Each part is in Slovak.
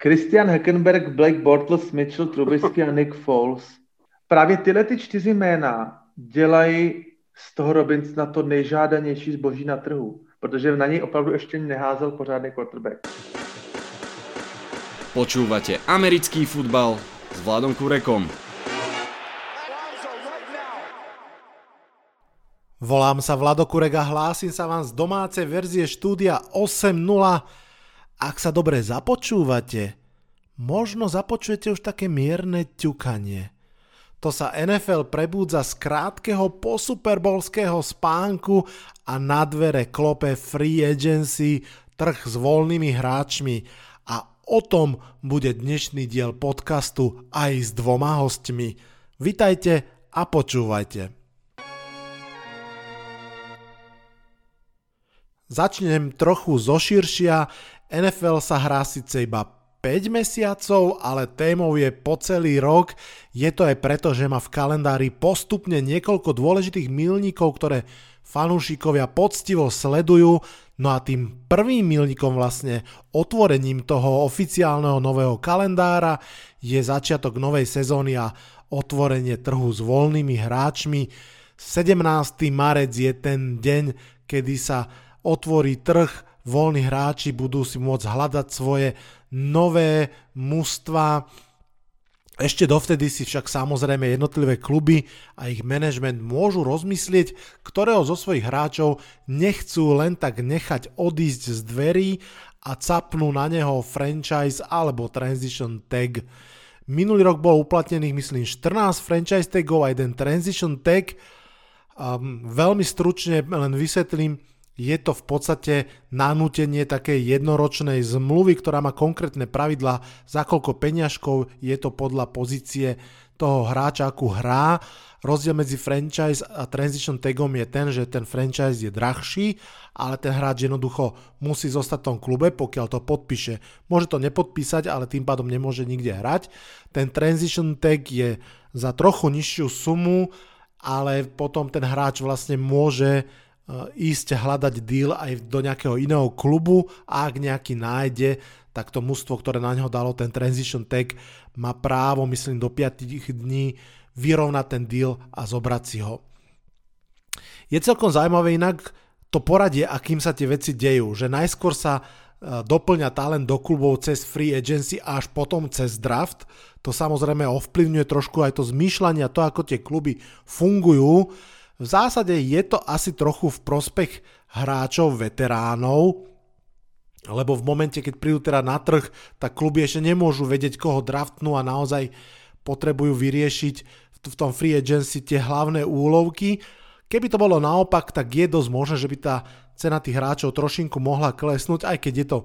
Christian Hackenberg, Blake Bortles, Mitchell Trubisky a Nick Foles. Právě tyhle ty čtyři jména dělají z toho Robinsona to nejžádanější zboží na trhu, protože na něj opravdu ještě neházel pořádný quarterback. Počúvate americký futbal s Vladom Kurekom. Volám sa Vlado Kurek a hlásim sa vám z domácej verzie štúdia 8.0. Ak sa dobre započúvate, možno započujete už také mierne ťukanie. To sa NFL prebúdza z krátkeho posuperbolského spánku a na dvere klope free agency, trh s voľnými hráčmi O tom bude dnešný diel podcastu aj s dvoma hostmi. Vitajte a počúvajte. Začnem trochu zoširšia. NFL sa hrá síce iba 5 mesiacov, ale témou je po celý rok. Je to aj preto, že má v kalendári postupne niekoľko dôležitých milníkov, ktoré fanúšikovia poctivo sledujú. No a tým prvým milníkom vlastne otvorením toho oficiálneho nového kalendára je začiatok novej sezóny a otvorenie trhu s voľnými hráčmi. 17. marec je ten deň, kedy sa otvorí trh, voľní hráči budú si môcť hľadať svoje nové mužstva, ešte dovtedy si však samozrejme jednotlivé kluby a ich management môžu rozmyslieť, ktorého zo svojich hráčov nechcú len tak nechať odísť z dverí a capnú na neho franchise alebo transition tag. Minulý rok bol uplatnených myslím 14 franchise tagov a jeden transition tag. Um, veľmi stručne len vysvetlím, je to v podstate nanútenie takej jednoročnej zmluvy, ktorá má konkrétne pravidla, za koľko peňažkov je to podľa pozície toho hráča, akú hrá. Rozdiel medzi franchise a transition tagom je ten, že ten franchise je drahší, ale ten hráč jednoducho musí zostať v tom klube, pokiaľ to podpíše. Môže to nepodpísať, ale tým pádom nemôže nikde hrať. Ten transition tag je za trochu nižšiu sumu, ale potom ten hráč vlastne môže ísť hľadať deal aj do nejakého iného klubu a ak nejaký nájde, tak to mužstvo, ktoré na ňo dalo ten transition tag, má právo, myslím, do 5 dní vyrovnať ten deal a zobrať si ho. Je celkom zaujímavé inak to poradie, akým sa tie veci dejú, že najskôr sa eh, doplňa talent do klubov cez free agency a až potom cez draft. To samozrejme ovplyvňuje trošku aj to zmýšľanie to, ako tie kluby fungujú v zásade je to asi trochu v prospech hráčov, veteránov, lebo v momente, keď prídu teda na trh, tak kluby ešte nemôžu vedieť, koho draftnú a naozaj potrebujú vyriešiť v tom free agency tie hlavné úlovky. Keby to bolo naopak, tak je dosť možné, že by tá cena tých hráčov trošinku mohla klesnúť, aj keď je to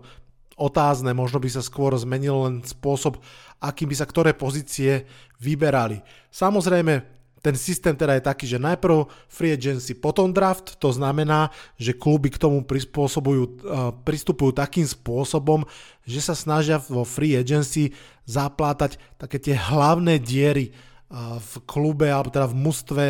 otázne, možno by sa skôr zmenil len spôsob, akým by sa ktoré pozície vyberali. Samozrejme, ten systém teda je taký, že najprv free agency, potom draft, to znamená, že kluby k tomu prispôsobujú, uh, pristupujú takým spôsobom, že sa snažia vo free agency zaplátať také tie hlavné diery uh, v klube alebo teda v mústve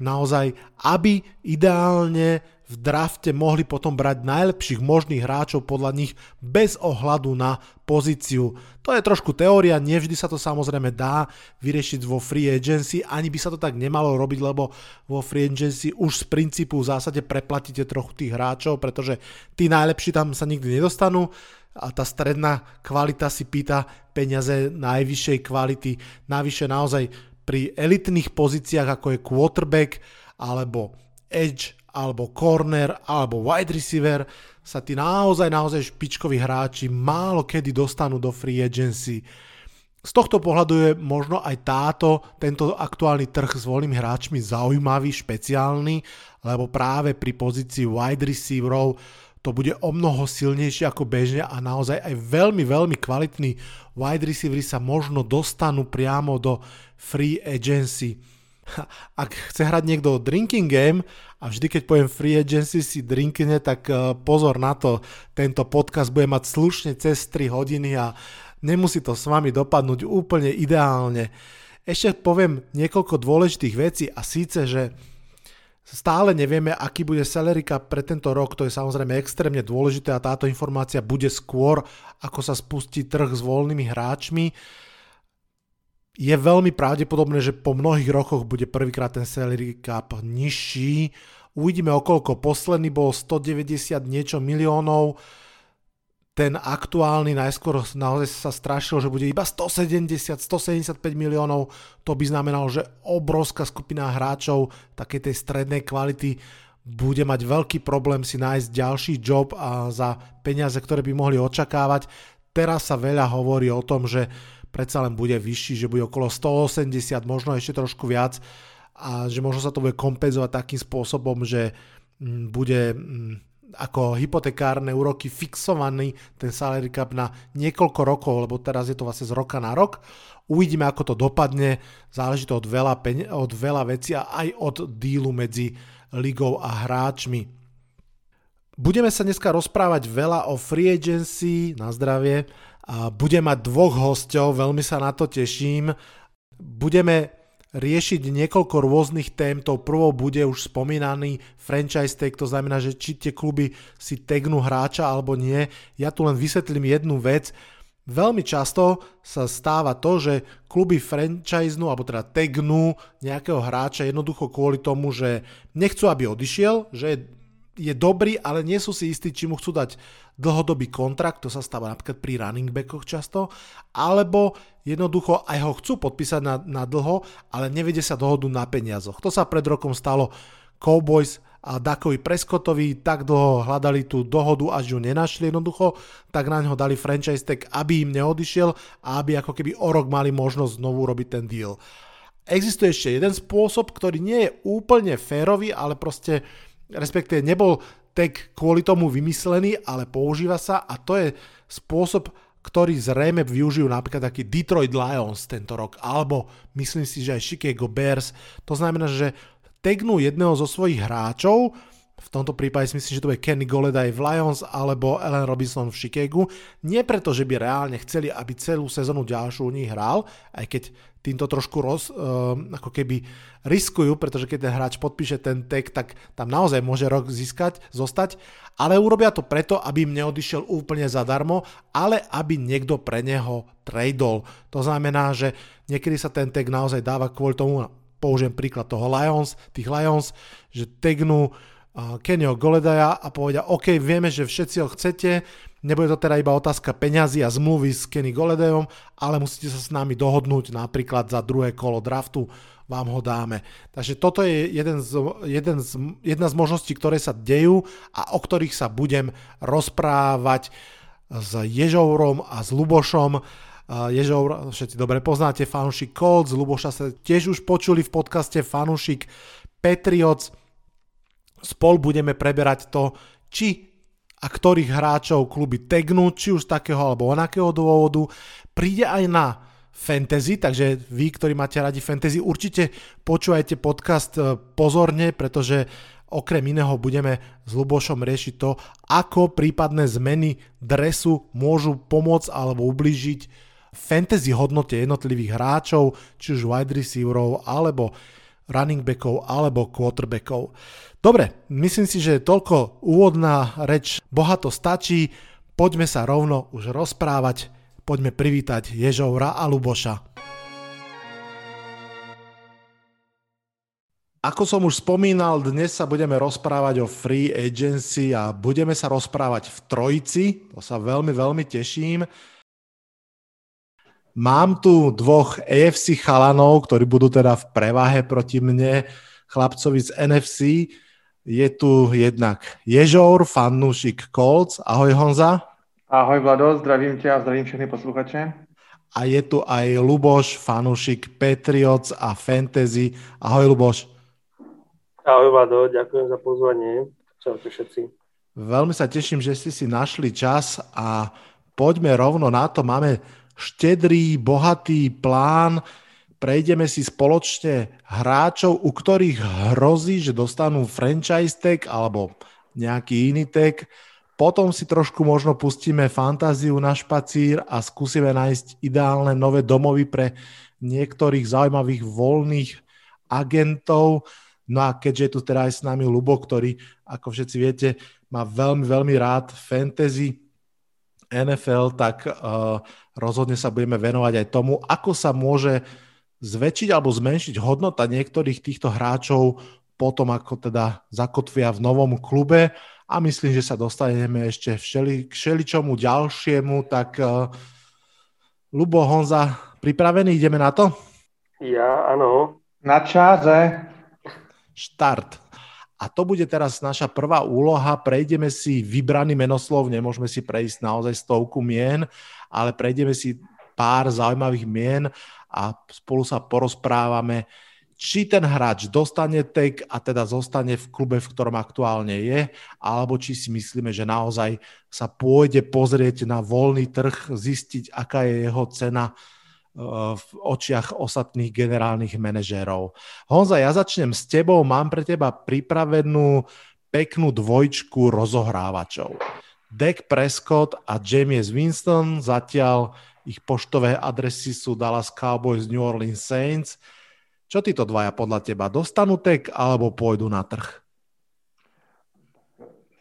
naozaj, aby ideálne v drafte mohli potom brať najlepších možných hráčov podľa nich bez ohľadu na pozíciu. To je trošku teória, nevždy sa to samozrejme dá vyriešiť vo free agency, ani by sa to tak nemalo robiť, lebo vo free agency už z princípu v zásade preplatíte trochu tých hráčov, pretože tí najlepší tam sa nikdy nedostanú a tá stredná kvalita si pýta peniaze najvyššej kvality. Navyše naozaj pri elitných pozíciách ako je quarterback alebo edge alebo corner, alebo wide receiver sa tí naozaj, naozaj špičkoví hráči málo kedy dostanú do free agency. Z tohto pohľadu je možno aj táto, tento aktuálny trh s voľnými hráčmi zaujímavý, špeciálny, lebo práve pri pozícii wide receiverov to bude o mnoho silnejšie ako bežne a naozaj aj veľmi, veľmi kvalitní wide receivery sa možno dostanú priamo do free agency. Ak chce hrať niekto drinking game a vždy keď poviem free agency si drinkne, tak eh, pozor na to, tento podcast bude mať slušne cez 3 hodiny a nemusí to s vami dopadnúť úplne ideálne. Ešte poviem niekoľko dôležitých vecí a síce, že Stále nevieme, aký bude salary cap pre tento rok, to je samozrejme extrémne dôležité a táto informácia bude skôr, ako sa spustí trh s voľnými hráčmi. Je veľmi pravdepodobné, že po mnohých rokoch bude prvýkrát ten salary cap nižší. Uvidíme okolko. Posledný bol 190 niečo miliónov ten aktuálny najskôr naozaj sa strašil, že bude iba 170, 175 miliónov. To by znamenalo, že obrovská skupina hráčov takej tej strednej kvality bude mať veľký problém si nájsť ďalší job a za peniaze, ktoré by mohli očakávať. Teraz sa veľa hovorí o tom, že predsa len bude vyšší, že bude okolo 180, možno ešte trošku viac a že možno sa to bude kompenzovať takým spôsobom, že mm, bude mm, ako hypotekárne úroky fixovaný ten salary cap na niekoľko rokov, lebo teraz je to vlastne z roka na rok. Uvidíme, ako to dopadne, záleží to od veľa, peň- od veľa vecí a aj od dílu medzi ligou a hráčmi. Budeme sa dneska rozprávať veľa o free agency, na zdravie. Budem mať dvoch hostov, veľmi sa na to teším. Budeme riešiť niekoľko rôznych tém. Tou prvou bude už spomínaný franchise tag, to znamená, že či tie kluby si tagnú hráča alebo nie. Ja tu len vysvetlím jednu vec. Veľmi často sa stáva to, že kluby franchisenú alebo teda tagnú nejakého hráča jednoducho kvôli tomu, že nechcú, aby odišiel, že je dobrý, ale nie sú si istí, či mu chcú dať dlhodobý kontrakt, to sa stáva napríklad pri running backoch často, alebo jednoducho aj ho chcú podpísať na, na dlho, ale nevedia sa dohodu na peniazoch. To sa pred rokom stalo Cowboys a Dakovi Prescottovi tak dlho hľadali tú dohodu, až ju nenašli jednoducho, tak na ňo dali franchise tag, aby im neodišiel a aby ako keby o rok mali možnosť znovu robiť ten deal. Existuje ešte jeden spôsob, ktorý nie je úplne férový, ale proste respektíve nebol tag kvôli tomu vymyslený, ale používa sa a to je spôsob, ktorý zrejme využijú napríklad taký Detroit Lions tento rok, alebo myslím si, že aj Chicago Bears. To znamená, že tagnú jedného zo svojich hráčov, v tomto prípade si myslím, že to bude Kenny Goledaj v Lions alebo Allen Robinson v Chicagu. Nie preto, že by reálne chceli, aby celú sezónu ďalšiu u nich hral, aj keď týmto trošku roz, uh, ako keby riskujú, pretože keď ten hráč podpíše ten tag, tak tam naozaj môže rok získať, zostať, ale urobia to preto, aby im neodišiel úplne zadarmo, ale aby niekto pre neho tradol. To znamená, že niekedy sa ten tag naozaj dáva kvôli tomu, použijem príklad toho Lions, tých Lions, že tagnú Kenio Goledaja a povedia, OK, vieme, že všetci ho chcete, nebude to teda iba otázka peňazí a zmluvy s Kenny Goledajom, ale musíte sa s nami dohodnúť napríklad za druhé kolo draftu, vám ho dáme. Takže toto je jeden z, jeden z, jedna z možností, ktoré sa dejú a o ktorých sa budem rozprávať s Ježourom a s Lubošom. Ježour, všetci dobre poznáte, fanúšik Colts, Luboša sa tiež už počuli v podcaste fanúšik Patriots, spolu budeme preberať to, či a ktorých hráčov kluby tagnú, či už takého alebo onakého dôvodu. Príde aj na fantasy, takže vy, ktorí máte radi fantasy, určite počúvajte podcast e, pozorne, pretože okrem iného budeme s Lubošom riešiť to, ako prípadné zmeny dresu môžu pomôcť alebo ublížiť fantasy hodnote jednotlivých hráčov, či už wide receiverov, alebo running backov, alebo quarterbackov. Dobre, myslím si, že toľko úvodná reč bohato stačí. Poďme sa rovno už rozprávať. Poďme privítať Ježoura a Luboša. Ako som už spomínal, dnes sa budeme rozprávať o free agency a budeme sa rozprávať v trojici. To sa veľmi, veľmi teším. Mám tu dvoch AFC chalanov, ktorí budú teda v prevahe proti mne, chlapcovi z NFC. Je tu jednak Ježour, fanúšik Colts. Ahoj Honza. Ahoj Vlado, zdravím tě a zdravím všechny posluchače. A je tu aj Luboš, fanúšik Patriots a Fantasy. Ahoj Luboš. Ahoj Vlado, ďakujem za pozvanie. Čaute všetci. Veľmi sa teším, že ste si našli čas a poďme rovno na to. Máme štedrý, bohatý plán prejdeme si spoločne hráčov, u ktorých hrozí, že dostanú franchise tag alebo nejaký iný tag. Potom si trošku možno pustíme fantáziu na špacír a skúsime nájsť ideálne nové domovy pre niektorých zaujímavých voľných agentov. No a keďže je tu teda aj s nami Lubo, ktorý, ako všetci viete, má veľmi, veľmi rád fantasy NFL, tak uh, rozhodne sa budeme venovať aj tomu, ako sa môže zväčšiť alebo zmenšiť hodnota niektorých týchto hráčov potom, ako teda zakotvia v novom klube a myslím, že sa dostaneme ešte všeli, k všeličomu ďalšiemu, tak uh, Lubo, Honza, pripravený? Ideme na to? Ja, áno. Na čáze štart. A to bude teraz naša prvá úloha. Prejdeme si vybraný menoslov, nemôžeme si prejsť naozaj stovku mien, ale prejdeme si pár zaujímavých mien a spolu sa porozprávame, či ten hráč dostane tag a teda zostane v klube, v ktorom aktuálne je, alebo či si myslíme, že naozaj sa pôjde pozrieť na voľný trh, zistiť, aká je jeho cena v očiach ostatných generálnych manažérov. Honza, ja začnem s tebou. Mám pre teba pripravenú peknú dvojčku rozohrávačov. Dak Prescott a James Winston, zatiaľ ich poštové adresy sú Dallas Cowboys, New Orleans Saints. Čo títo dvaja podľa teba dostanú tek alebo pôjdu na trh?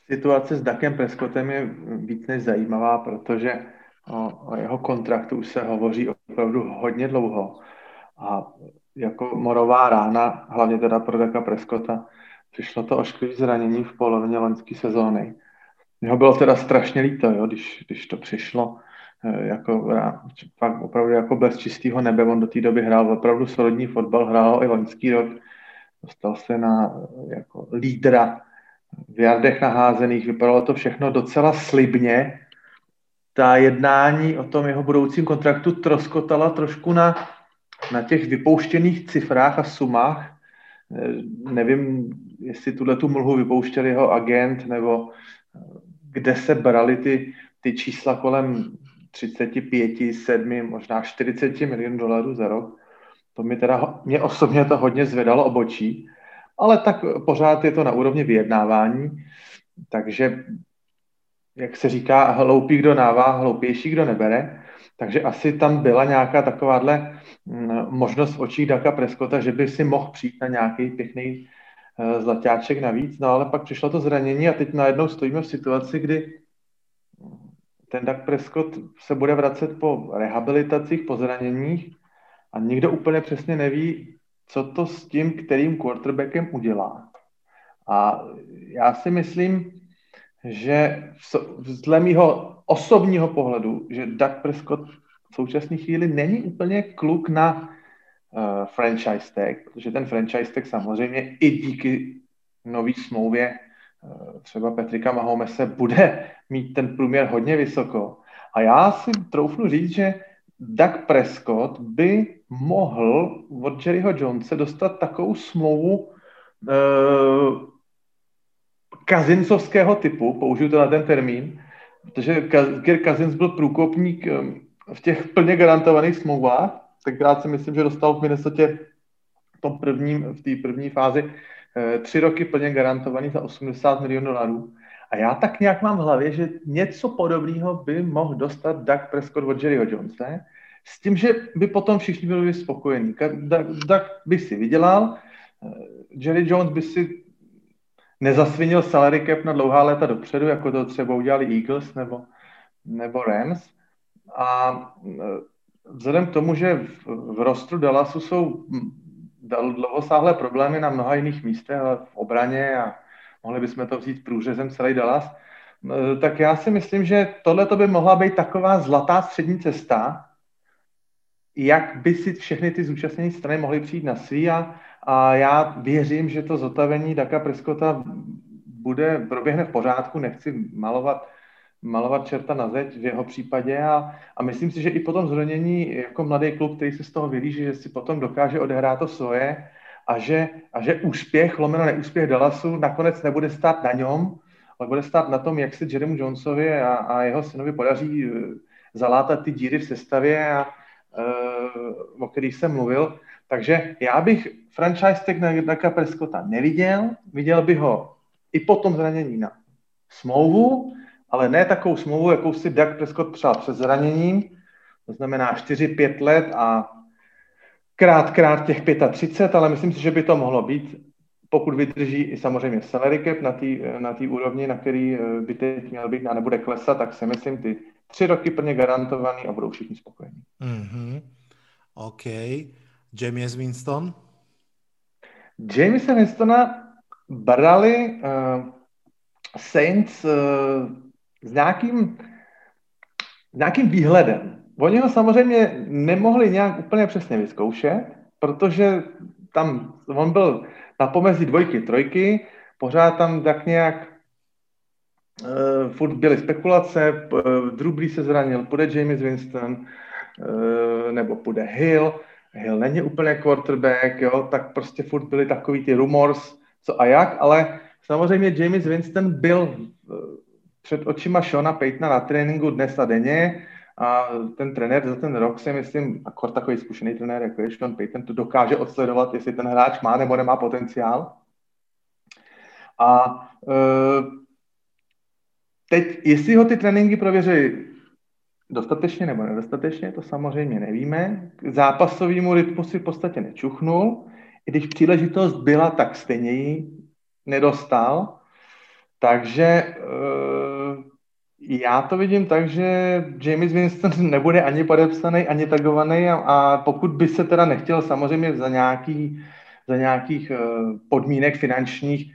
Situace s Dakem Prescottem je víc než zajímavá, protože o, o jeho kontraktu už se hovoří opravdu hodně dlouho. A jako morová rána, hlavně teda pro Daka Preskota, přišlo to ošklivý zranění v polovině loňské sezóny. Jeho bylo teda strašně líto, jo, když, když to přišlo e, jako, fakt opravdu jako bez čistého nebe. On do té doby hrál opravdu solidní fotbal, hrál i loňský rok. Dostal se na jako lídra v jardech naházených. Vypadalo to všechno docela slibně, ta jednání o tom jeho budoucím kontraktu troskotala trošku na, na těch vypouštěných cifrách a sumách. Eh, nevím, jestli tuhle tu mlhu vypouštěl jeho agent, nebo eh, kde se brali ty, ty čísla kolem 35, 7, možná 40 milionů dolarů za rok. To mi teda, mě osobně to hodně zvedalo obočí, ale tak pořád je to na úrovni vyjednávání, takže jak se říká, hloupý, kdo nává, hloupější, kdo nebere. Takže asi tam byla nějaká takováhle mm, možnost v očích Daka Preskota, že by si mohl přijít na nějaký pěkný eh, zlatáček navíc, no ale pak přišlo to zranění a teď najednou stojíme v situaci, kdy ten Dak Prescott se bude vracet po rehabilitacích, po zraněních a nikdo úplně přesně neví, co to s tím, kterým quarterbackem udělá. A já si myslím, že vzle mýho osobního pohledu, že Doug Prescott v současné chvíli není úplně kluk na uh, franchise tag, protože ten franchise tag samozřejmě i díky nový smlouvě uh, třeba Petrika Mahomese bude mít ten průměr hodně vysoko. A já si troufnu říct, že Doug Prescott by mohl od Jerryho Jonese dostat takovou smlouvu uh, kazincovského typu, použiju to na ten termín, protože Kirk Kazins byl průkopník v těch plně garantovaných smlouvách, tenkrát si myslím, že dostal v Minnesota v, tom prvním, v té první fázi eh, tři roky plně garantovaný za 80 milionů dolarů. A já tak nějak mám v hlavě, že něco podobného by mohl dostat Doug Prescott od Jerryho Jonese, s tím, že by potom všichni byli spokojení. Doug by si vydělal, eh, Jerry Jones by si nezasvinil salary cap na dlouhá léta dopředu, jako to třeba udělali Eagles nebo, nebo Rams. A e, vzhledem k tomu, že v, v rostru Dallasu jsou dlouhosáhlé problémy na mnoha jiných místech, ale v obraně a mohli bychom to vzít průřezem celý Dallas, e, tak já si myslím, že tohle by mohla být taková zlatá střední cesta, jak by si všechny ty zúčastněné strany mohly přijít na svý a a já věřím, že to zotavení Daka Preskota bude, proběhne v pořádku, nechci malovat, malovat čerta na zeď v jeho případě a, a myslím si, že i potom zranění jako mladý klub, který se z toho vylíží, že si potom dokáže odehrát to svoje a že, a že úspěch, lomeno neúspěch Dallasu nakonec nebude stát na něm, ale bude stát na tom, jak se Jeremu Jonesovi a, a jeho synovi podaří eh, zalátat ty díry v sestavě, a, uh, o kterých jsem mluvil. Takže já bych franchise tag na Daka Prescotta neviděl, viděl bych ho i po tom zranění na smlouvu, ale ne takovou smlouvu, jakou si Dak Prescott přál před zraněním, to znamená 4-5 let a krát krát těch 35, ale myslím si, že by to mohlo být pokud vydrží i samozřejmě salary cap na té na tý úrovni, na který eh, by teď měl být a nebude klesat, tak si myslím, ty tři roky plně garantovaný a budou všichni spokojení. Mm-hmm. OK. James Winston? Jamesa Winstona brali uh, Saints uh, s nějakým, nějakým výhledem. Oni ho samozřejmě nemohli nějak úplně přesně vyzkoušet, protože tam on byl na pomezí dvojky, trojky, pořád tam tak nějak uh, furt byly spekulace, uh, Drew se zranil, půjde James Winston, uh, nebo půjde Hill, Hill není úplně quarterback, jo, tak prostě furt byly takový ty rumors, co a jak, ale samozřejmě James Winston byl před očima Shona Paytona na tréninku dnes a denně a ten trenér za ten rok si myslím, akor takový zkušený trenér, jako je Sean Payton, to dokáže odsledovat, jestli ten hráč má nebo nemá potenciál. A uh, teď, jestli ho ty tréninky prověří dostatečně nebo nedostatečně, to samozřejmě nevíme. K zápasovému rytmu si v podstatě nečuchnul. I když příležitost byla, tak stejně ji nedostal. Takže uh, já to vidím tak, že James Winston nebude ani podepsaný, ani tagovaný a, a pokud by se teda nechtěl samozřejmě za, nějaký, za nějakých uh, podmínek finančních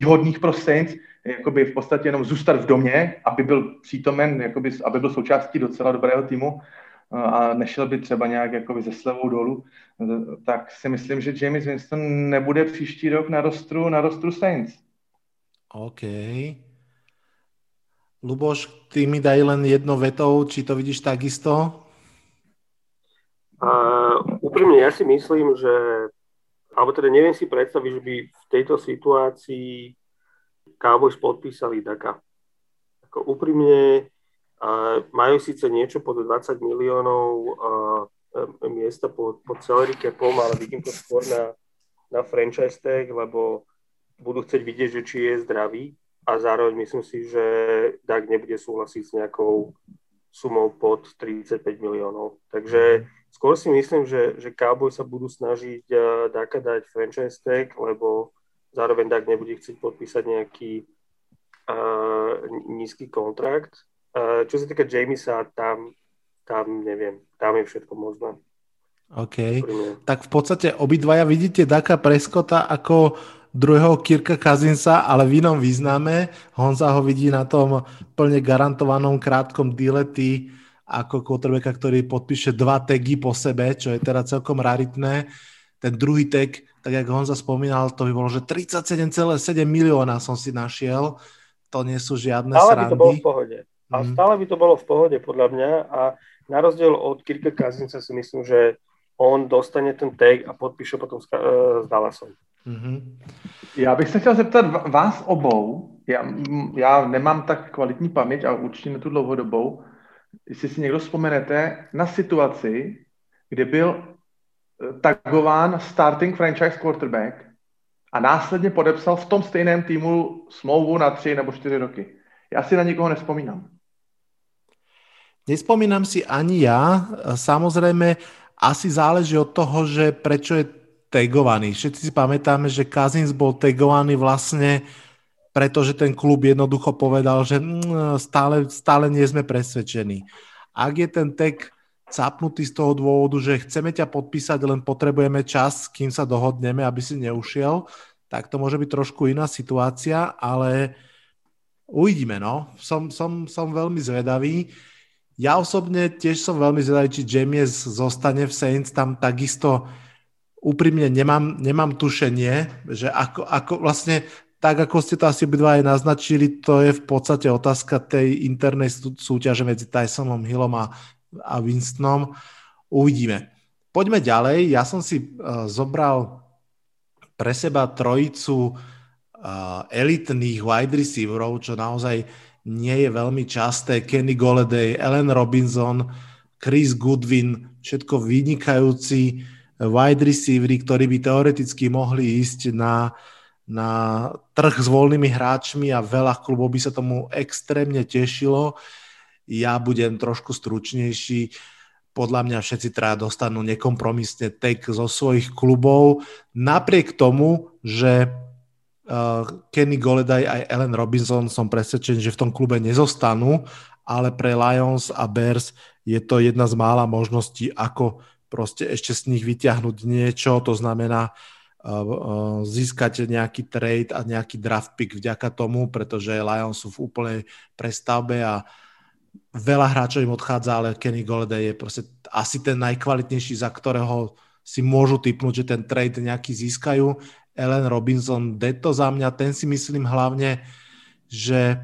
výhodných pro Saints, jakoby v podstatě jenom zůstat v domě, aby byl přítomen, jakoby, aby byl součástí docela dobrého týmu uh, a nešel by třeba nějak jakoby ze slevou dolů, uh, tak si myslím, že James Winston nebude příští rok na rostru, na rostru Saints. OK. Luboš, ty mi daj len jedno vetou, či to vidíš takisto? Uh, úprimne, ja si myslím, že alebo teda neviem si predstaviť, že by v tejto situácii Cowboys podpísali Daka. Ako úprimne uh, majú síce niečo pod 20 miliónov uh, miesta pod, pod salary capom, ale vidím to skôr na, na franchise tag, lebo budú chcieť vidieť, že či je zdravý a zároveň myslím si, že DAC nebude súhlasiť s nejakou sumou pod 35 miliónov. Takže skôr si myslím, že, že Cowboy sa budú snažiť DACA dať franchise tag, lebo zároveň DAC nebude chcieť podpísať nejaký uh, nízky kontrakt. Uh, čo sa týka Jamisa, tam, tam neviem, tam je všetko možné. OK. Tak v podstate obidvaja vidíte Daka Preskota ako druhého Kirka Kazinsa, ale v inom význame. Honza ho vidí na tom plne garantovanom krátkom dilety ako quarterbacka, ktorý podpíše dva tagy po sebe, čo je teda celkom raritné. Ten druhý tag, tak jak Honza spomínal, to by bolo, že 37,7 milióna som si našiel. To nie sú žiadne stále srandy. by to bolo v pohode. A mm. stále by to bolo v pohode, podľa mňa. A na rozdiel od Kirka Kazinca si myslím, že on dostane ten tag a podpíše potom s, uh, s Dallasom. Mm-hmm. Já bych se chtěl zeptat vás obou, já, já nemám tak kvalitní paměť a určitě ne tu dlouhodobou, jestli si někdo vzpomenete na situaci, kdy byl tagován starting franchise quarterback a následně podepsal v tom stejném týmu smlouvu na tři nebo čtyři roky. Já si na nikoho nespomínám. Nespomínam si ani ja. Samozrejme, asi záleží od toho, že prečo je tagovaný. Všetci si pamätáme, že Kazins bol tagovaný vlastne pretože ten klub jednoducho povedal, že mm, stále, stále nie sme presvedčení. Ak je ten tag capnutý z toho dôvodu, že chceme ťa podpísať, len potrebujeme čas, kým sa dohodneme, aby si neušiel, tak to môže byť trošku iná situácia, ale uvidíme, no. Som, som, som veľmi zvedavý. Ja osobne tiež som veľmi zvedavý, či James zostane v Saints, tam takisto úprimne nemám, nemám tušenie, že ako, ako vlastne tak, ako ste to asi obidva aj naznačili, to je v podstate otázka tej internej súťaže medzi Tysonom Hillom a, a Winstonom. Uvidíme. Poďme ďalej. Ja som si uh, zobral pre seba trojicu uh, elitných wide receiverov, čo naozaj nie je veľmi časté. Kenny Golladay, Allen Robinson, Chris Goodwin, všetko vynikajúci wide receivery, ktorí by teoreticky mohli ísť na, na trh s voľnými hráčmi a veľa klubov by sa tomu extrémne tešilo. Ja budem trošku stručnejší. podľa mňa všetci traja dostanú nekompromisne tek zo svojich klubov, napriek tomu, že uh, Kenny Goledaj aj Ellen Robinson som presvedčený, že v tom klube nezostanú, ale pre Lions a Bears je to jedna z mála možností, ako proste ešte z nich vyťahnuť niečo, to znamená uh, získať nejaký trade a nejaký draft pick vďaka tomu, pretože Lions sú v úplnej prestavbe a veľa hráčov im odchádza, ale Kenny Golladay je proste asi ten najkvalitnejší, za ktorého si môžu typnúť, že ten trade nejaký získajú. Ellen Robinson, to za mňa, ten si myslím hlavne, že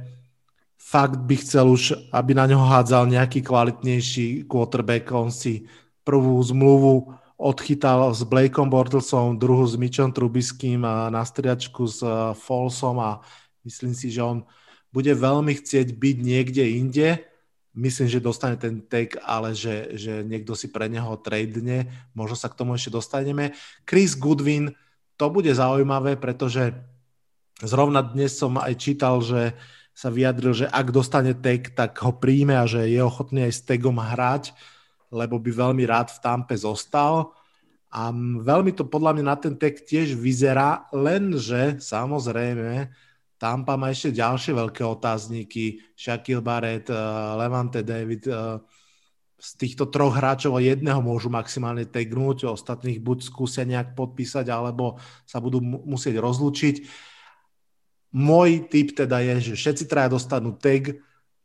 fakt by chcel už, aby na ňo hádzal nejaký kvalitnejší quarterback. On si prvú zmluvu odchytal s Blakeom Bortlesom, druhú s Mitchom Trubiským a na striačku s eh, Folsom a myslím si, že on bude veľmi chcieť byť niekde inde. Myslím, že dostane ten take, ale že, že niekto si pre neho tradene. Možno sa k tomu ešte dostaneme. Chris Goodwin, to bude zaujímavé, pretože zrovna dnes som aj čítal, že sa vyjadril, že ak dostane tag, tak ho príjme a že je ochotný aj s tagom hrať, lebo by veľmi rád v Tampe zostal. A veľmi to podľa mňa na ten tag tiež vyzerá, lenže samozrejme Tampa má ešte ďalšie veľké otázniky. Shaquille Barrett, uh, Levante David, uh, z týchto troch hráčov jedného môžu maximálne tagnúť, ostatných buď skúsia nejak podpísať, alebo sa budú musieť rozlúčiť môj tip teda je, že všetci traja dostanú tag,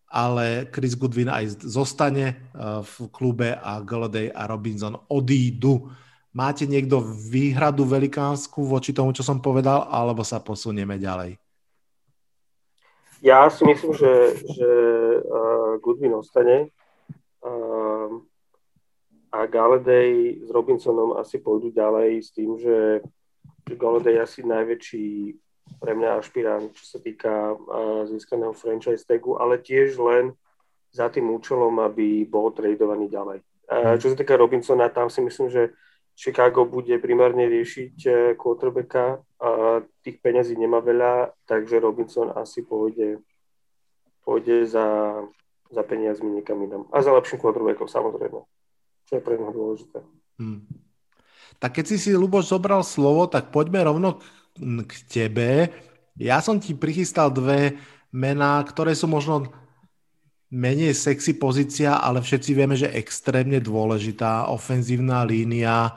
ale Chris Goodwin aj zostane eh, v klube a Golladay a Robinson odídu. Máte niekto výhradu velikánsku voči tomu, čo som povedal, alebo sa posunieme ďalej? Ja si myslím, že, že uh, Goodwin ostane uh, a Galladay s Robinsonom asi pôjdu ďalej s tým, že, že Galladay je asi najväčší pre mňa ašpirant, čo sa týka získaného franchise tagu, ale tiež len za tým účelom, aby bol tradovaný ďalej. Hmm. Čo sa týka Robinsona, tam si myslím, že Chicago bude primárne riešiť quarterbacka a tých peňazí nemá veľa, takže Robinson asi pôjde, pôjde za, za peniazmi niekam inam. A za lepším quarterbackom samozrejme, čo je pre neho dôležité. Hmm. Tak keď si si, Luboš, zobral slovo, tak poďme rovno k tebe. Ja som ti prichystal dve mená, ktoré sú možno menej sexy pozícia, ale všetci vieme, že extrémne dôležitá ofenzívna línia.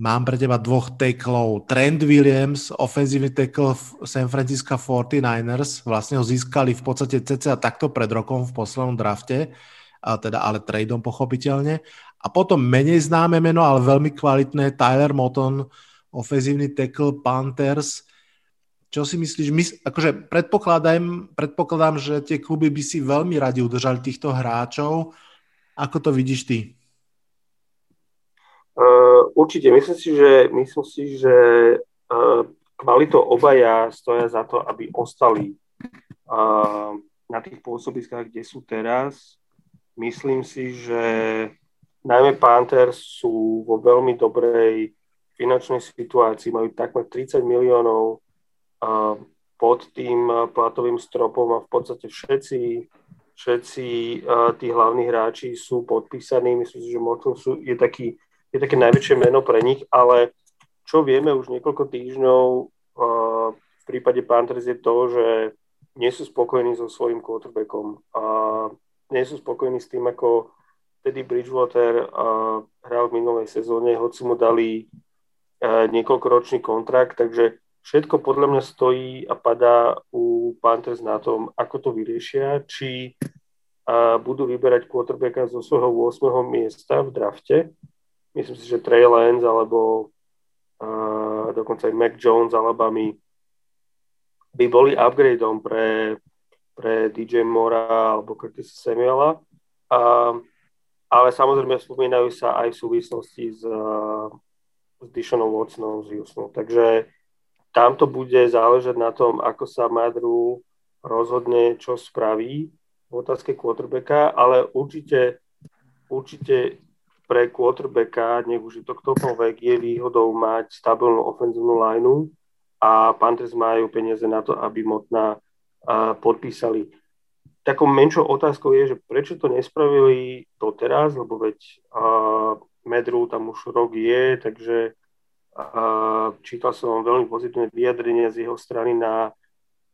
Mám pre teba dvoch teklov. Trent Williams, ofenzívny tekl San Francisco 49ers, vlastne ho získali v podstate cca takto pred rokom v poslednom drafte, a teda ale tradeom pochopiteľne. A potom menej známe meno, ale veľmi kvalitné Tyler Moton, ofenzívny tackle Panthers. Čo si myslíš? My, akože predpokladám, predpokladám, že tie kluby by si veľmi radi udržali týchto hráčov. Ako to vidíš ty? Určite. Myslím si, že, myslím si, že uh, kvalitou obaja stoja za to, aby ostali uh, na tých pôsobiskách, kde sú teraz. Myslím si, že najmä Panthers sú vo veľmi dobrej finančnej situácii, majú takmer 30 miliónov pod tým platovým stropom a v podstate všetci, všetci tí hlavní hráči sú podpísaní. Myslím si, že možno sú, je, taký, je také najväčšie meno pre nich, ale čo vieme už niekoľko týždňov v prípade Panthers je to, že nie sú spokojní so svojím quarterbackom a nie sú spokojní s tým, ako Teddy Bridgewater hral v minulej sezóne, hoci mu dali niekoľkoročný kontrakt, takže všetko podľa mňa stojí a padá u Panthers na tom, ako to vyriešia, či budú vyberať quarterbacka zo svojho 8. miesta v drafte. Myslím si, že Trey Lance alebo uh, dokonca aj Mac Jones Alabama by boli upgradeom pre, pre DJ Mora alebo Curtis Samuela. Uh, ale samozrejme spomínajú sa aj v súvislosti s uh, s Dishonom Watsonom z Houstonu. Takže tam to bude záležať na tom, ako sa Madru rozhodne, čo spraví v otázke quarterbacka, ale určite, určite pre quarterbacka, nech už je to ktokoľvek, je výhodou mať stabilnú ofenzívnu lineu a Panthers majú peniaze na to, aby Motna podpísali. takou menšou otázkou je, že prečo to nespravili doteraz, lebo veď Medru tam už rok je, takže čítal som veľmi pozitívne vyjadrenie z jeho strany na,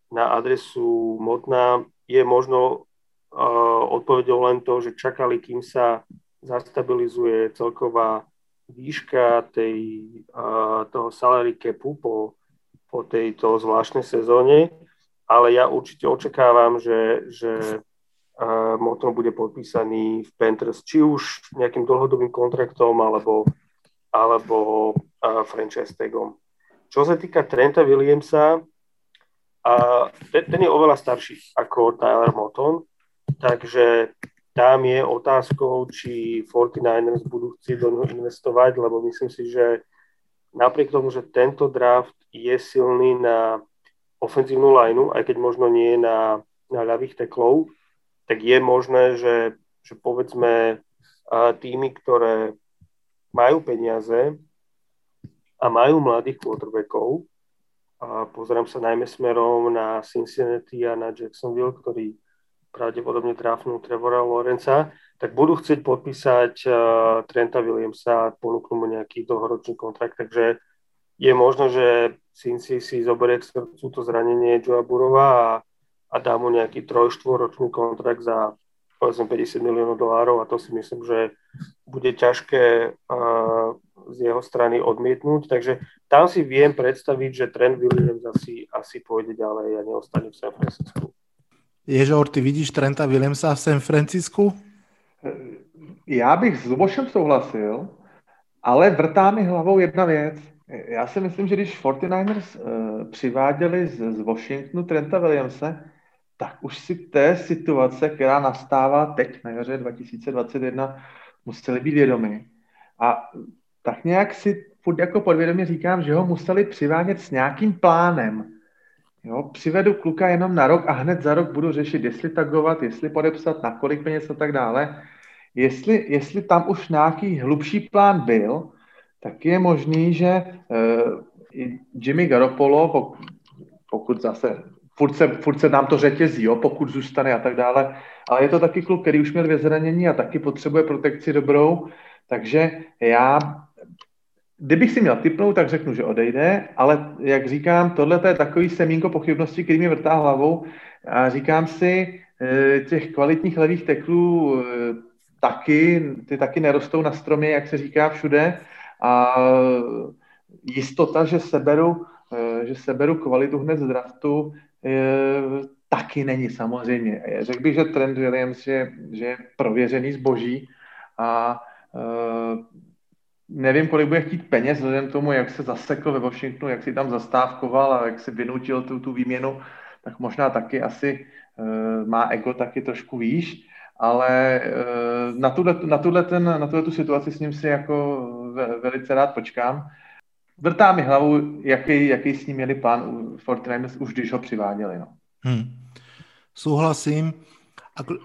na adresu Motna. Je možno uh, odpovedou len to, že čakali, kým sa zastabilizuje celková výška tej, toho salary capu po, po tejto zvláštnej sezóne ale ja určite očakávam, že, že Moton bude podpísaný v Panthers, či už nejakým dlhodobým kontraktom alebo, alebo franchise tagom. Čo sa týka Trenta Williamsa, uh, ten, ten je oveľa starší ako Tyler Moton, takže tam je otázkou, či 49ers budú chcieť do neho investovať, lebo myslím si, že napriek tomu, že tento draft je silný na ofenzívnu lineu, aj keď možno nie na, na ľavých teklov, tak je možné, že, že povedzme týmy, ktoré majú peniaze a majú mladých quarterbackov, a pozerám sa najmä smerom na Cincinnati a na Jacksonville, ktorí pravdepodobne tráfnú Trevora Lorenza, tak budú chcieť podpísať uh, Trenta Williamsa a ponúknú mu nejaký dlhoročný kontrakt. Takže je možno, že Cincy si zoberie k srdcu to zranenie Joa Burova a, a dá mu nejaký troj-štvorročný kontrakt za povedzme 50 miliónov dolárov a to si myslím, že bude ťažké uh, z jeho strany odmietnúť. Takže tam si viem predstaviť, že Trent Williams asi, asi pôjde ďalej a neostane v San Francisco. Ježor, ty vidíš Trenta Williamsa v San Francisku? Já bych s Lubošem souhlasil, ale vrtá mi hlavou jedna věc. Já si myslím, že když 49ers uh, přiváděli z, z Washingtonu Trenta Williamse, tak už si té situace, která nastává teď na jaře 2021, museli být vědomi. A tak nějak si furt jako podvědomě říkám, že ho museli přivádět s nějakým plánem. Jo, přivedu kluka jenom na rok a hned za rok budu řešit, jestli tagovat, jestli podepsat, na kolik peněz a tak dále. Jestli, jestli tam už nějaký hlubší plán byl, tak je možný, že uh, Jimmy Garoppolo, pokud zase furt se, furt se nám to řetězí, jo, pokud zůstane a tak dále, ale je to taky kluk, který už měl dvě zranění a taky potřebuje protekci dobrou, takže já, kdybych si měl typnout, tak řeknu, že odejde, ale jak říkám, tohle je takový semínko pochybnosti, který mi vrtá hlavou a říkám si, eh, těch kvalitních levých teklů eh, taky, ty taky nerostou na stromě, jak se říká všude, a jistota, že seberu, eh, že seberu kvalitu hned z draftu, taky není samozřejmě. Řekl bych, že Trent Williams je, že je prověřený zboží a nevím, kolik bude chtít peněz, vzhledem tomu, jak se zasekl ve Washingtonu, jak si tam zastávkoval a jak si vynutil tu, tu výměnu, tak možná taky asi uh, má ego taky trošku výš, ale uh, na tuhle, na, ten, na tuhle tu situaci s ním si jako velice rád počkám. Vrtá mi hlavu, jaký, jaký s ním měli plán u Fortinanders už když ho přiváděli. No. Hmm. Súhlasím.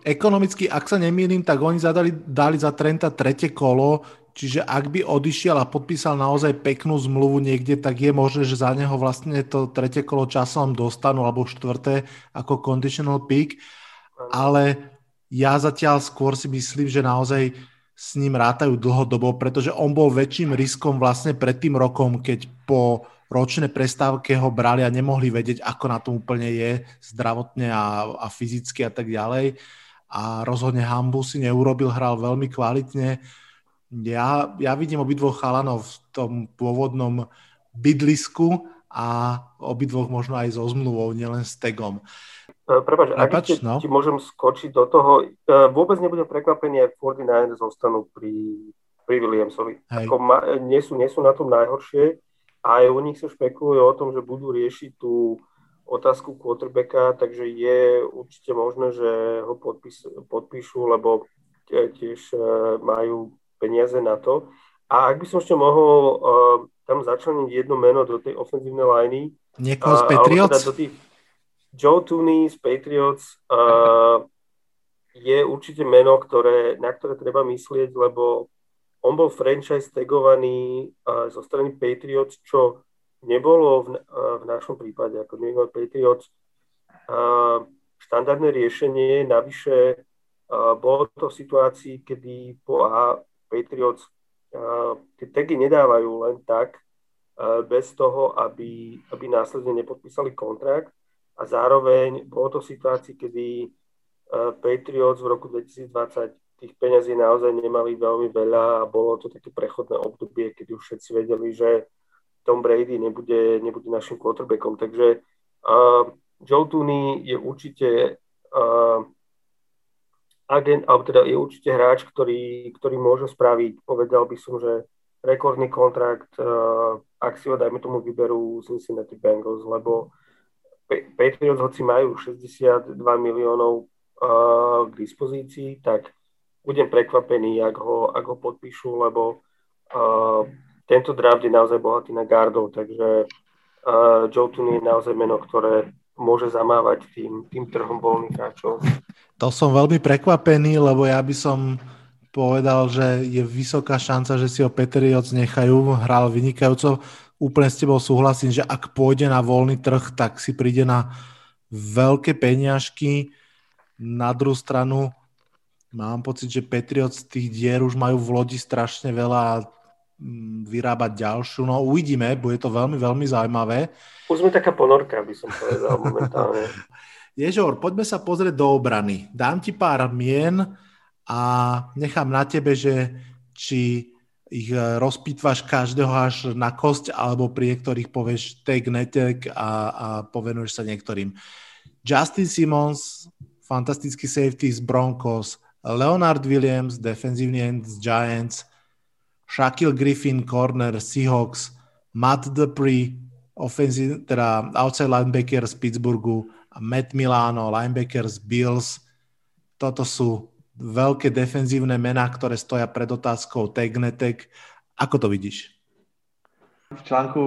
Ekonomicky, ak sa nemýlim, tak oni zadali, dali za Trenta tretie kolo, čiže ak by odišiel a podpísal naozaj peknú zmluvu niekde, tak je možné, že za neho vlastne to tretie kolo časom dostanú, alebo štvrté ako conditional pick, ale ja zatiaľ skôr si myslím, že naozaj s ním rátajú dlhodobo, pretože on bol väčším riskom vlastne pred tým rokom, keď po ročnej prestávke ho brali a nemohli vedieť, ako na tom úplne je zdravotne a, a fyzicky a tak ďalej. A rozhodne Hambu si neurobil, hral veľmi kvalitne. Ja, ja vidím obidvoch chalanov v tom pôvodnom bydlisku a obidvoch možno aj so zmluvou, nielen s tegom. E, Prepač, ak ti, no. ti môžem skočiť do toho, e, vôbec nebudem prekvapený, ak 49 zostanú pri, pri Williamsovi. Ako ma, nie, sú, nie sú na tom najhoršie a aj u nich sa špekuluje o tom, že budú riešiť tú otázku quarterbacka, takže je určite možné, že ho podpís, podpíšu, lebo tiež e, majú peniaze na to. A ak by som ešte mohol uh, tam začleniť jedno meno do tej ofenzívnej liney. Niekoho z Patriots? Teda do tých, Joe Tooney z Patriots uh, je určite meno, ktoré, na ktoré treba myslieť, lebo on bol franchise tagovaný uh, zo strany Patriots, čo nebolo v, uh, v našom prípade, ako New England Patriots. Uh, štandardné riešenie. Navyše uh, bolo to v situácii, kedy po A Patriots tie tagy nedávajú len tak, bez toho, aby, aby následne nepodpísali kontrakt. A zároveň bolo to v situácii, kedy Patriots v roku 2020 tých peňazí naozaj nemali veľmi veľa a bolo to také prechodné obdobie, kedy už všetci vedeli, že Tom Brady nebude, nebude našim quarterbackom. Takže uh, Joe Tooney je určite uh, agent, alebo teda je určite hráč, ktorý, ktorý môže spraviť, povedal by som, že rekordný kontrakt, uh, ak si ho, dajme tomu, vyberú Cincinnati Bengals, lebo Patriots, hoci majú 62 miliónov uh, k dispozícii, tak budem prekvapený, ak ho, ak ho podpíšu, lebo uh, tento draft je naozaj bohatý na gardov, takže uh, Joe Tooney je naozaj meno, ktoré môže zamávať tým, tým trhom voľných hráčov. To som veľmi prekvapený, lebo ja by som povedal, že je vysoká šanca, že si ho Patriots nechajú. Hral vynikajúco. Úplne s tebou súhlasím, že ak pôjde na voľný trh, tak si príde na veľké peňažky. Na druhú stranu Mám pocit, že Patriots tých dier už majú v lodi strašne veľa a mm, vyrábať ďalšiu. No uvidíme, bude to veľmi, veľmi zaujímavé. Už sme taká ponorka, by som povedal momentálne. Ježor, poďme sa pozrieť do obrany. Dám ti pár mien a nechám na tebe, že či ich e, rozpýtvaš každého až na kosť, alebo pri niektorých povieš take, netek a, a povenuješ sa niektorým. Justin Simmons, fantastický safety z Broncos, Leonard Williams, defensívny end z Giants, Shaquille Griffin, corner Seahawks, Matt Dupree, offensive, teda outside linebacker z Pittsburghu, Matt Milano, linebacker z Bills. Toto sú veľké defenzívne mená, ktoré stoja pred otázkou tag netek. Ako to vidíš? V článku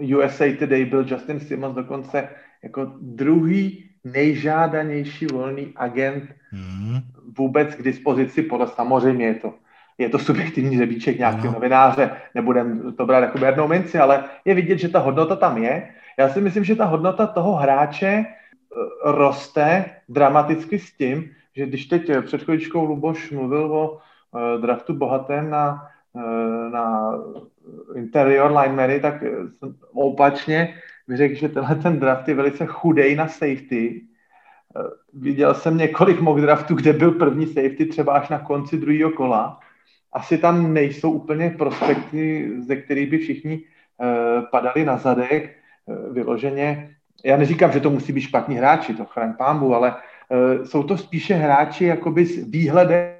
eh, USA Today byl Justin Simmons dokonce jako druhý nejžádanější volný agent hmm. vůbec k dispozici, podle samozřejmě je to, je to subjektivní řebíček nějakého no. novináře, nebudem to brát jako bernou minci, ale je vidět, že ta hodnota tam je. Já si myslím, že ta hodnota toho hráče eh, roste dramaticky s tím, že když teď před chvíličkou Luboš mluvil o uh, draftu bohatém na, na interior linemery, tak opačně bych řekl, že tenhle ten draft je velice chudej na safety. Eh, viděl jsem několik mock draftů, kde byl první safety třeba až na konci druhého kola. Asi tam nejsou úplně prospekty, ze kterých by všichni padali na zadek vyloženě. Já neříkám, že to musí být špatní hráči, to chraň pámbu, ale uh, jsou to spíše hráči jakoby s výhledem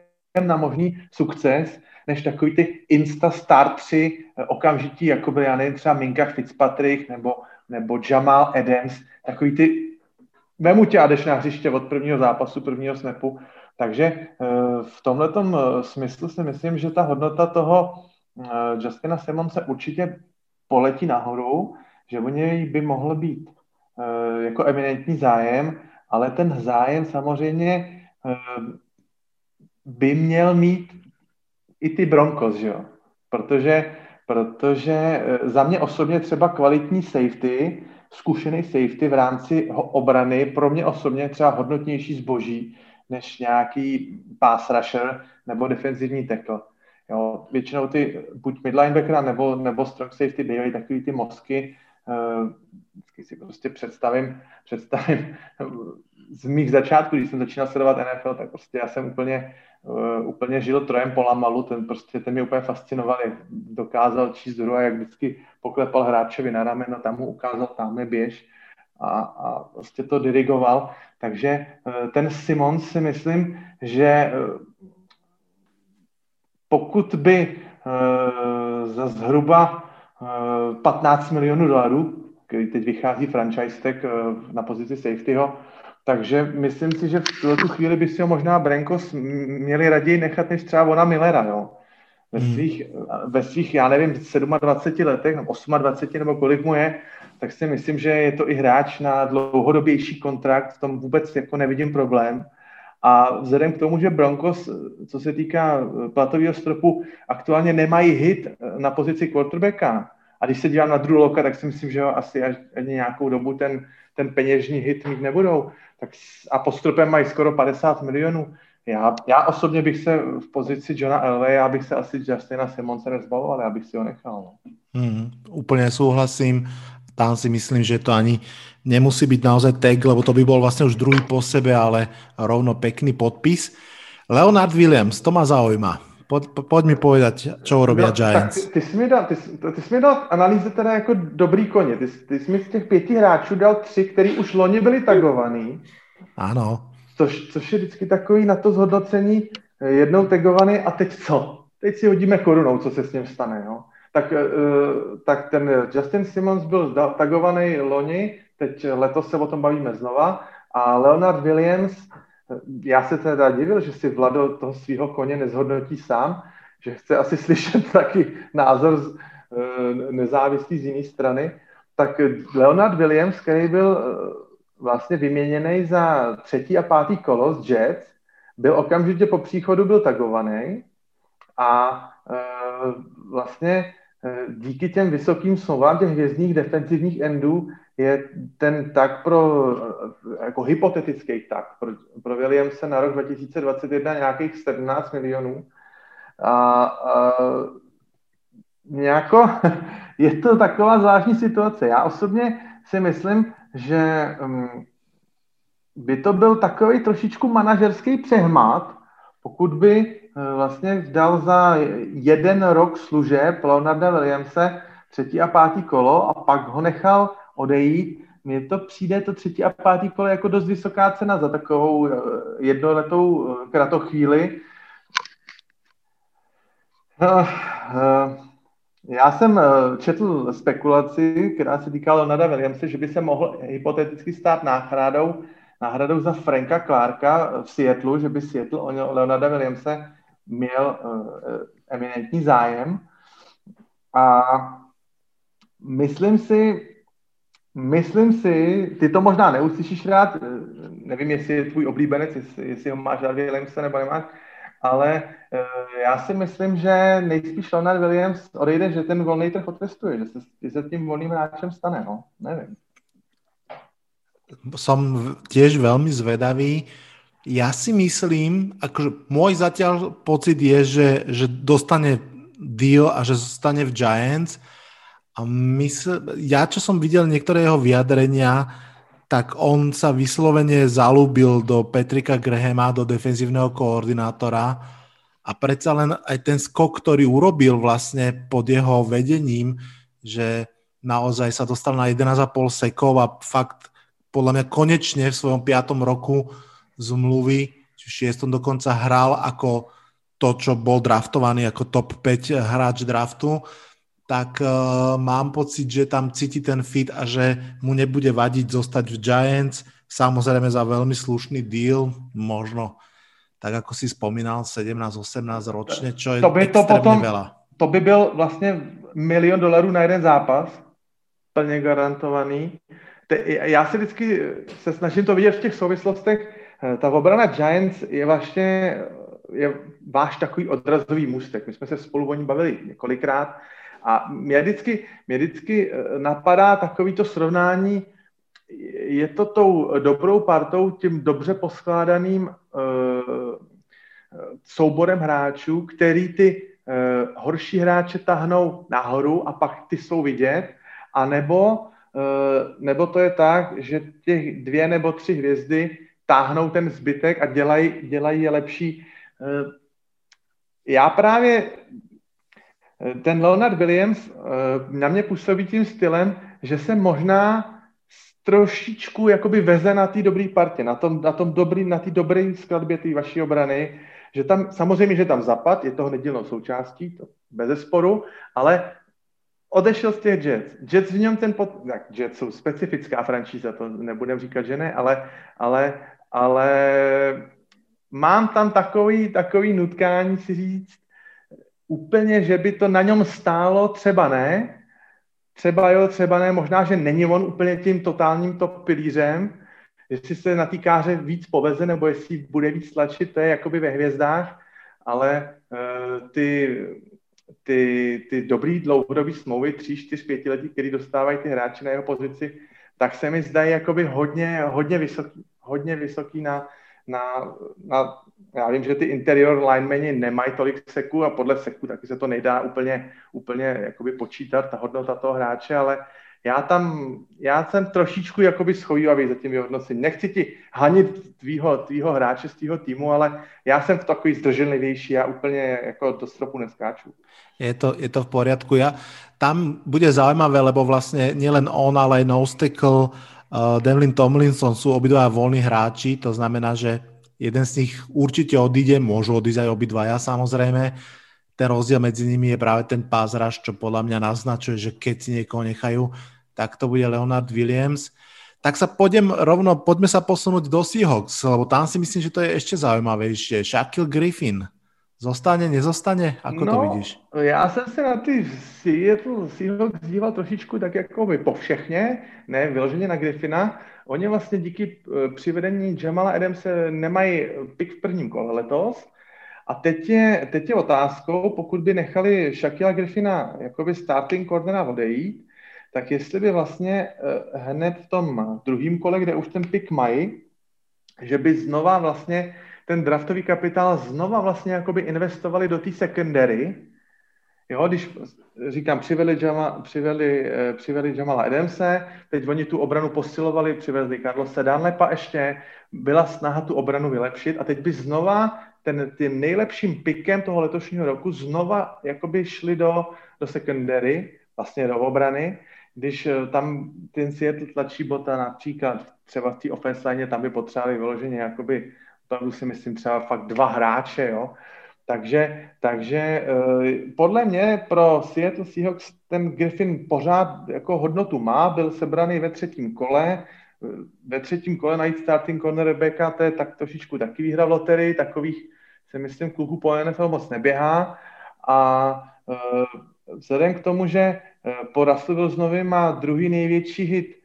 na možný sukces, než takový ty insta startři okamžití, jako by, já nevím, třeba Minka Fitzpatrick nebo nebo Jamal Adams, takový ty, vemu tě a jdeš na hřiště od prvního zápasu, prvního snapu. Takže eh, v tomhle eh, smyslu si myslím, že ta hodnota toho eh, Justina Simonse určitě poletí nahoru, že o něj by mohl být jako eminentní zájem, ale ten zájem samozřejmě by měl mít i ty Broncos, že jo? Protože protože eh, za mě osobně třeba kvalitní safety, zkušený safety v rámci obrany, pro mě osobně třeba hodnotnější zboží než nějaký pass rusher nebo defenzivní tackle. Jo, většinou ty buď midlinebacker nebo, nebo strong safety bývají takový ty mozky, vždycky si prostě představím, představím z mých začátků, když jsem začínal sledovat NFL, tak prostě já jsem úplně uh, úplně žil trojem Polamalu, ten prostě ten mě úplně fascinoval, jak dokázal číst hru a jak vždycky poklepal hráčovi na rameno, tam mu ukázal, tam je běž a, a prostě to dirigoval. Takže ten Simon si myslím, že pokud by za zhruba 15 milionů dolarů, který teď vychází franchise tag uh, na pozici safetyho, takže myslím si, že v tu chvíli by si ho možná Brenkos měli raději nechat než třeba ona Millera, jo. Ve hmm. svých, ve svých, já nevím, 27 letech, nebo 28 nebo kolik mu je, tak si myslím, že je to i hráč na dlouhodobější kontrakt, v tom vůbec jako nevidím problém. A vzhledem k tomu, že Broncos, co se týká platového stropu, aktuálně nemají hit na pozici quarterbacka, a když se dívám na Drew Locka, tak si myslím, že ho asi až nějakou dobu ten, ten peněžní hit mít nebudou, tak a postupem mají skoro 50 milionů. Já, já osobně bych se v pozici Johna Elway, já bych se asi Justina Simonse nezbavoval, já bych si ho nechal. No. Mm, úplne súhlasím. Tam si myslím, že to ani nemusí byť naozaj tag, lebo to by bol vlastne už druhý po sebe, ale rovno pekný podpis. Leonard Williams, to ma zaujíma. Poď, poď mi povedať, čo urobia no, Giants. Tak ty, ty, jsi mi dal, ty, ty jsi mi dal analýze teda jako dobrý koně. Ty, ty jsi mi z těch pěti hráčů dal tři, který už loni byli tagovaný. Ano. Což, což je vždycky takový na to zhodnocení eh, jednou tagovaný a teď co? Teď si hodíme korunou, co se s ním stane. Jo? Tak, uh, tak ten Justin Simmons byl tagovaný loni, teď letos se o tom bavíme znova a Leonard Williams já se teda divil, že si Vlado toho svého koně nezhodnotí sám, že chce asi slyšet taky názor z, e, nezávislý z jiné strany. Tak Leonard Williams, který byl vlastně vyměněný za třetí a pátý kolo z Jets, byl okamžitě po příchodu byl tagovaný a vlastně díky těm vysokým smlouvám těch hvězdných defenzivních endů je ten tak pro, jako hypotetický tak, pro, pro Williamse na rok 2021 nějakých 17 milionů. A, a nějako, je to taková zvláštní situace. Já osobně si myslím, že um, by to byl takový trošičku manažerský přehmat, pokud by uh, vlastně dal za jeden rok služeb Leonarda Williamse třetí a pátý kolo a pak ho nechal odejít. Mně to přijde to třetí a pátý kole jako dost vysoká cena za takovou eh, jednoletou eh, kratochvíli. Uh, já jsem četl spekulaci, která se týkala Leonarda Williamse, že by se mohl hypoteticky stát náhradou, náhradou za Franka Clarka v Seattleu, že by Seattle o Leonarda Williamse měl eminentní zájem. A myslím si, Myslím si, ty to možná neuslyšíš rád, nevím, jestli je tvůj oblíbenec, jestli, jestli ho máš rád Williamse nebo nemáš, ale uh, já si myslím, že nejspíš Leonard Williams odejde, že ten volný trh otestuje, že se, že se tím volným hráčem stane, no, nevím. Som tiež veľmi zvedavý. Ja si myslím, akože môj zatiaľ pocit je, že, že dostane deal a že zostane v Giants, a mysl, ja, čo som videl niektoré jeho vyjadrenia, tak on sa vyslovene zalúbil do Petrika Grahama, do defenzívneho koordinátora. A predsa len aj ten skok, ktorý urobil vlastne pod jeho vedením, že naozaj sa dostal na 11,5 sekov a fakt podľa mňa konečne v svojom piatom roku zmluvy, či šiestom dokonca hral ako to, čo bol draftovaný ako top 5 hráč draftu tak uh, mám pocit, že tam cíti ten fit a že mu nebude vadiť zostať v Giants. Samozrejme za veľmi slušný deal, možno tak ako si spomínal, 17-18 ročne, čo je to by to potom, veľa. To by byl vlastně milion dolarů na jeden zápas, plně garantovaný. Já si vždycky se snažím to vidět v těch souvislostech. Ta obrana Giants je vlastně je váš takový odrazový můstek. My jsme se spolu o ní bavili několikrát a mě vždycky, mě vždycky eh, napadá takovýto srovnání, je to tou dobrou partou, tím dobře poskládaným uh, souborem hráčů, který ty uh, horší hráče tahnou nahoru a pak ty jsou vidět, a nebo, to je tak, že těch dvě nebo tři hvězdy táhnou ten zbytek a dělají, dělají je lepší. Já právě ten Leonard Williams eh, na mě působí tím stylem, že se možná trošičku jakoby veze na té dobré partě, na tom, na tom dobrý, na té dobré skladbě té vaší obrany, že tam, samozřejmě, že tam zapad, je toho nedílnou součástí, to bez sporu, ale odešel z těch Jets. Jets v něm ten, pot, tak Jets jsou specifická franšíza, to nebudem říkat, že ne, ale, ale, ale mám tam takový, takový nutkání si říct, úplně, že by to na něm stálo, třeba ne, třeba jo, třeba ne, možná, že není on úplně tím totálním top pilířem, jestli se na týkáře víc poveze, nebo jestli bude víc tlačit, to je jakoby ve hvězdách, ale uh, ty, ty, ty dobrý dlouhodobý smlouvy, tři, čtyř, pětiletí, který dostávají ty hráči na jeho pozici, tak se mi zdají jakoby hodně, hodně vysoký. hodně vysoký na, na, na já vím, že ty interior linemeni nemají tolik seků a podle seků taky se to nejdá úplně, úplně jakoby počítat, ta hodnota toho hráče, ale já tam, já jsem trošičku jakoby schovývavý za tím vyhodnocením. Nechci ti hanit tvýho, tvýho hráče z tvýho týmu, ale já jsem v takový zdrženlivější, já úplně jako do stropu neskáču. Je to, je to v poriadku. Ja, tam bude zaujímavé, lebo vlastne nielen on, ale aj Nostickle, uh, Devlin Tomlinson sú obidva voľní hráči, to znamená, že jeden z nich určite odíde, môžu odísť aj obidvaja samozrejme, ten rozdiel medzi nimi je práve ten pázraž, čo podľa mňa naznačuje, že keď si niekoho nechajú, tak to bude Leonard Williams. Tak sa poďme rovno, poďme sa posunúť do Seahawks, lebo tam si myslím, že to je ešte zaujímavejšie. Shaquille Griffin. Zostane, nezostane? Ako no, to vidíš? Já jsem se na ty Seattle Seahawks díval trošičku tak jako by povšechně, ne vyloženě na Griffina. Oni vlastně díky eh, přivedení Jamala Adamse nemají pick v prvním kole letos, a teď je, teď je otázkou, pokud by nechali Shakila Griffina jakoby starting cornera odejít, tak jestli by vlastně eh, hned v tom druhém kole, kde už ten pick mají, že by znova vlastně ten draftový kapitál znova vlastně jakoby investovali do té secondary, Jo, když říkám, přiveli, Jama, přiveli, eh, přiveli Jamala Adamse, teď oni tu obranu posilovali, přivezli Carlose Danlepa ještě, byla snaha tu obranu vylepšit a teď by znova ten, tím nejlepším pikem toho letošního roku znova jakoby šli do, do secondary, vlastně do obrany, když eh, tam ten Seattle tlačí bota například třeba v té offense line, tam by potřebovali vyloženě jakoby, si myslím třeba fakt dva hráče, jo. Takže, takže eh, podle mě pro Seattle Seahawks ten Griffin pořád jako hodnotu má, byl sebraný ve třetím kole, ve třetím kole najít starting cornerbacka, to je tak trošičku taky výhra v loterii, takových si myslím kluků po NFL moc neběhá. A e, vzhledem k tomu, že e, po Russellu Wilsonovi má druhý největší hit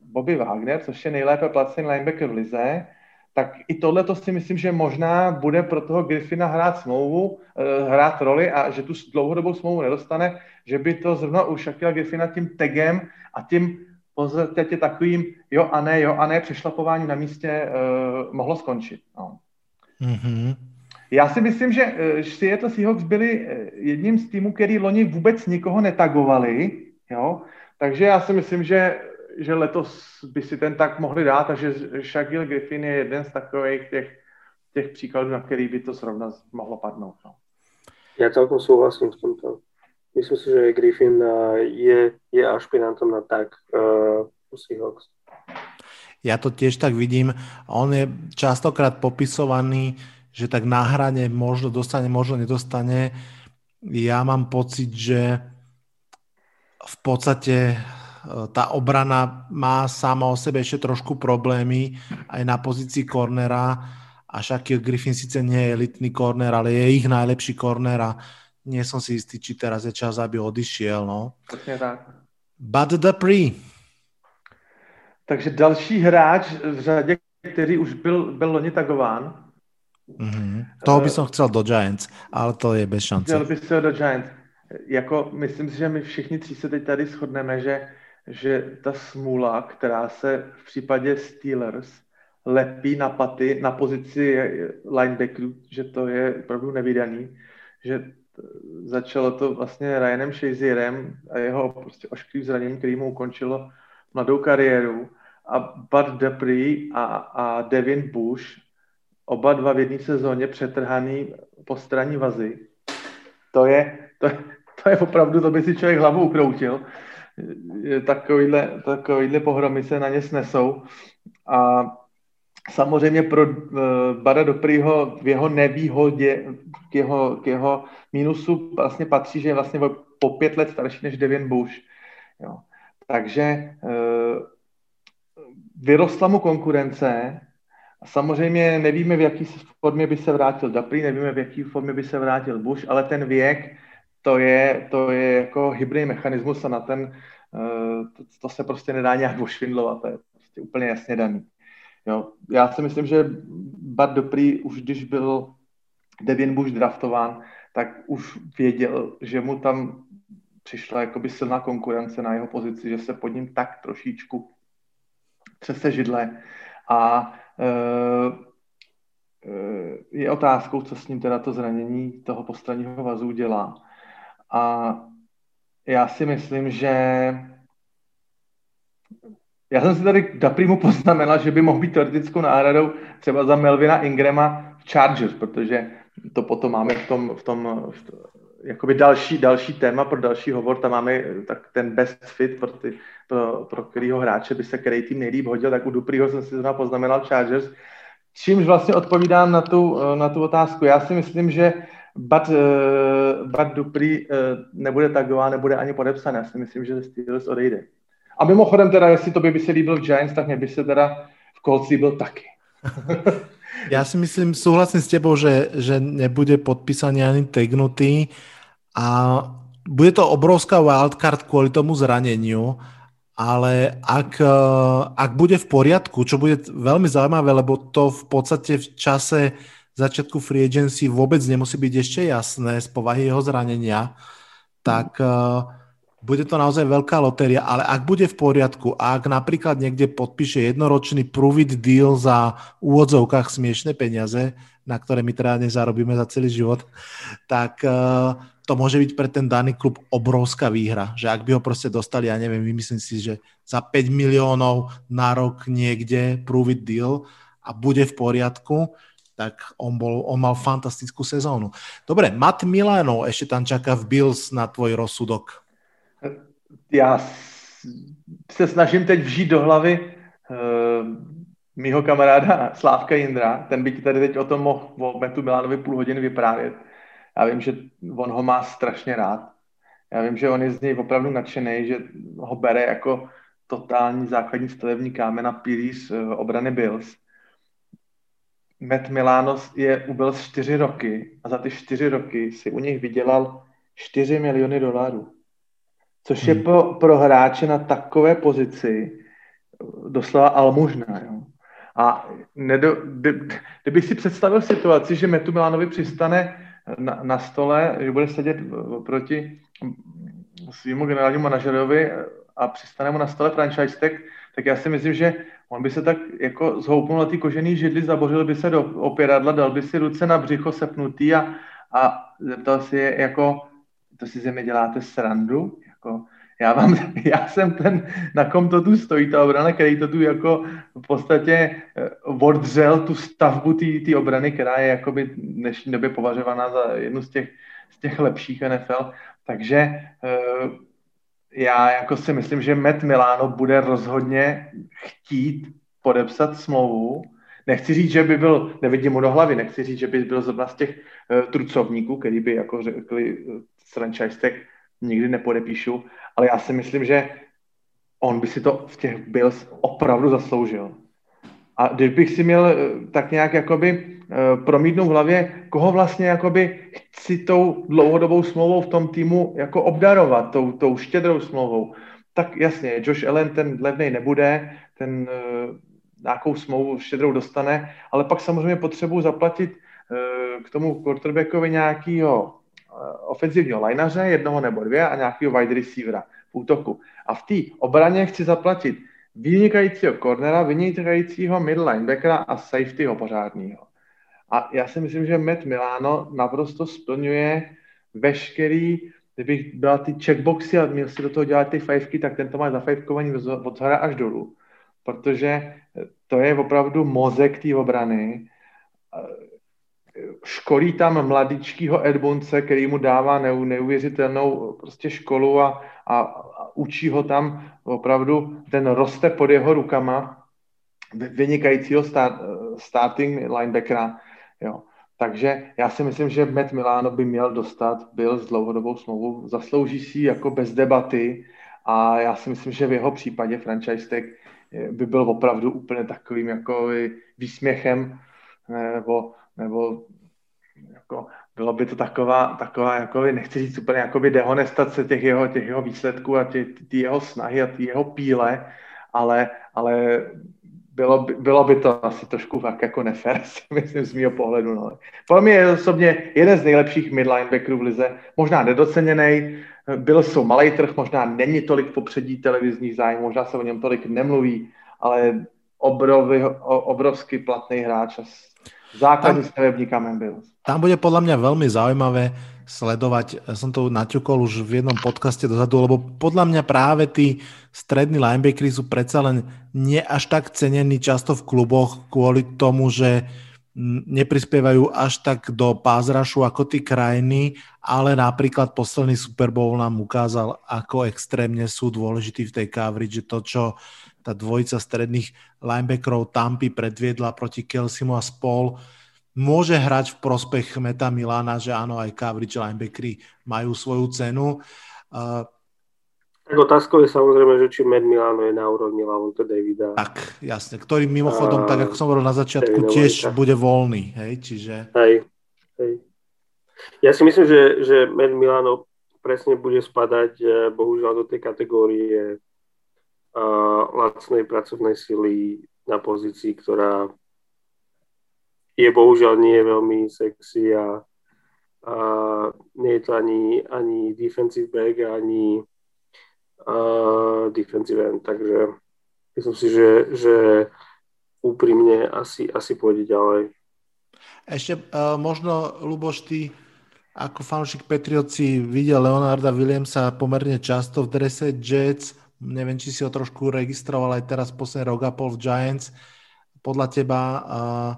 Bobby Wagner, což je nejlépe placený linebacker v lize, tak i tohle to si myslím, že možná bude pro toho Griffina hrát smlouvu, hrát roli a že tu dlouhodobou smlouvu nedostane, že by to zrovna u Shaquilla Griffina tím tegem a tím podstatě takovým jo a ne, jo a ne přešlapování na místě uh, mohlo skončit. No. Mm-hmm. Já si myslím, že uh, Seattle Seahawks byli jedním z týmů, který loni vůbec nikoho netagovali, jo, takže já si myslím, že, že letos by si ten tak mohli dát a že Shaquille Griffin je jeden z takových těch, těch příkladů, na který by to zrovna mohlo padnout. No. Já celkom souhlasím s tomto. Myslím si, že Griffin je, je ašpirantom na tak uh, Seahawks. Ja to tiež tak vidím. On je častokrát popisovaný, že tak na hrane možno dostane, možno nedostane. Ja mám pocit, že v podstate tá obrana má sama o sebe ešte trošku problémy aj na pozícii kornera a Shaquille Griffin síce nie je elitný korner, ale je ich najlepší korner a nie som si istý, či teraz je čas, aby odišiel. No. Přesně tak. Bud Dupree. Takže další hráč v řadě, který už byl, byl loni tagován. Mm-hmm. Toho by som chcel do Giants, ale to je bez šance. Chtěl by se do Giants. Jako, myslím si, že my všichni tři se teď tady shodneme, že, že ta smůla, která se v případě Steelers lepí na paty na pozici linebackerů, že to je opravdu nevydaný, že začalo to vlastně Ryanem Shazierem a jeho prostě ošklivým zraněním, který mu ukončilo mladou kariéru a Bud Dupree a, a Devin Bush, oba dva v jedné sezóně přetrhaný po straní vazy. To je, to, to je opravdu, to by si člověk hlavu ukroutil. Takovýhle, takovýhle pohromy se na ně snesou. A samozřejmě pro uh, Bada Doprýho v jeho nevýhodě, k jeho, k jeho mínusu vlastně patří, že je vlastně po pět let starší než Devin Bush. Jo. Takže uh, vyrostla mu konkurence samozřejmě nevíme, v jaké formě by se vrátil Dapri, nevíme, v jaké formě by se vrátil Bush, ale ten věk, to je, to je jako hybný mechanismus a na ten, uh, to, to se prostě nedá nějak ošvindlovat, to je prostě úplně jasně daný. Jo. Já si myslím, že Bud Dupree už když byl Devin Bush draftován, tak už věděl, že mu tam přišla jakoby silná konkurence na jeho pozici, že se pod ním tak trošičku třese židle A je otázkou, co s ním teda to zranění toho postranního vazu dělá. A já si myslím, že já jsem si tady da primu poznamenal, že by mohl být teoretickou náhradou třeba za Melvina Ingrama v Chargers, protože to potom máme v tom, v tom v jakoby další, další téma pro další hovor, tam máme tak ten best fit pro, ty, pro, pro kterýho hráče by se který tým nejlíp hodil, tak u Duprýho jsem si zrovna poznamenal Chargers, čímž vlastně odpovídám na tu, na tu otázku. Já si myslím, že Bad, uh, Bad Dupree uh, nebude tagován, nebude ani podepsan. Já si myslím, že Steelers odejde. A mimochodem teda, jestli to by se líbil v Giants, tak mě by se teda v Colts líbil taky. ja si myslím, súhlasím s tebou, že, že nebude podpísaný ani tagnutý a bude to obrovská wildcard kvôli tomu zraneniu, ale ak, e, ak bude v poriadku, čo bude veľmi zaujímavé, lebo to v podstate v čase začiatku free agency vôbec nemusí byť ešte jasné z povahy jeho zranenia, tak uh, bude to naozaj veľká lotéria, ale ak bude v poriadku, ak napríklad niekde podpíše jednoročný prove deal za úvodzovkách smiešné peniaze, na ktoré my teda nezarobíme za celý život, tak uh, to môže byť pre ten daný klub obrovská výhra. Že ak by ho proste dostali, ja neviem, vymyslím si, že za 5 miliónov na rok niekde prove deal a bude v poriadku, tak on, bol, on mal fantastickú sezónu. Dobre, Matt Milano ešte tam čaká v Bills na tvoj rozsudok já se snažím teď vžít do hlavy uh, mýho kamaráda Slávka Jindra, ten by ti tady teď o tom mohl o Metu Milánovi půl hodiny vyprávět. Já vím, že on ho má strašně rád. Já vím, že on je z něj opravdu nadšený, že ho bere jako totální základní stavební kámen a pilíř uh, obrany Bills. Matt Milano je u Bills čtyři roky a za ty čtyři roky si u nich vydělal 4 miliony dolarů což je hmm. pro, pro hráče na takové pozici doslova almužná. Jo. A nedo, kdy, kdybych si představil situaci, že Metu Milánovi přistane na, na stole, že bude sedět proti svýmu generálnímu manažerovi a přistane mu na stole franchise tag, tak já si myslím, že on by se tak jako zhoupnul na ty kožený židli, zabořil by se do opěradla, dal by si ruce na břicho sepnutý a, a zeptal si je jako, to si ze mě děláte srandu? Jako, já, vám, já jsem ten, na kom to tu stojí, ta obrana, který to tu jako v podstatě eh, odřel tu stavbu té obrany, která je jakoby v dnešní době považovaná za jednu z těch, z těch lepších NFL. Takže eh, já jako si myslím, že Matt Milano bude rozhodně chtít podepsat smlouvu. Nechci říct, že by byl, nevidím mu do hlavy, nechci říct, že by byl zrovna z těch uh, trucovníků, který by jako řekli uh, franchise nikdy nepodepíšu, ale já si myslím, že on by si to v těch Bills opravdu zasloužil. A když bych si měl eh, tak nějak jakoby promítnout v hlavě, koho vlastně jakoby chci tou dlouhodobou smlouvou v tom týmu jako obdarovat, tou, tou štědrou smlouvou, tak jasně, Josh Allen ten levnej nebude, ten uh, nějakou smlouvu štědrou dostane, ale pak samozřejmě potřebuji zaplatit uh, k tomu quarterbackovi nějakýho ofenzivního lineaře, jednoho nebo dvě a nějakého wide receivera v útoku. A v té obraně chci zaplatit vynikajícího cornera, vynikajícího middle linebackera a safetyho pořádného. A já si myslím, že Matt Milano naprosto splňuje veškerý, kdybych byla ty checkboxy a měl si do toho dělat ty fajfky, tak ten to má zafajfkovaný od zhora až dolů. Protože to je opravdu mozek té obrany školí tam mladičkýho Edbonce, který mu dává neuvěřitelnou prostě školu a, a, a učí ho tam opravdu, ten roste pod jeho rukama vynikajícího start, starting linebackera. Jo. Takže já si myslím, že Matt Milano by měl dostat, byl s dlouhodobou smlouvou, zaslouží si jako bez debaty a já si myslím, že v jeho případě franchise tag by byl opravdu úplně takovým jako výsměchem nebo nebo jako, bylo by to taková, taková jako, nechci říct úplně jakoby dehonestace těch jeho, těch jeho výsledků a ty, ty jeho snahy a ty jeho píle, ale, ale bylo by, bylo by to asi trošku fakt jako nefér, myslím z mého pohledu. No. Podle mě je osobně jeden z nejlepších midlinebackerů v lize, možná nedoceněný, byl jsou malý trh, možná není tolik popředí televizních zájmů, možná se o něm tolik nemluví, ale obrový, obrovský platný hráč a základný stavebník Amen Bills. Tam bude podľa mňa veľmi zaujímavé sledovať, som to naťukol už v jednom podcaste dozadu, lebo podľa mňa práve tí strední linebackeri sú predsa len nie až tak cenení často v kluboch kvôli tomu, že neprispievajú až tak do pázrašu ako tí krajiny, ale napríklad posledný Super Bowl nám ukázal, ako extrémne sú dôležití v tej coverage, to, čo tá dvojica stredných linebackerov Tampy predviedla proti Kelsimu a spol, môže hrať v prospech Meta Milana, že áno, aj coverage linebackery majú svoju cenu. Uh, tak otázkou je samozrejme, že či Med Milano je na úrovni Lavonte Davida. Tak, jasne. Ktorý mimochodom, a... tak ako som hovoril na začiatku, tiež bude voľný. Hej, čiže... Hej, hej. Ja si myslím, že, že Med Milano presne bude spadať eh, bohužiaľ do tej kategórie uh, lacnej pracovnej sily na pozícii, ktorá je bohužiaľ nie je veľmi sexy a, a nie je to ani, ani defensive back, ani uh, defensive end, takže myslím si, že, že úprimne asi, asi pôjde ďalej. Ešte uh, možno, Luboš, ty ako fanúšik Patriotsi videl Leonarda Williamsa pomerne často v drese Jets. Neviem, či si ho trošku registroval aj teraz posledný rok a pol v Giants. Podľa teba uh,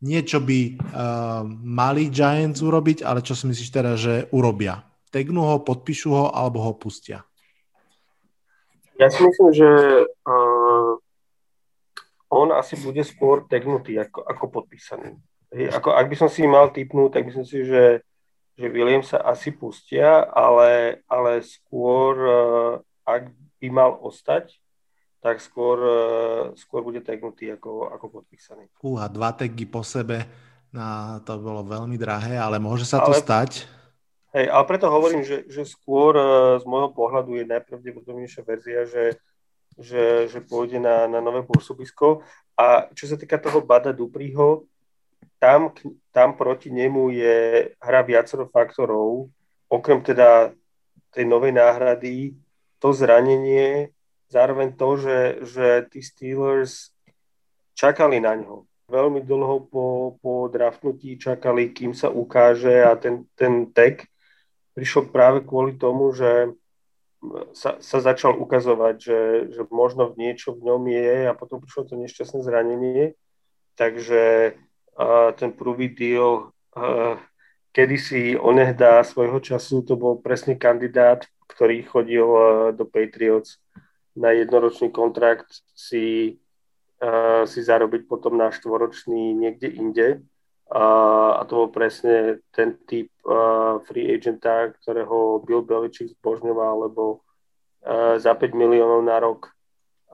niečo by uh, mali Giants urobiť, ale čo si myslíš teda, že urobia? Tegnú ho, podpíšu ho alebo ho pustia? Ja si myslím, že uh, on asi bude skôr tegnutý ako, ako podpísaný. Hej, ako, ak by som si mal typnúť, tak myslím si, že, že William sa asi pustia, ale, ale skôr, uh, ak by mal ostať, tak skôr, uh, skôr bude tegnutý ako, ako podpísaný. Fúha, dva tegy po sebe, na, to bolo veľmi drahé, ale môže sa to ale, stať? Hej, ale preto hovorím, že, že skôr e, z môjho pohľadu je najpravdepodobnejšia verzia, že, že, že pôjde na, na nové pôsobisko. A čo sa týka toho Bada Dupriho, tam, tam proti nemu je hra viacero faktorov, okrem teda tej novej náhrady, to zranenie, zároveň to, že, že tí Steelers čakali na ňo. Veľmi dlho po, po draftnutí čakali, kým sa ukáže a ten, ten tag prišiel práve kvôli tomu, že sa, sa začal ukazovať, že, že možno v niečo v ňom je a potom prišlo to nešťastné zranenie. Takže uh, ten prvý deal uh, kedysi onehdá svojho času, to bol presne kandidát, ktorý chodil uh, do Patriots na jednoročný kontrakt si, uh, si zarobiť potom na štvoročný niekde inde a to bol presne ten typ uh, free agenta, ktorého Bill Belichick zbožňoval, lebo uh, za 5 miliónov na rok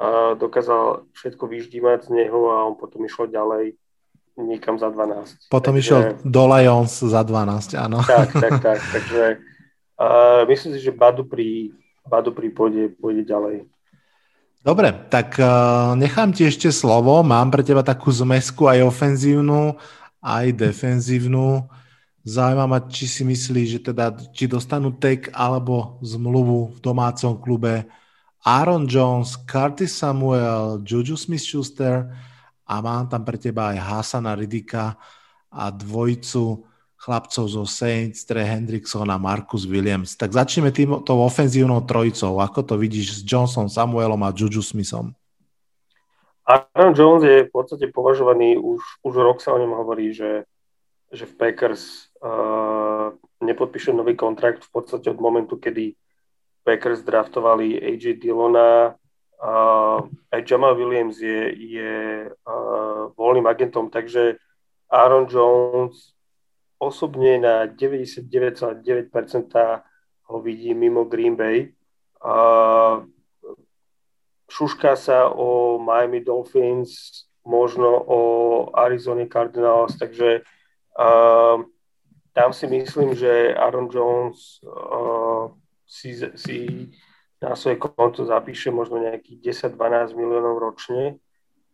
uh, dokázal všetko vyždívať z neho a on potom išiel ďalej nikam za 12. Potom takže, išiel do Lions za 12, áno. Tak, tak, tak. Takže uh, myslím si, že Badu pri, Badu pri pôjde, pôjde ďalej. Dobre, tak uh, nechám ti ešte slovo. Mám pre teba takú zmesku aj ofenzívnu aj defenzívnu. Zaujíma ma, či si myslí, že teda, či dostanú tek alebo zmluvu v domácom klube Aaron Jones, Curtis Samuel, Juju Smith-Schuster a mám tam pre teba aj Hasana Ridika a dvojicu chlapcov zo Saints, Trey Hendrickson a Marcus Williams. Tak začneme tým, tou ofenzívnou trojicou. Ako to vidíš s Johnson, Samuelom a Juju Smithom? Aaron Jones je v podstate považovaný, už, už rok sa o ňom hovorí, že, že v Packers uh, nepodpíše nový kontrakt v podstate od momentu, kedy Packers draftovali AJ Dillona, uh, aj Jamal Williams je, je uh, voľným agentom, takže Aaron Jones osobne na 99,9% ho vidí mimo Green Bay. Uh, šušká sa o Miami Dolphins, možno o Arizona Cardinals, takže uh, tam si myslím, že Aaron Jones uh, si, si na svoje konto zapíše možno nejakých 10-12 miliónov ročne,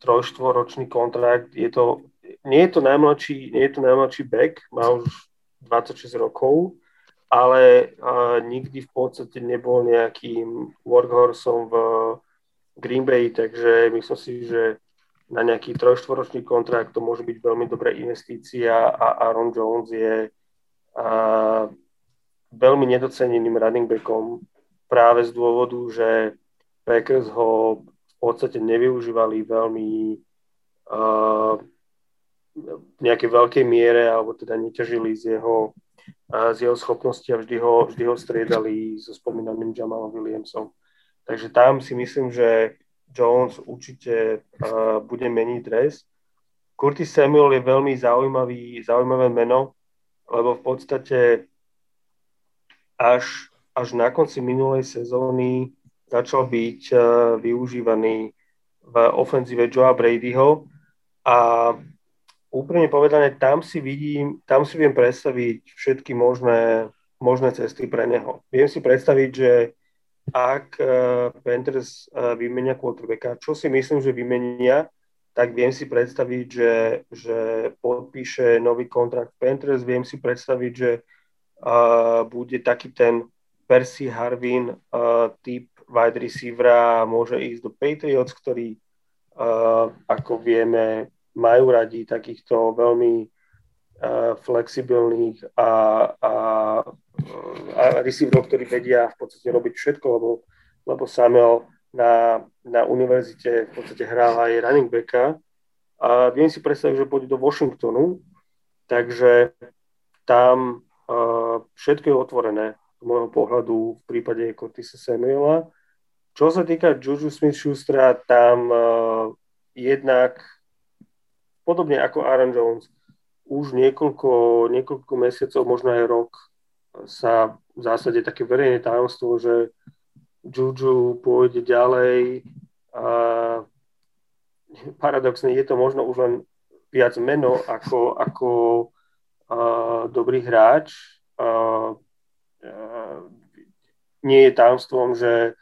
trojštvoročný kontrakt, je to, nie je to najmladší, nie je to najmladší back, má už 26 rokov, ale uh, nikdy v podstate nebol nejakým workhorsom v Green Bay, takže myslím si, že na nejaký trojštvoročný kontrakt to môže byť veľmi dobrá investícia a Aaron Jones je a, veľmi nedoceneným running backom práve z dôvodu, že Packers ho v podstate nevyužívali veľmi uh, nejakej veľkej miere alebo teda neťažili z jeho, z jeho schopnosti a vždy ho, vždy ho striedali so spomínaným Jamalom Williamsom. Takže tam si myslím, že Jones určite uh, bude meniť dres. Curtis Samuel je veľmi zaujímavý, zaujímavé meno, lebo v podstate až, až na konci minulej sezóny začal byť uh, využívaný v ofenzíve Joa Bradyho a úprimne povedané, tam si vidím, tam si viem predstaviť všetky možné, možné cesty pre neho. Viem si predstaviť, že ak uh, Panthers uh, vymenia quarterbacka, čo si myslím, že vymenia, tak viem si predstaviť, že, že podpíše nový kontrakt Panthers, viem si predstaviť, že uh, bude taký ten Percy Harvin uh, typ wide receivera môže ísť do Patriots, ktorí, uh, ako vieme, majú radi takýchto veľmi uh, flexibilných a, a a receiverov, ktorí vedia v podstate robiť všetko, lebo, lebo Samuel na, na univerzite v podstate hral aj running backa a viem si predstaviť, že pôjde do Washingtonu, takže tam uh, všetko je otvorené z môjho pohľadu v prípade Curtisa Samuela. Čo sa týka Juju Smith-Schustera, tam uh, jednak podobne ako Aaron Jones, už niekoľko, niekoľko mesiacov, možno aj rok, sa v zásade také verejné tajomstvo, že Juju pôjde ďalej a paradoxne je to možno už len viac meno ako, ako uh, dobrý hráč. Uh, uh, nie je tajomstvom, že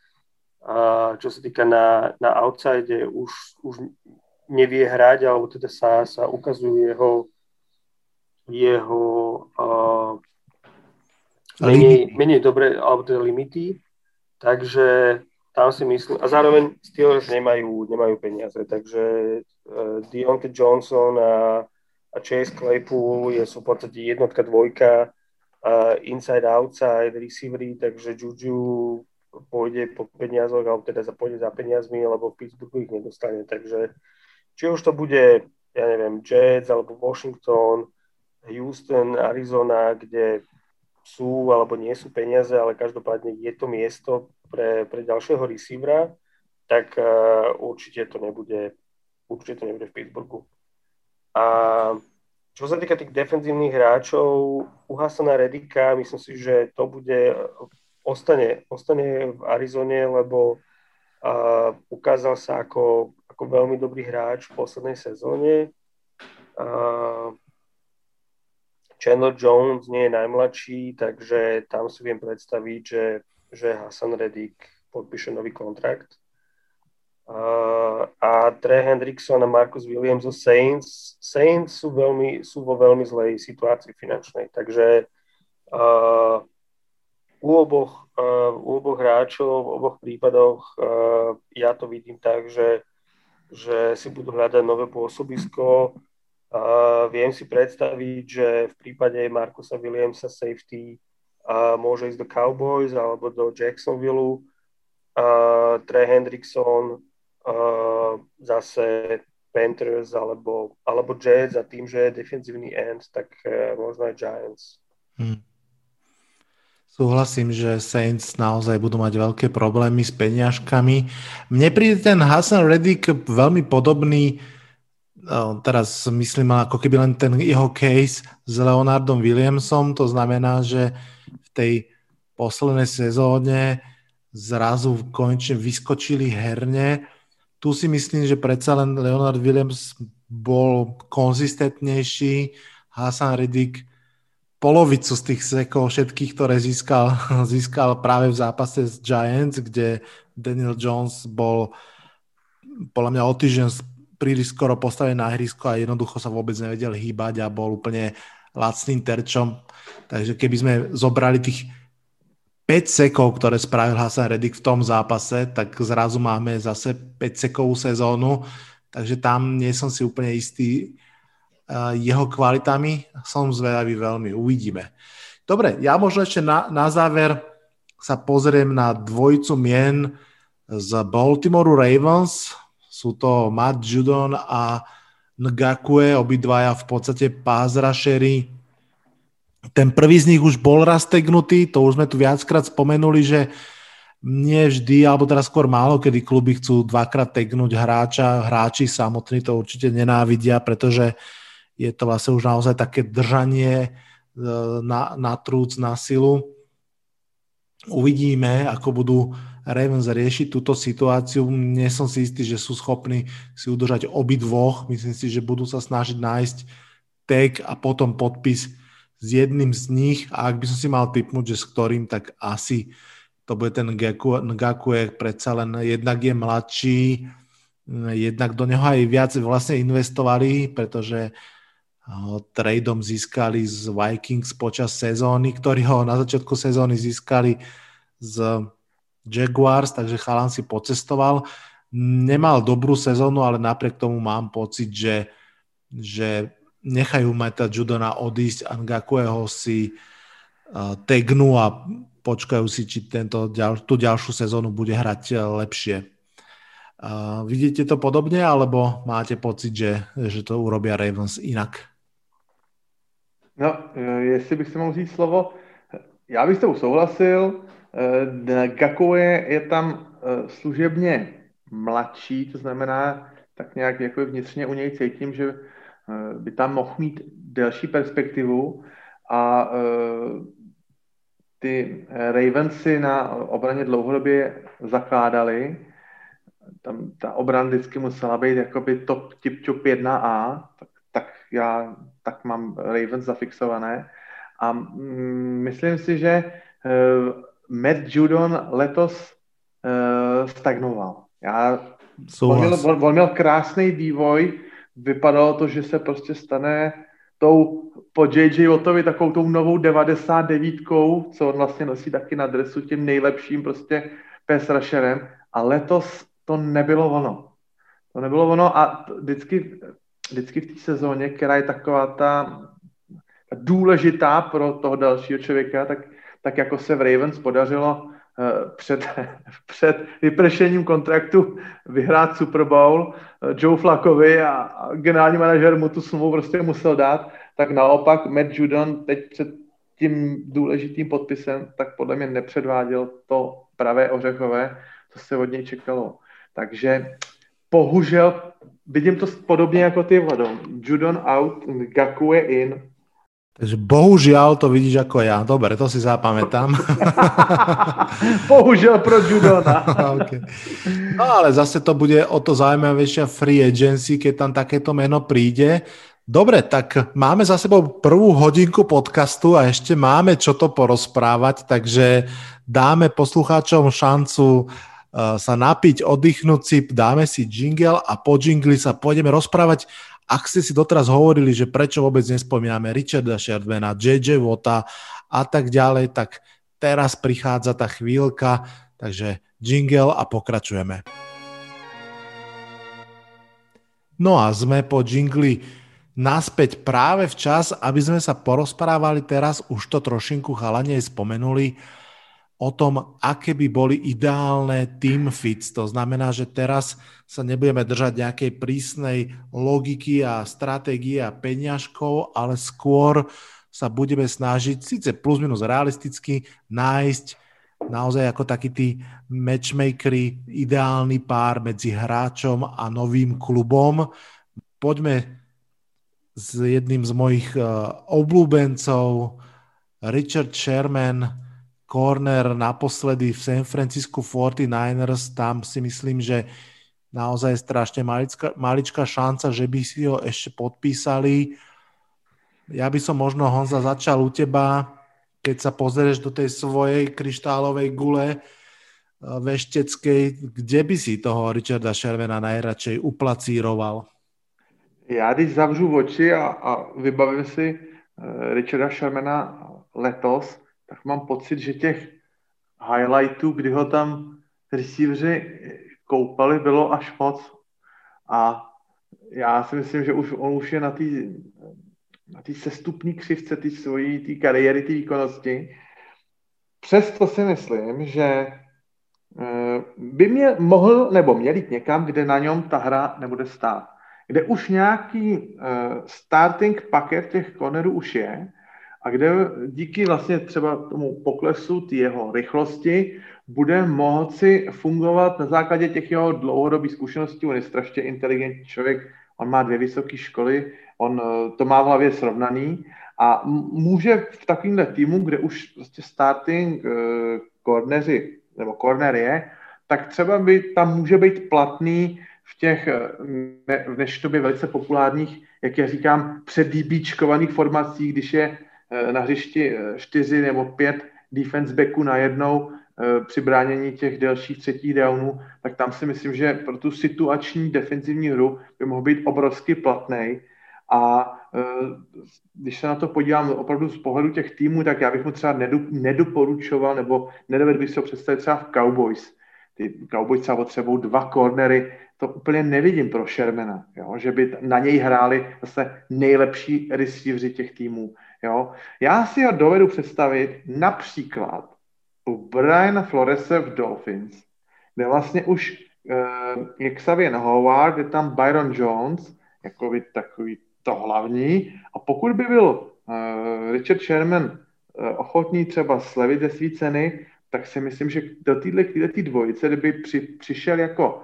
uh, čo sa týka na, na outside, už, už nevie hrať, alebo teda sa, sa ukazujú jeho, jeho uh, menej, menej dobre, alebo teda limity, takže tam si myslím, a zároveň Steelers nemajú, nemajú peniaze, takže uh, Deontay Johnson a, a Chase Claypool je, sú v podstate jednotka, dvojka, uh, inside, outside, receivery, takže Juju pôjde po peniazoch, alebo teda za, pôjde za peniazmi, lebo v Pittsburghu ich nedostane, takže či už to bude, ja neviem, Jets, alebo Washington, Houston, Arizona, kde sú alebo nie sú peniaze, ale každopádne je to miesto pre, pre ďalšieho receivera, tak uh, určite to nebude určite to nebude v Pittsburghu. A čo sa týka tých defenzívnych hráčov, u Hasana Redika, myslím si, že to bude, ostane, ostane v Arizone, lebo uh, ukázal sa ako, ako veľmi dobrý hráč v poslednej sezóne. Uh, Chandler Jones nie je najmladší, takže tam si viem predstaviť, že, že Hassan Reddick podpíše nový kontrakt. Uh, a Trey Hendrickson a Marcus Williams zo Saints. Saints sú, veľmi, sú vo veľmi zlej situácii finančnej, takže uh, u, oboch, uh, u oboch hráčov, v oboch prípadoch uh, ja to vidím tak, že, že si budú hľadať nové pôsobisko, Uh, viem si predstaviť, že v prípade Markusa Williamsa safety uh, môže ísť do Cowboys alebo do Jacksonville. Uh, Trey Hendrickson uh, zase Panthers alebo, alebo Jets a tým, že je defensívny end, tak uh, možno aj Giants. Hmm. Súhlasím, že Saints naozaj budú mať veľké problémy s peniažkami. Mne príde ten Hassan Reddick veľmi podobný teraz myslím ako keby len ten jeho case s Leonardom Williamsom, to znamená, že v tej poslednej sezóne zrazu konečne vyskočili herne. Tu si myslím, že predsa len Leonard Williams bol konzistentnejší, Hasan Riddick polovicu z tých sekov všetkých, ktoré získal, získal práve v zápase s Giants, kde Daniel Jones bol podľa mňa o týždeň príliš skoro postavený na ihrisko a jednoducho sa vôbec nevedel hýbať a bol úplne lacným terčom. Takže keby sme zobrali tých 5 sekov, ktoré spravil Hasan Reddick v tom zápase, tak zrazu máme zase 5 sekovú sezónu, takže tam nie som si úplne istý jeho kvalitami. Som zvedavý veľmi, uvidíme. Dobre, ja možno ešte na, na záver sa pozriem na dvojicu mien z Baltimore Ravens. Sú to Matt Judon a Ngakue, obidvaja v podstate pázrašery. Ten prvý z nich už bol rastegnutý, to už sme tu viackrát spomenuli, že nie vždy, alebo teraz skôr málo, kedy kluby chcú dvakrát tegnúť hráča, hráči samotní to určite nenávidia, pretože je to vlastne už naozaj také držanie e, na, na trúc, na silu. Uvidíme, ako budú Ravens riešiť túto situáciu. Nie som si istý, že sú schopní si udržať obi dvoch. Myslím si, že budú sa snažiť nájsť tag a potom podpis s jedným z nich. A ak by som si mal typnúť, že s ktorým, tak asi to bude ten Ngakue, predsa len jednak je mladší, jednak do neho aj viac vlastne investovali, pretože tradeom získali z Vikings počas sezóny, ktorí ho na začiatku sezóny získali z Jaguars, takže chalan si pocestoval. Nemal dobrú sezónu, ale napriek tomu mám pocit, že, že nechajú Meta Judona odísť, Ngakueho si uh, tegnú a počkajú si, či tento, tú ďalšiu sezónu bude hrať eh, lepšie. Uh, vidíte to podobne, alebo máte pocit, že, že to urobia Ravens inak? No, eh, jestli bych si mohl říct slovo, já bych s tou souhlasil. Gakue je tam služebně mladší, to znamená, tak nějak jako vnitřně u něj cítím, že by tam mohl mít delší perspektivu a ty eh, Ravensy na obraně dlouhodobě zakládali. Tam ta obrana vždycky musela být jakoby top tip 1A, tak, tak já tak mám Ravens zafixované. A mm, myslím si, že uh, Matt Judon letos uh, stagnoval. Já, on, měl, on, on měl krásný vývoj, vypadalo to, že se prostě stane tou po JJ Ottovi takovou tou novou 99, co on vlastně nosí taky na dresu tím nejlepším prostě pass rusherem a letos to nebylo ono. To nebylo ono a vždycky, vždycky v té sezóně, která je taková ta, důležitá pro toho dalšího člověka, tak, tak jako se v Ravens podařilo uh, před, před vypršením kontraktu vyhrát Super Bowl uh, Joe Flackovi a, a generální manažer mu tu smlouvu prostě musel dát tak naopak Matt Judon teď před tím důležitým podpisem, tak podle mě nepředváděl to pravé ořechové, co se od něj čekalo. Takže bohužel vidím to podobně jako ty Vladom. Judon out, Gakue in. Takže bohužiaľ to vidíš ako ja. Dobre, to si zapamätám. bohužiaľ pro Judona. okay. No ale zase to bude o to zaujímavejšia free agency, keď tam takéto meno príde. Dobre, tak máme za sebou prvú hodinku podcastu a ešte máme čo to porozprávať, takže dáme poslucháčom šancu sa napiť, oddychnúť si, dáme si jingle a po jingli sa pôjdeme rozprávať. Ak ste si doteraz hovorili, že prečo vôbec nespomíname Richarda Shervena, JJ Vota a tak ďalej, tak teraz prichádza tá chvíľka, takže jingle a pokračujeme. No a sme po jingli naspäť práve včas, aby sme sa porozprávali teraz, už to trošinku chalanie spomenuli, o tom, aké by boli ideálne team fits. To znamená, že teraz sa nebudeme držať nejakej prísnej logiky a stratégie a peňažkov, ale skôr sa budeme snažiť, síce plus minus realisticky, nájsť naozaj ako taký tí matchmakery, ideálny pár medzi hráčom a novým klubom. Poďme s jedným z mojich uh, obľúbencov, Richard Sherman, corner naposledy v San Francisco 49ers, tam si myslím, že naozaj strašne malička, maličká šanca, že by si ho ešte podpísali. Ja by som možno, Honza, začal u teba, keď sa pozrieš do tej svojej kryštálovej gule uh, vešteckej, kde by si toho Richarda Shermana najradšej uplacíroval? Já když zavřu oči a, a vybavím si uh, Richarda Shermana letos, tak mám pocit, že těch highlightů, kdy ho tam receiveri koupali, bylo až moc. A já si myslím, že už on už je na té na tý sestupní křivce té svojí tý kariéry, té výkonnosti. Přesto si myslím, že eh, by mě mohl nebo měl jít někam, kde na něm ta hra nebude stát. Kde už nějaký uh, starting paket těch cornerů už je a kde díky vlastně třeba tomu poklesu té jeho rychlosti bude moci fungovat na základě těch jeho dlouhodobých zkušeností. On je strašně inteligentní člověk, on má dvě vysoké školy, on eh, to má v hlavě srovnaný a může v takovémhle týmu, kde už prostě starting uh, corneři nebo corner je, tak třeba by tam může být platný v těch ne, v dnešní době velice populárních, jak já říkám, předdíbíčkovaných formacích, když je uh, na hřišti čtyři nebo pět defense backů najednou, Eh, při bránění těch delších třetích downů, tak tam si myslím, že pro tu situační defenzivní hru by mohl být obrovsky platný. A eh, když se na to podívám opravdu z pohledu těch týmů, tak já bych mu třeba nedoporučoval, nebo nedovedl bych si ho představit třeba v Cowboys. Ty Cowboys třeba potřebují dva cornery, to úplně nevidím pro Shermana, jo? že by na něj hráli zase nejlepší receiveři těch týmů. Jo? Já si ho dovedu představit například u Briana Florese v Dolphins, kde vlastně už uh, je Xavier Howard, je tam Byron Jones, jako by takový to hlavní. A pokud by byl uh, Richard Sherman uh, ochotný třeba slevit ze své ceny, tak si myslím, že do tý dvojice, kdyby při, přišel jako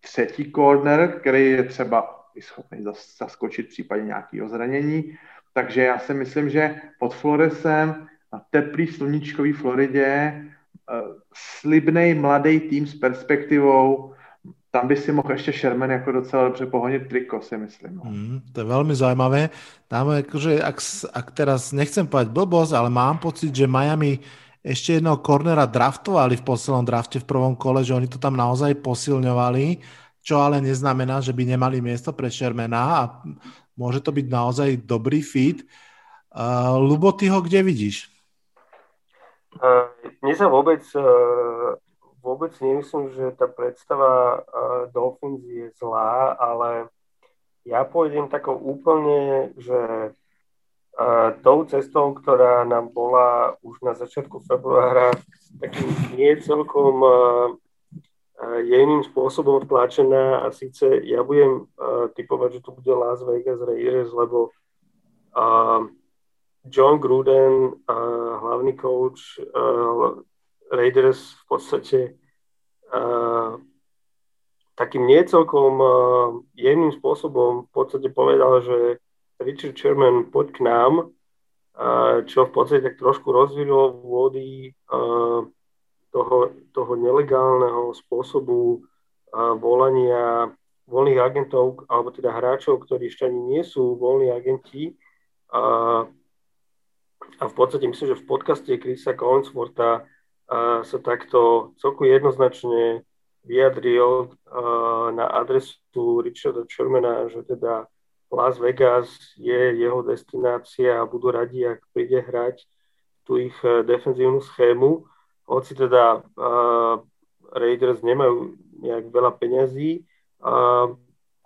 třetí corner, který je třeba schopný zaskočit v případě nějakého zranění, takže já si myslím, že pod Floresem na teplý sluníčkový Floridě, eh, slibný mladý tým s perspektivou, tam by si mohl ještě Sherman jako docela dobře pohonit triko, si myslím. No. Mm, to je veľmi zaujímavé. Tam akože, ak, ak teraz nechcem povedať blbosť, ale mám pocit, že Miami ešte jedného kornera draftovali v poslednom drafte v prvom kole, že oni to tam naozaj posilňovali, čo ale neznamená, že by nemali miesto pre Shermana a môže to byť naozaj dobrý fit. Uh, Lubo, ty ho kde vidíš? Mne sa vôbec, vôbec nemyslím, že tá predstava Dolphins je zlá, ale ja pôjdem takou úplne, že tou cestou, ktorá nám bola už na začiatku februára takým nie celkom jemným spôsobom tlačená a síce ja budem typovať, že to bude Las Vegas Raiders, lebo John Gruden, uh, hlavný coach uh, Raiders v podstate uh, takým niecelkom uh, jemným spôsobom v podstate povedal, že Richard Sherman, poď k nám, uh, čo v podstate tak trošku rozvilo vody uh, toho, toho nelegálneho spôsobu volania voľných agentov, alebo teda hráčov, ktorí ešte ani nie sú voľní agenti, uh, a v podstate myslím, že v podcaste Chrisa Collinswortha sa takto celku jednoznačne vyjadril na adresu Richarda Shermana, že teda Las Vegas je jeho destinácia a budú radi, ak príde hrať tú ich uh, defenzívnu schému. Hoci teda uh, Raiders nemajú nejak veľa peňazí, uh,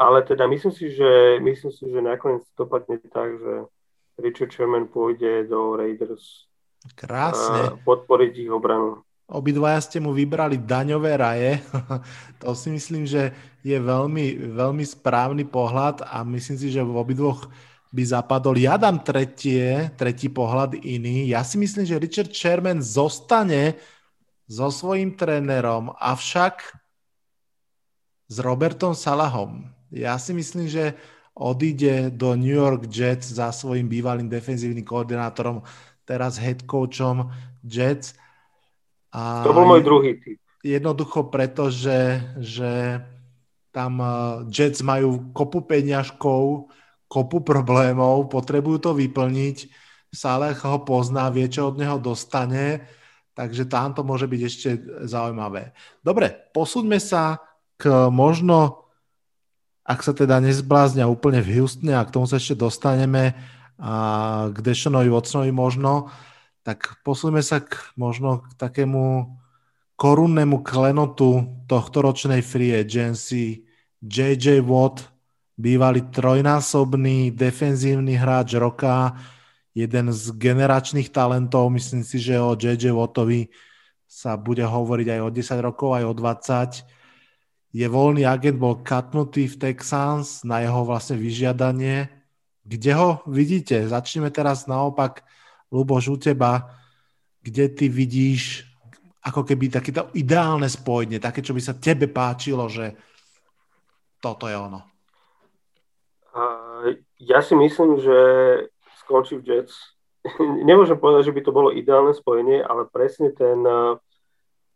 ale teda myslím si, že, myslím si, že nakoniec to dopadne tak, že Richard Sherman pôjde do Raiders Krásne. podporiť ich obranu. Obidvaja ste mu vybrali daňové raje. to si myslím, že je veľmi, veľmi správny pohľad a myslím si, že v obidvoch by zapadol. Ja dám tretie, tretí pohľad iný. Ja si myslím, že Richard Sherman zostane so svojím trénerom, avšak s Robertom Salahom. Ja si myslím, že odíde do New York Jets za svojim bývalým defenzívnym koordinátorom, teraz head coachom Jets. A to bol môj druhý typ. Jednoducho preto, že, že tam eh, Jets majú kopu peňažkov, kopu problémov, potrebujú to vyplniť. Saleh ho pozná, vie, čo od neho dostane, takže tam to môže byť ešte zaujímavé. Dobre, posúďme sa k možno ak sa teda nezbláznia úplne v Houstone a k tomu sa ešte dostaneme a k Deshonovi Watsonovi možno, tak posúňme sa k, možno k takému korunnému klenotu tohto ročnej free agency JJ Watt, bývalý trojnásobný defenzívny hráč roka, jeden z generačných talentov, myslím si, že o JJ Wattovi sa bude hovoriť aj o 10 rokov, aj o 20. Je voľný agent, bol katnutý v Texans na jeho vlastne vyžiadanie. Kde ho vidíte? Začneme teraz naopak, Luboš, u teba. Kde ty vidíš ako keby takéto ideálne spojenie, také, čo by sa tebe páčilo, že toto je ono? Ja si myslím, že skončí v Jets. Nemôžem povedať, že by to bolo ideálne spojenie, ale presne ten,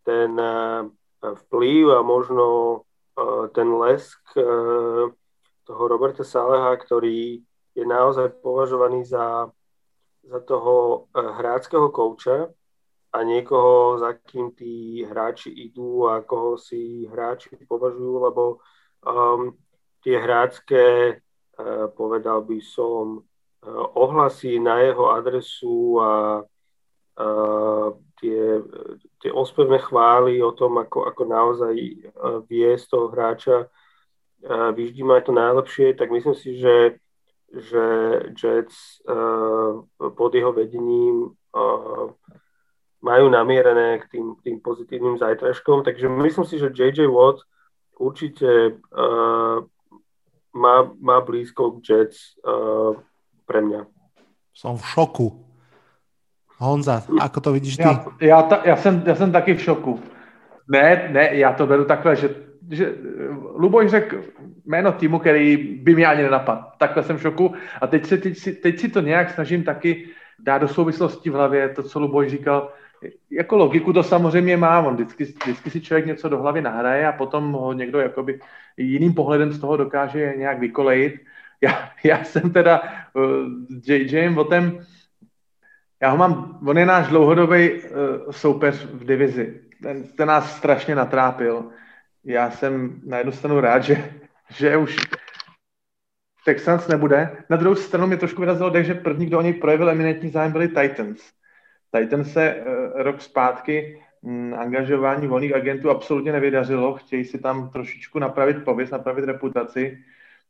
ten eh, vplyv a možno eh, ten lesk eh, toho Roberta Saleha, ktorý je naozaj považovaný za, za toho hráckého kouča a niekoho, za kým tí hráči idú a koho si hráči považujú, lebo um, tie hrácké, povedal by som, Eh, ohlasy na jeho adresu a, a tie, tie ospevné chvály o tom, ako, ako naozaj eh, vie z toho hráča eh, vyždímať to najlepšie, tak myslím si, že, že Jets pod jeho vedením majú namierené k tým, tým pozitívnym zajtražkom, takže myslím si, že JJ Watt určite má, má blízko k Jets pre mňa. Som v šoku. Honza, ako to vidíš ty? Já, já, ta, já, jsem, já jsem taky v šoku. Ne, ne, já to beru takhle, že, že Luboš řekl jméno týmu, který by mě ani nenapadl. Takhle jsem v šoku a teď si, teď, si, teď si to nějak snažím taky dát do souvislosti v hlavě, to, co Luboš říkal, jako logiku to samozřejmě má, on vždycky, vždycky si člověk něco do hlavy nahraje a potom ho někdo jakoby jiným pohledem z toho dokáže nějak vykolejit já, já jsem teda uh, JJ Votem, já ho mám, on je náš dlouhodobý uh, soupeř v divizi. Ten, ten nás strašně natrápil. Já jsem na jednu stranu rád, že, že už Texans nebude. Na druhou stranu mi trošku vyrazilo že první, kdo o něj projevil eminentní zájem, byli Titans. Titans se uh, rok zpátky um, angažování volných agentů absolutně nevydařilo. Chtějí si tam trošičku napravit pověst, napravit reputaci.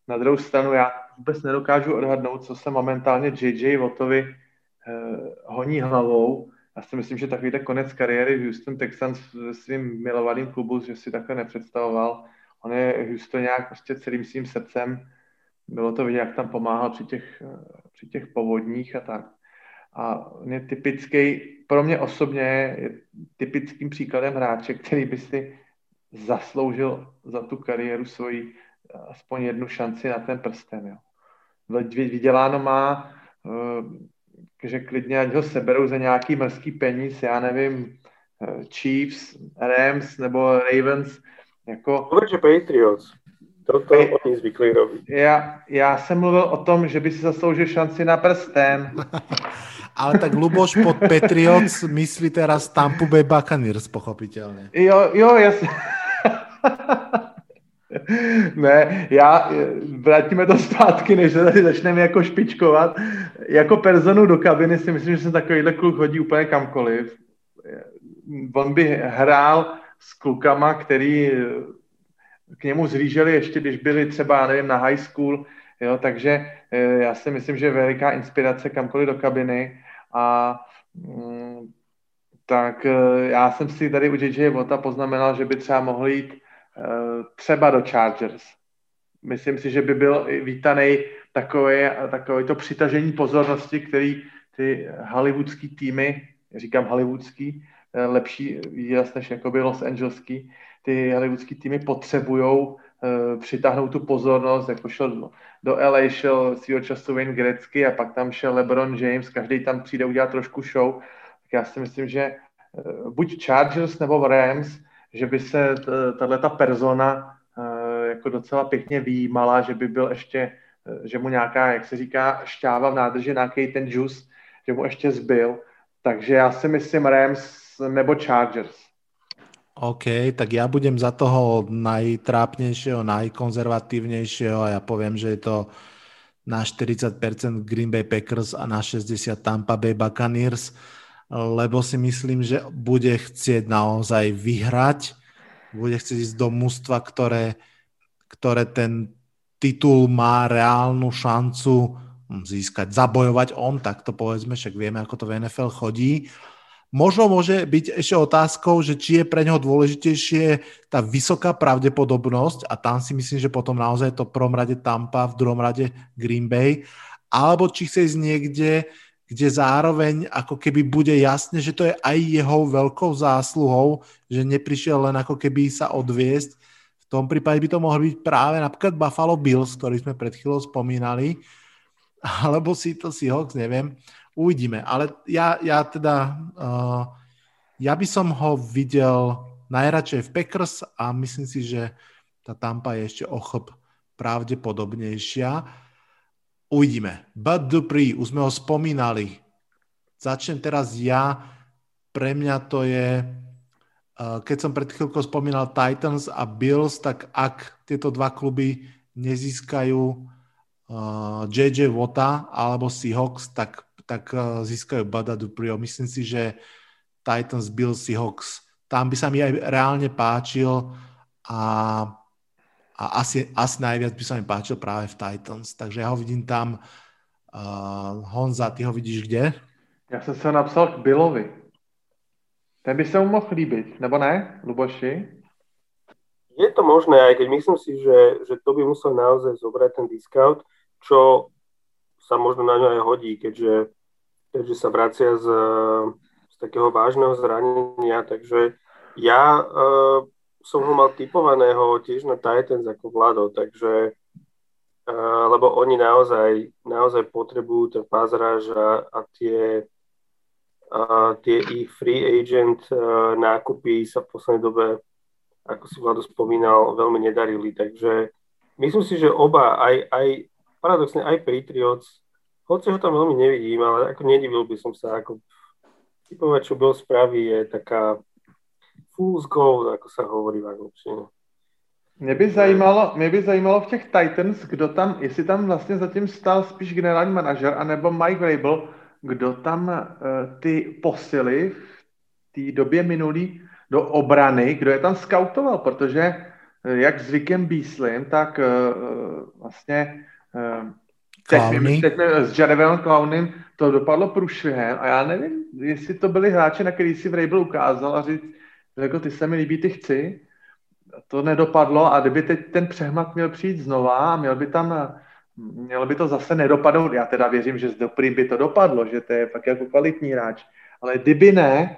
Na druhou stranu já vůbec nedokážu odhadnout, co se momentálně JJ Wattovi eh, honí hlavou. Já si myslím, že takový konec kariéry v Houston Texans ve svým milovaným klubu, že si takhle nepředstavoval. On je Houston nějak prostě celým svým srdcem. Bylo to vidět, jak tam pomáhal při těch, eh, při těch povodních a tak. A je typický, pro mě osobně je typickým příkladem hráče, který by si zasloužil za tu kariéru svoji aspoň jednu šanci na ten prsten. Jo. Vyděláno má, eh, že klidně ať ho seberou za nějaký mrzký peníz, já nevím, eh, Chiefs, Rams nebo Ravens. Jako... Určitě Patriots. Toto Pay... oni zvykli robit. Já, já jsem mluvil o tom, že by si zasloužil šanci na prsten. Ale tak Luboš pod Patriots myslí teraz Tampa Bay Buccaneers, pochopitelně. Jo, jo, jasně. ne, já, vrátíme to zpátky, než se tady začneme jako špičkovat. Jako personu do kabiny si myslím, že jsem takovýhle kluk hodí úplně kamkoliv. On by hrál s klukama, který k němu zříželi ještě, když byli třeba, nevím, na high school, jo, takže já si myslím, že veliká inspirace kamkoliv do kabiny a mm, tak eh, já jsem si tady u JJ Vota poznamenal, že by třeba mohl jít Eh, třeba do Chargers. Myslím si, že by byl vítaný takové, takové to přitažení pozornosti, který ty hollywoodský týmy, říkám hollywoodský, eh, lepší výraz než jakoby Los Angeleský, ty hollywoodský týmy potřebují uh, přitáhnout tu pozornost, jako šel do, LA, šel svýho času Wayne Gretzky a pak tam šel LeBron James, každý tam přijde udělat trošku show, tak já si myslím, že uh, buď Chargers nebo Rams že by se tahle ta persona eh, jako docela pěkně výjímala, že by byl ještě, eh, že mu nějaká, jak se říká, šťáva v nádrži, nějaký ten juice, že mu ještě zbyl. Takže já si myslím Rams nebo Chargers. OK, tak ja budem za toho najtrápnejšieho, najkonzervatívnejšieho a ja poviem, že je to na 40% Green Bay Packers a na 60 Tampa Bay Buccaneers lebo si myslím, že bude chcieť naozaj vyhrať, bude chcieť ísť do mústva, ktoré, ktoré ten titul má reálnu šancu získať, zabojovať on, tak to povedzme, však vieme, ako to v NFL chodí. Možno môže byť ešte otázkou, že či je pre neho dôležitejšie tá vysoká pravdepodobnosť a tam si myslím, že potom naozaj to v prvom rade Tampa, v druhom rade Green Bay, alebo či chce ísť niekde, kde zároveň ako keby bude jasne, že to je aj jeho veľkou zásluhou, že neprišiel len ako keby sa odviesť. V tom prípade by to mohol byť práve napríklad Buffalo Bills, ktorý sme pred chvíľou spomínali, alebo si to Seahawks, neviem. Uvidíme. Ale ja, ja teda, uh, ja by som ho videl najradšej v Packers a myslím si, že tá Tampa je ešte ochop pravdepodobnejšia. Uvidíme. Bud Dupree, už sme ho spomínali. Začnem teraz ja. Pre mňa to je, uh, keď som pred chvíľkou spomínal Titans a Bills, tak ak tieto dva kluby nezískajú uh, JJ Wota alebo Seahawks, tak, tak uh, získajú Bada Dupree. Myslím si, že Titans, Bills, Seahawks, tam by sa mi aj reálne páčil a a asi, asi najviac by sa mi páčil práve v Titans, takže ja ho vidím tam. Uh, Honza, ty ho vidíš kde? Já jsem se napsal k Billovi. Ten by se mu mohl líbit, nebo ne, Luboši? Je to možné, aj keď myslím si, že, že to by musel naozaj zobrať ten discount, čo sa možno na ňo aj hodí, keďže, keďže sa vracia z, z takého vážneho zranenia, takže ja uh, som ho mal typovaného tiež na Titans ako Vlado, takže uh, lebo oni naozaj, naozaj potrebujú ten pázraž a, a tie, uh, tie ich free agent uh, nákupy sa v poslednej dobe, ako si Vlado spomínal, veľmi nedarili, takže myslím si, že oba, aj, aj paradoxne aj Patriots, hoci ho tam veľmi nevidím, ale ako nedivil by som sa, ako typovať, čo bol spraví, je taká fool's gold, ako sa hovorí v angličtine. Mě by, zajímalo, mě by zajímalo v těch Titans, kdo tam, jestli tam vlastně zatím stál spíš generální manažer, anebo Mike Vrabel, kdo tam uh, ty posily v té době minulý do obrany, kdo je tam skautoval, protože uh, jak s Vickem Beaslem, tak uh, vlastně teď, teď s Jarevelem Clownem to dopadlo průšvihem a já nevím, jestli to byli hráči, na který si Vrabel ukázal a říct, řekl, ty se mi líbí, ty chci. To nedopadlo a kdyby teď ten přehmat měl přijít znova a měl by tam, mělo by to zase nedopadnout, já teda věřím, že s Doprým by to dopadlo, že to je fakt jako kvalitní hráč, ale kdyby ne,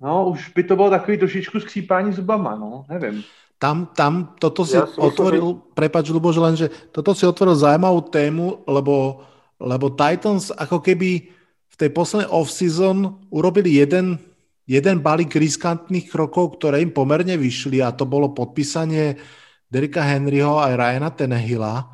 no už by to bylo takový trošičku skřípání zubama, no, nevím. Tam, tam toto si ja otvoril, že... prepač, Luboš, len, že toto si otvoril zaujímavú tému, lebo, lebo Titans ako keby v tej poslednej off-season urobili jeden jeden balík riskantných krokov, ktoré im pomerne vyšli a to bolo podpísanie Derika Henryho aj Ryana Tenehilla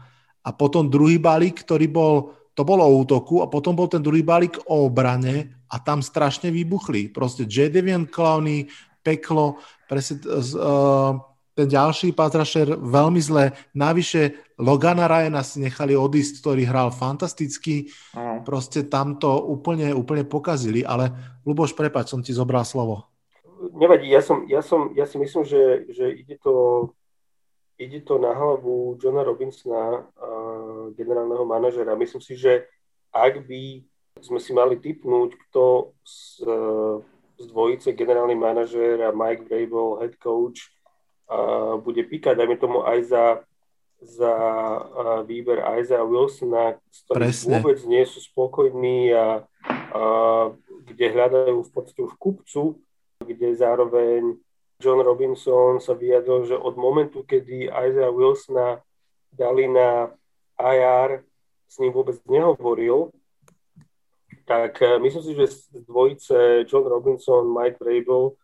a potom druhý balík, ktorý bol, to bolo o útoku a potom bol ten druhý balík o obrane a tam strašne vybuchli. Proste J. Devian Clowney, peklo, presne, uh, ten ďalší patrašer veľmi zle. Navyše Logana Ryana si nechali odísť, ktorý hral fantasticky. Aha. Proste tam to úplne, úplne pokazili, ale Luboš, prepač, som ti zobral slovo. Nevadí, ja, som, ja, som, ja si myslím, že, že ide, to, ide to na hlavu Johna Robinsona, uh, generálneho manažera. Myslím si, že ak by sme si mali typnúť, kto z, z dvojice generálny manažer a Mike Vrabel, head coach, bude píkať, dajme tomu aj za za výber Isaiah Wilsona, s ktorým Presne. vôbec nie sú spokojní a, a kde hľadajú v podstate už kupcu, kde zároveň John Robinson sa vyjadril, že od momentu, kedy Isaiah Wilsona dali na IR, s ním vôbec nehovoril, tak uh, myslím si, že z dvojice John Robinson, Mike Vrabel,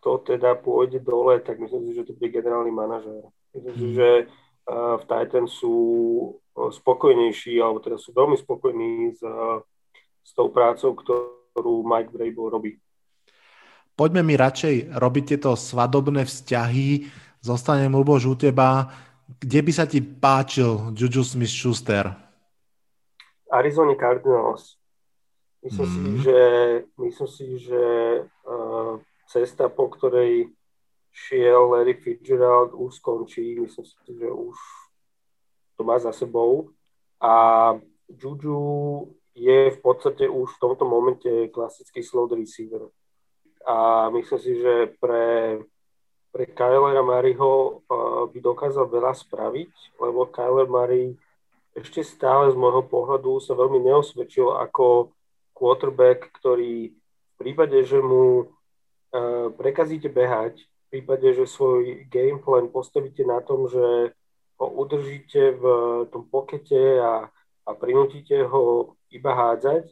kto teda pôjde dole, tak myslím si, že to bude generálny manažér. Myslím si, hmm. že v Titan sú spokojnejší, alebo teda sú veľmi spokojní s, s tou prácou, ktorú Mike Vrabel robí. Poďme mi radšej robiť tieto svadobné vzťahy. Zostanem, Luboš, u teba. Kde by sa ti páčil Juju Smith-Schuster? Arizona Cardinals. Myslím mm. si, že, myslím si, že uh, cesta, po ktorej šiel Larry Fitzgerald, už skončí. Myslím si, že už to má za sebou a Juju je v podstate už v tomto momente klasický slot receiver. A myslím si, že pre, pre Kylera Murrayho by dokázal veľa spraviť, lebo Kyler Murray ešte stále z môjho pohľadu sa veľmi neosvedčil ako quarterback, ktorý v prípade, že mu prekazíte behať, v prípade, že svoj game plan postavíte na tom, že ho udržíte v tom pokete a, a prinútite ho iba hádzať,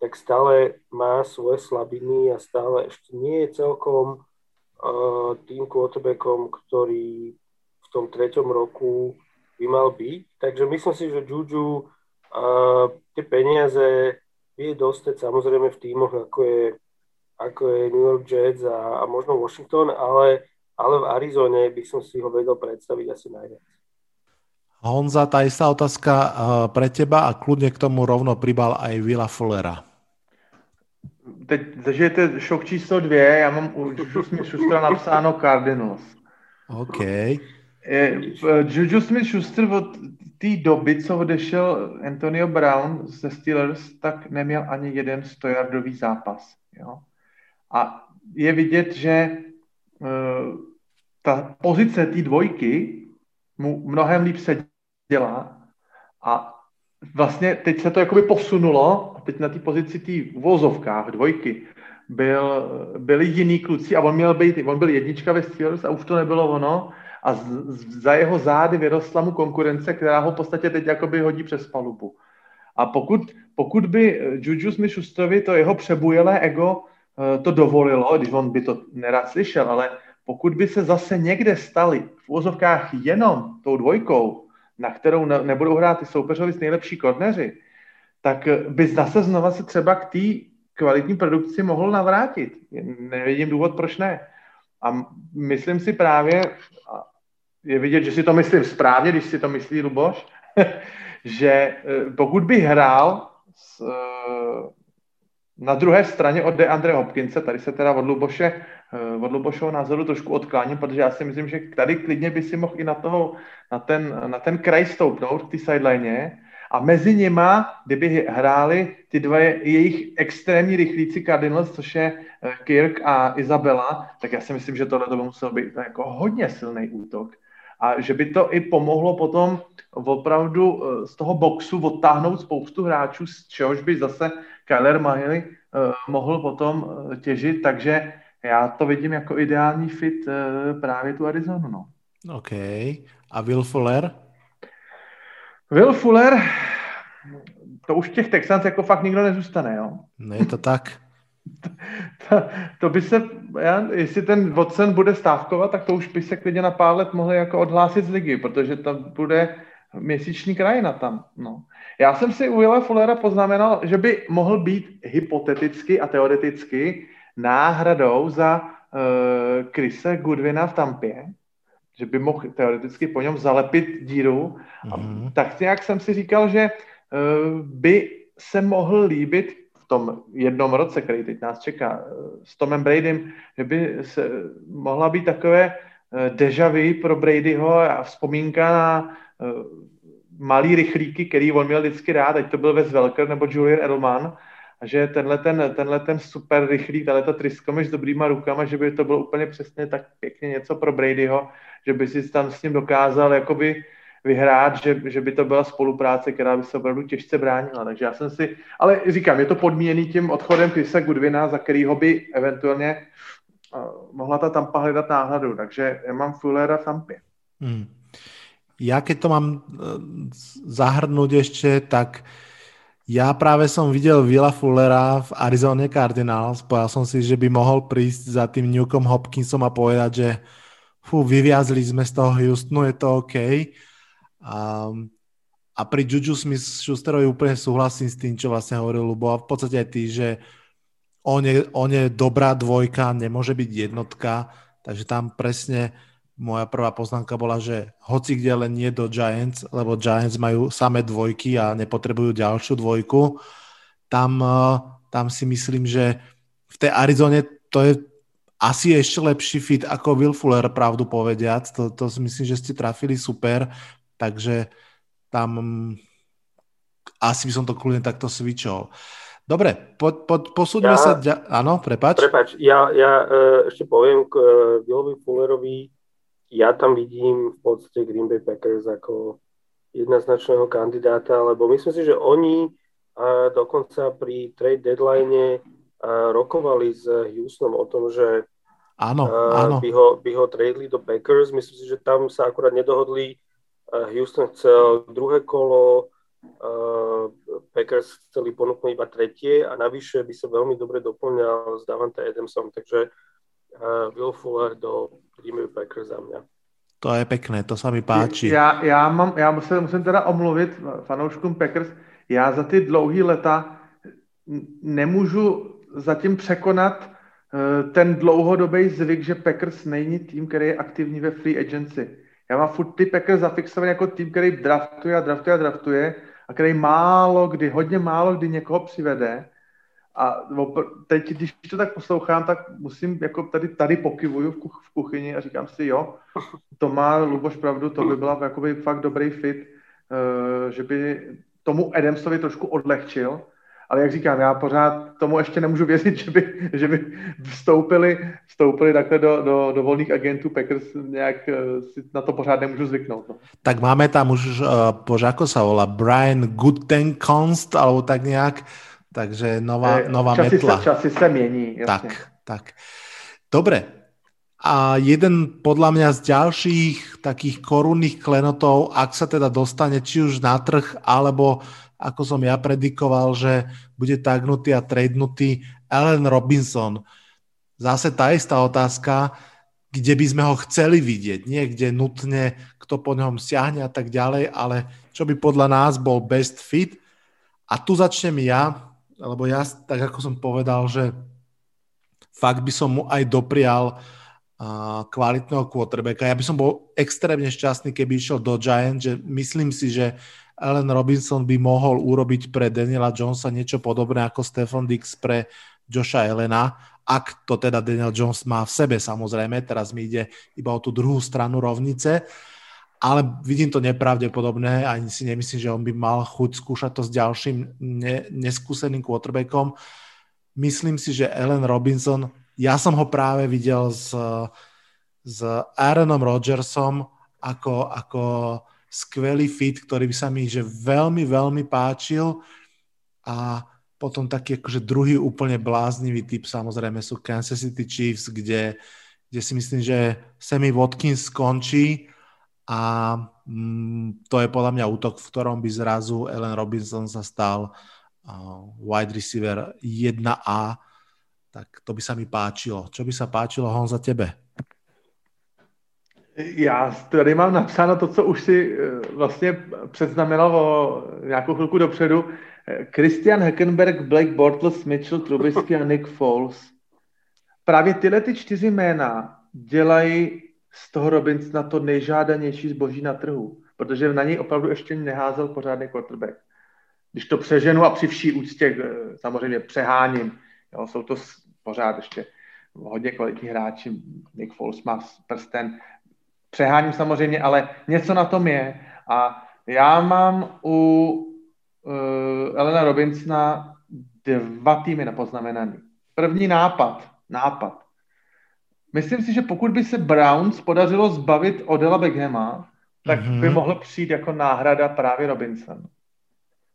tak stále má svoje slabiny a stále ešte nie je celkom uh, tým quarterbackom, ktorý v tom treťom roku by mal byť. Takže myslím si, že Juju uh, tie peniaze vie dostať samozrejme v tímoch, ako je, ako je New York Jets a, a možno Washington, ale, ale v Arizone by som si ho vedel predstaviť asi najviac. Honza, tá istá otázka uh, pre teba a kľudne k tomu rovno pribal aj Villa Fullera. Teď zažijete šok číslo dvě, já mám u Šustra napsáno Cardinals. OK. Juju Smith-Schuster od té doby, co odešel Antonio Brown ze Steelers, tak neměl ani jeden stojardový zápas. Jo? A je vidět, že uh, ta pozice té dvojky mu mnohem líp se dělá a vlastně teď se to jakoby posunulo a teď na té pozici té uvozovkách dvojky byl, byli jiný kluci a on měl být, on byl jednička ve Steelers a už to nebylo ono a z, za jeho zády vyrostla mu konkurence, která ho v podstatě teď jakoby hodí přes palubu. A pokud, pokud by Juju Smith-Schusterovi to jeho přebujelé ego to dovolilo, když on by to nerad slyšel, ale pokud by se zase někde stali v úvozovkách jenom tou dvojkou, na kterou ne, nebudou hrát ty soupeřovi s nejlepší korneři, tak by zase znova se třeba k té kvalitní produkci mohl navrátit. Nevidím důvod, proč ne. A myslím si právě, je vidět, že si to myslím správně, když si to myslí Luboš, že eh, pokud by hrál s, eh, na druhé straně od DeAndre Hopkinse, tady se teda od Luboše, eh, od Lubošovo názoru trošku odkláním, protože já si myslím, že tady klidně by si mohl i na, toho, na, ten, na ten kraj stoupnout k té sideline a mezi nima, kdyby hráli ty dva jejich extrémní rychlíci Cardinals, což je Kirk a Izabela, tak já si myslím, že tohle to by musel být jako hodně silný útok. A že by to i pomohlo potom opravdu eh, z toho boxu odtáhnout spoustu hráčů, z čehož by zase Kyler Mahely uh, mohl potom uh, těžit, takže já to vidím jako ideální fit uh, právě tu Arizonu. No. OK. A Will Fuller? Will Fuller, to už těch Texans jako fakt nikdo nezůstane, jo? Ne, je to tak. to, to by se, já, jestli ten Watson bude stávkovat, tak to už by se klidně na pár let mohli jako odhlásit z ligy, protože tam bude měsíční krajina tam. No. Já jsem si u Willa Fullera poznamenal, že by mohl být hypoteticky a teoreticky náhradou za uh, Krise Goodwina v Tampě, že by mohl teoreticky po něm zalepit díru. Mm-hmm. A mhm. tak nějak jsem si říkal, že uh, by se mohl líbit v tom jednom roce, který teď nás čeká eh, s Tomem Bradym, že by se mohla být takové eh, deja vu pro Bradyho a vzpomínka na eh, malý rychlíky, který on měl vždycky rád, ať to byl Wes Welker nebo Julian Edelman, a že tenhle ten, tenhle ten super rychlý, tahle ta triskomy s dobrýma rukama, že by to bylo úplně přesně tak pěkně něco pro Bradyho, že by si tam s ním dokázal jakoby vyhrát, že, že by to byla spolupráce, která by se opravdu těžce bránila. Takže já jsem si, ale říkám, je to podmíněný tím odchodem Chrisa Goodwina, za kterýho by eventuálně uh, mohla ta Tampa hledat náhradu. Takže já mám Fullera v Tampě. Hmm. Ja keď to mám zahrnúť ešte, tak ja práve som videl Villa Fullera v Arizona Cardinals. Povedal som si, že by mohol prísť za tým Newcom Hopkinsom a povedať, že fú, vyviazli sme z toho Houstonu, je to OK. A, a pri Juju Smith-Schusterovi úplne súhlasím s tým, čo vlastne hovoril Lubo a v podstate aj ty, že on je, on je dobrá dvojka, nemôže byť jednotka, takže tam presne moja prvá poznámka bola, že hoci kde len nie do Giants, lebo Giants majú samé dvojky a nepotrebujú ďalšiu dvojku, tam, eh, tam si myslím, že v tej Arizone to je asi ešte lepší fit ako Will Fuller, pravdu povediac. To, to si myslím, že ste trafili super. Takže tam asi by som to kľudne takto switchol. Dobre, po, po, posúďme ja, sa... Áno, prepač. Prepač, ja, ja e, ešte poviem k Willovi Fullerovi, ja tam vidím v podstate Green Bay Packers ako jednoznačného kandidáta, lebo myslím si, že oni dokonca pri trade deadline rokovali s Houstonom o tom, že áno, áno. By, ho, by ho tradeli do Packers. Myslím si, že tam sa akurát nedohodli. Houston chcel druhé kolo, Packers chceli ponúknuť iba tretie a navyše by sa veľmi dobre doplňal s Davante Adamsom, takže Will Fuller do Green Bay Packers za mňa. To je pekné, to sa mi páči. Já, já, mám, já musím, musím teda omluvit fanouškům Packers. Já za ty dlouhý leta nemůžu zatím překonat eh, ten dlouhodobý zvyk, že Packers není tým, který je aktivní ve free agency. Já mám furt ty Packers zafixovaný jako tým, který draftuje a draftuje a draftuje a který málo kdy, hodně málo kdy někoho přivede a teď, když to tak poslouchám, tak musím, jako tady, tady pokyvuju v, kuch, v kuchyni a říkám si, jo, to má Luboš pravdu, to by byla jakoby fakt dobrý fit, uh, že by tomu Adamsovi trošku odlehčil, ale jak říkám, já pořád tomu ještě nemůžu věřit, že by, že by vstoupili, vstoupili takhle do, do, do volných agentů Packers, nějak uh, si na to pořád nemůžu zvyknout. No. Tak máme tam už, uh, bož, ako sa volá, Brian Gutenkonst, alebo tak nejak, Takže nová, e, nová časy metla. Sa, časy sa mení. Jasne. Tak, tak. Dobre. A jeden podľa mňa z ďalších takých korunných klenotov, ak sa teda dostane či už na trh, alebo ako som ja predikoval, že bude tagnutý a tradenutý Allen Robinson. Zase tá istá otázka, kde by sme ho chceli vidieť. Nie kde nutne, kto po ňom siahne a tak ďalej, ale čo by podľa nás bol best fit. A tu začnem ja, lebo ja, tak ako som povedal, že fakt by som mu aj doprial uh, kvalitného quarterbacka. Ja by som bol extrémne šťastný, keby išiel do Giant, že myslím si, že Allen Robinson by mohol urobiť pre Daniela Jonesa niečo podobné ako Stefan Dix pre Josha Elena, ak to teda Daniel Jones má v sebe samozrejme, teraz mi ide iba o tú druhú stranu rovnice. Uh, ale vidím to nepravdepodobné, ani si nemyslím, že on by mal chuť skúšať to s ďalším ne, neskúseným quarterbackom. Myslím si, že Allen Robinson, ja som ho práve videl s, s Aaronom Rodgersom ako, ako skvelý fit, ktorý by sa mi že veľmi, veľmi páčil a potom taký akože druhý úplne bláznivý typ samozrejme sú Kansas City Chiefs, kde, kde si myslím, že Sammy Watkins skončí a mm, to je podľa mňa útok, v ktorom by zrazu Ellen Robinson sa stal uh, wide receiver 1A, tak to by sa mi páčilo. Čo by sa páčilo, za tebe? Já tady mám napsáno to, co už si e, vlastně předznamenal o nějakou chvilku dopředu. Christian Hackenberg, Blake Bortles, Mitchell Trubisky a Nick Foles. Právě tyhle ty čtyři jména dělají z toho Robinsona to nejžádanější zboží na trhu, protože na něj opravdu ještě neházel pořádný quarterback. Když to přeženu a při vší úctě eh, samozřejmě přeháním, jo, jsou to pořád ještě hodně kvalitní hráči, Nick Foles má prsten, přeháním samozřejmě, ale něco na tom je a já mám u uh, Elena Robinsona dva týmy napoznamenaný. První nápad, nápad. Myslím si, že pokud by se Browns podařilo zbavit Odela Beckhama, tak mm-hmm. by mohl přijít jako náhrada právě Robinson.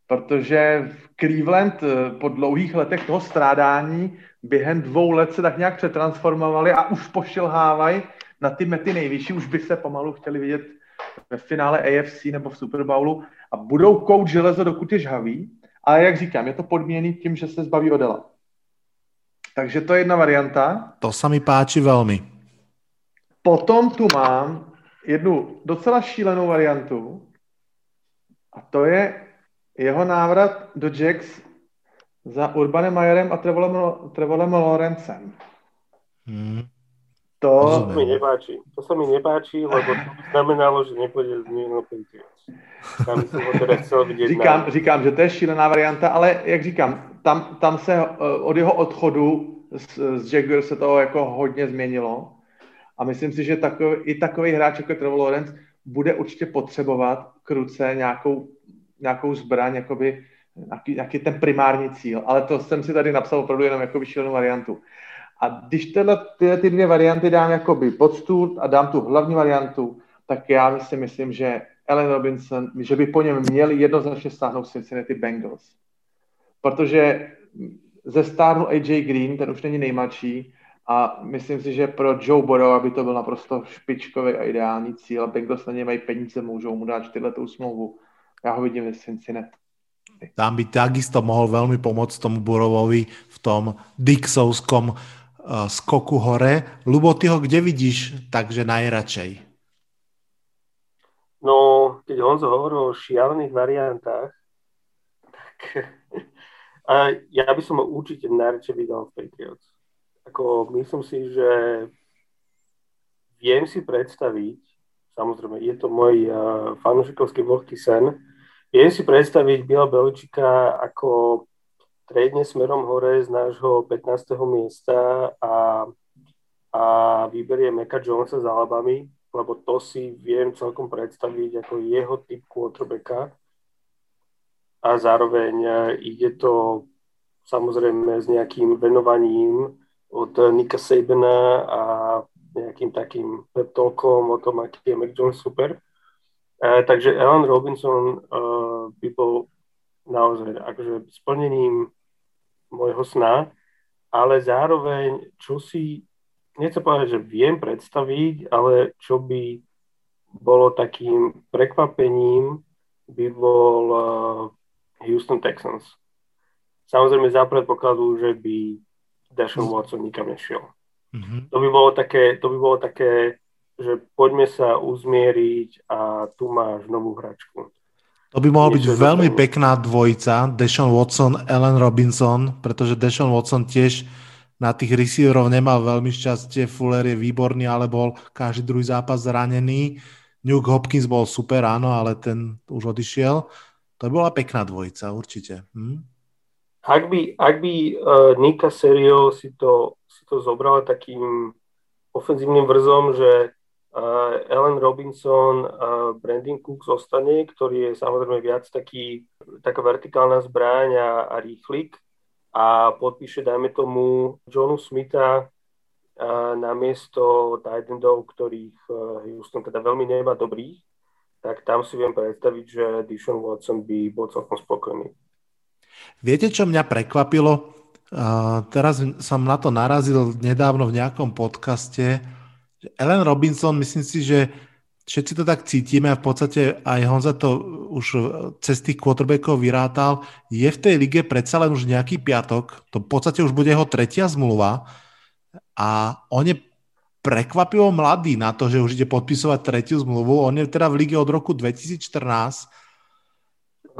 Protože v Cleveland eh, po dlouhých letech toho strádání během dvou let se tak nějak přetransformovali a už pošilhávají na ty mety nejvyšší, už by se pomalu chtěli vidět ve finále AFC nebo v Super Bowlu a budou kout železo, dokud je žhavý. Ale jak říkám, je to podmíněný tím, že se zbaví Odela. Takže to je jedna varianta. To sa mi páči veľmi. Potom tu mám jednu docela šílenou variantu a to je jeho návrat do Jax za Urbanem Majerem a Trevolem, Trevolem Lorencem. Hmm. To... to sa mi nepáči. To sa mi nepáči, lebo to by znamenalo, že nepôjde z New. Tam som ho teda chcel vidieť říkám, na... říkám, že to je šílená varianta, ale jak říkám, tam, tam se eh, od jeho odchodu z, z se to jako hodně změnilo. A myslím si, že takový, i takový hráč jako Trevor Lawrence bude určitě potřebovat k ruce nějakou, nějakou zbraň, jakoby, nějaký, nějaký ten primární cíl. Ale to jsem si tady napsal opravdu jenom jako vyšilnou variantu. A když tyhle, tyhle ty dvě varianty dám jakoby pod stůl a dám tu hlavní variantu, tak já si myslím, že Allen Robinson, že by po něm měli jednoznačně stáhnout Cincinnati Bengals. Protože ze stárnu AJ Green, ten už není nejmladší, a myslím si, že pro Joe Burrow, aby to byl naprosto špičkový a ideální cíl, Bengals na něj mají peníze, můžou mu dát čtyřletou smlouvu. Já ho vidím ve Cincinnati. Tam by takisto mohol veľmi pomôcť tomu Burovovi v tom Dixovskom uh, skoku hore. Lubo, ty ho kde vidíš takže najradšej? No, keď Honzo hovoril o šialených variantách, tak a ja by som ho určite najradšej videl v Patriots. Ako, myslím si, že viem si predstaviť, samozrejme, je to môj uh, fanúšikovský vlhký sen, viem si predstaviť Bila Beličika ako trédne smerom hore z nášho 15. miesta a, a vyberie Meka Jonesa s Alabami, lebo to si viem celkom predstaviť ako jeho typ quarterbacka a zároveň e, ide to samozrejme s nejakým venovaním od Nika Sabena a nejakým takým talkom o tom, aký je Mac super. E, takže Alan Robinson e, by bol naozaj akože splnením môjho sna, ale zároveň, čo si nechcem povedať, že viem predstaviť, ale čo by bolo takým prekvapením, by bol uh, Houston Texans. Samozrejme za predpokladu, že by Deshaun. Watson nikam nešiel. Mm-hmm. To, by bolo také, to by bolo také, že poďme sa uzmieriť a tu máš novú hračku. To by mohla byť veľmi pekná dvojica, Deshaun Watson, Allen Robinson, pretože Deshaun Watson tiež na tých receiverov nemal veľmi šťastie, Fuller je výborný, ale bol každý druhý zápas zranený. Nuke Hopkins bol super, áno, ale ten už odišiel. To bola pekná dvojica, určite. Hm? Ak by, ak by uh, Nika Serio si to, si to zobrala takým ofenzívnym vrzom, že uh, Ellen Robinson a uh, Brandon Cook zostane, ktorý je samozrejme viac taký, taká vertikálna zbraň a, a rýchlik, a podpíše, dajme tomu, Johnu Smitha na miesto Tidendov, ktorých e, Houston teda veľmi nemá dobrých, tak tam si viem predstaviť, že Dishon Watson by bol celkom spokojný. Viete, čo mňa prekvapilo? Uh, teraz som na to narazil nedávno v nejakom podcaste. Ellen Robinson, myslím si, že všetci to tak cítime a v podstate aj Honza to už cez tých quarterbackov vyrátal. Je v tej lige predsa len už nejaký piatok, to v podstate už bude jeho tretia zmluva a on je prekvapivo mladý na to, že už ide podpisovať tretiu zmluvu. On je teda v lige od roku 2014.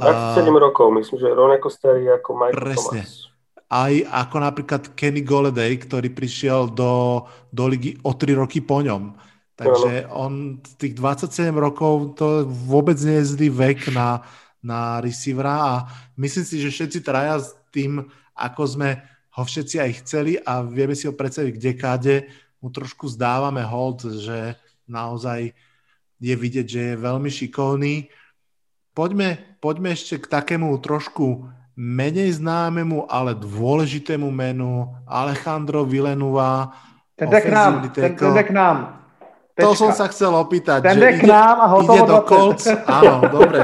27 uh, rokov, myslím, že rovnako starý ako Michael presne. Thomas. Aj ako napríklad Kenny Goleday, ktorý prišiel do, do ligy o 3 roky po ňom. Takže on tých 27 rokov to vôbec nie je zlý vek na, na receivera a myslím si, že všetci traja s tým, ako sme ho všetci aj chceli a vieme si ho predstaviť k dekáde, mu trošku zdávame hold, že naozaj je vidieť, že je veľmi šikovný. Poďme, poďme ešte k takému trošku menej známemu, ale dôležitému menu Alejandro Villanueva. Ten k nám, ten, ten k nám. To som sa chcel opýtať. Ten že ide, k nám a ide do Colts. Áno, dobre.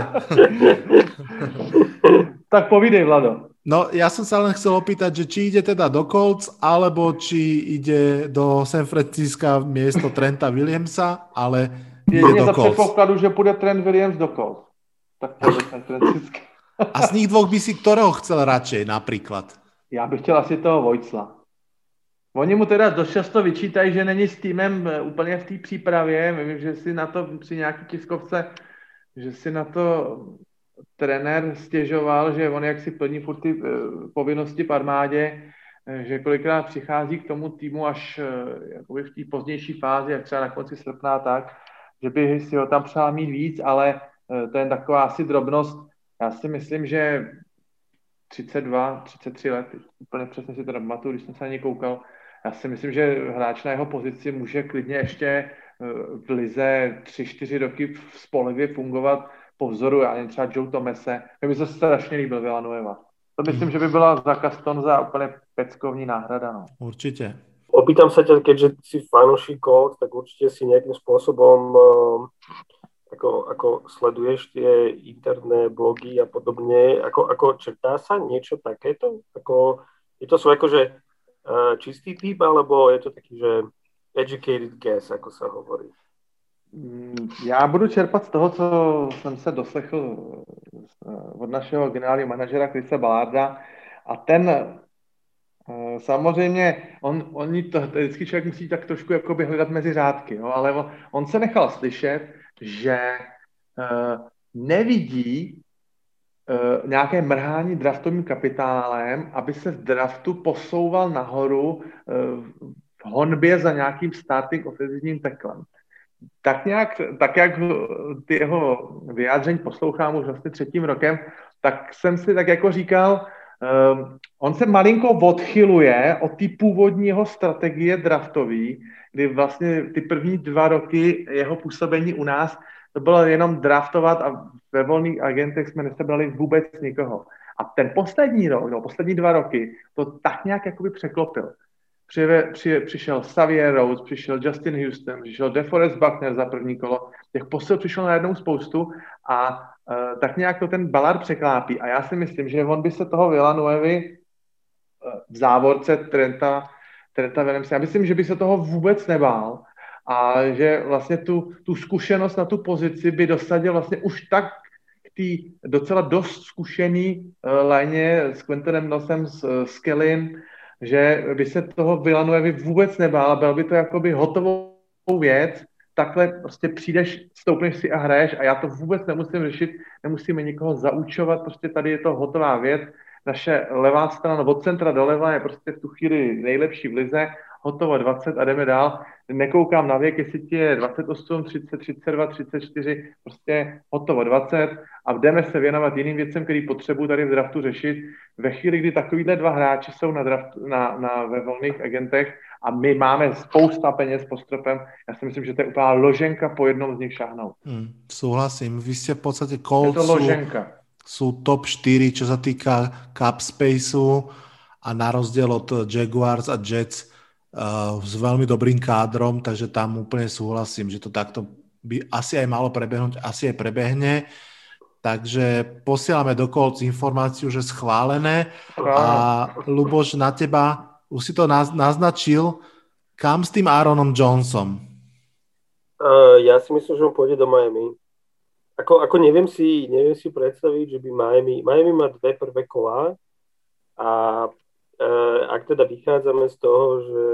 tak povídej, Vlado. No, ja som sa len chcel opýtať, že či ide teda do Colts, alebo či ide do San Francisca miesto Trenta Williamsa, ale ide do za Colts. predpokladu, že pôjde Trent Williams do Colts. Tak pôjde San Francisco. A z nich dvoch by si ktorého chcel radšej napríklad? Já bych chtěl asi toho Vojcla. Oni mu teda dost často vyčítají, že není s týmem eh, úplně v té přípravě. Vím, že si na to při nějaký tiskovce, že si na to trenér stěžoval, že on jak si plní furt ty eh, povinnosti v armádě, eh, že kolikrát přichází k tomu týmu až jakoby v té pozdější fázi, jak třeba na konci srpna tak, že by si ho tam přál mít víc, ale to je taková asi drobnost. Já si myslím, že 32, 33 let, úplně přesně si to pamatuju, když jsem se na ně koukal, já si myslím, že hráč na jeho pozici může klidně ještě v lize 3-4 roky spolehlivě fungovat po vzoru, já nevím, třeba Joe Tomese. Mi se strašně líbil Villanueva. To myslím, že by byla za Kaston za úplně peckovní náhrada. No. Určitě. Opýtam sa ťa, keďže si fanúšik Colts, tak určite si nejakým spôsobom uh, ako, ako sleduješ tie interné blogy a podobne. Ako, ako črtá sa niečo takéto? Ako, je to svoj akože uh, čistý typ, alebo je to taký, že educated guess, ako sa hovorí? Mm, já budu čerpat z toho, co jsem se doslechl eh, od našeho generálního manažera Krisa Balarda a ten eh, samozřejmě, on, oni to, vždycky člověk musí tak trošku jakoby hledat mezi řádky, no, ale on, on se nechal slyšet, že uh, nevidí uh, nějaké mrhání draftovým kapitálem, aby se z draftu posouval nahoru uh, v honbě za nějakým starting ofenzivním teklem tak nějak, tak jak ty jeho vyjádření poslouchám už vlastně třetím rokem, tak jsem si tak jako říkal, um, on se malinko odchyluje od té původní strategie draftový, kdy vlastně ty první dva roky jeho působení u nás to bylo jenom draftovat a ve volných agentech jsme nesebrali vůbec nikoho. A ten poslední rok, no, poslední dva roky, to tak nějak jakoby překlopil. Při, při, přišel Xavier Rose, přišel Justin Houston, přišel DeForest Buckner za první kolo. Těch posil přišlo najednou spoustu a uh, tak nějak to ten Ballard překlápí. A já si myslím, že on by se toho Villanuevy uh, v závorce Trenta, Trenta Williams, já myslím, že by se toho vůbec nebál a že vlastně tu, tu zkušenost na tu pozici by dosadil vlastně už tak té docela dost zkušený uh, léně s Quentonem Nosem, s, s Kellym, že by se toho Villanuevy vůbec nebál, byl by to jakoby hotovou věc, takhle prostě přijdeš, stoupneš si a hraješ a já to vůbec nemusím řešit, nemusíme nikoho zaučovat, prostě tady je to hotová věc, naše levá strana od centra doleva je prostě v tu chvíli nejlepší v lize, hotovo 20 a jdeme dál. Nekoukám na věk, jestli ti je 28, 30, 32, 34, prostě hotovo 20 a jdeme se věnovat jiným věcem, který potřebuji tady v draftu řešit. Ve chvíli, kdy takovýhle dva hráči jsou na, draft, na, na ve volných agentech a my máme spousta peněz po stropem, já si myslím, že to je úplná loženka po jednom z nich šáhnout. Hmm, souhlasím. Vy jste v podstatě Colts je to loženka. Sú, sú top 4, čo sa týka cap spaceu a na rozdiel od Jaguars a Jets s veľmi dobrým kádrom, takže tam úplne súhlasím, že to takto by asi aj malo prebehnúť, asi aj prebehne. Takže posielame do Colts informáciu, že schválené a Luboš, na teba, už si to naznačil, kam s tým Aaronom Johnsonom? Uh, ja si myslím, že on pôjde do Miami. Ako, ako neviem, si, neviem si predstaviť, že by Miami, Miami má dve prvé kolá a Eh, ak teda vychádzame z toho, že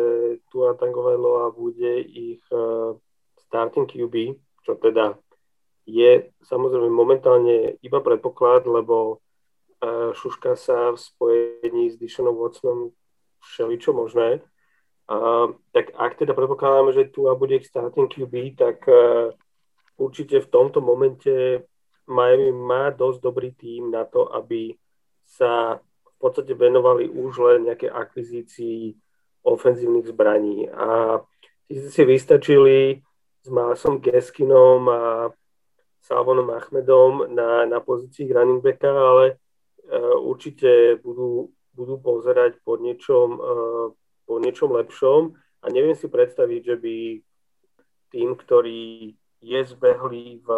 Tua Tangovailoa bude ich eh, starting QB, čo teda je samozrejme momentálne iba predpoklad, lebo eh, šuška sa v spojení s Dishonom Watsonom všeličo možné. tak ak teda predpokladáme, že Tua bude ich starting QB, tak určite v tomto momente Miami má dosť dobrý tým na to, aby sa podstate venovali už len nejaké akvizícii ofenzívnych zbraní. A tí si vystačili s Másom Geskinom a Salvonom Achmedom na, na pozícii running backa, ale uh, určite budú, budú pozerať po niečom, uh, po niečom lepšom a neviem si predstaviť, že by tým, ktorý je zbehlý v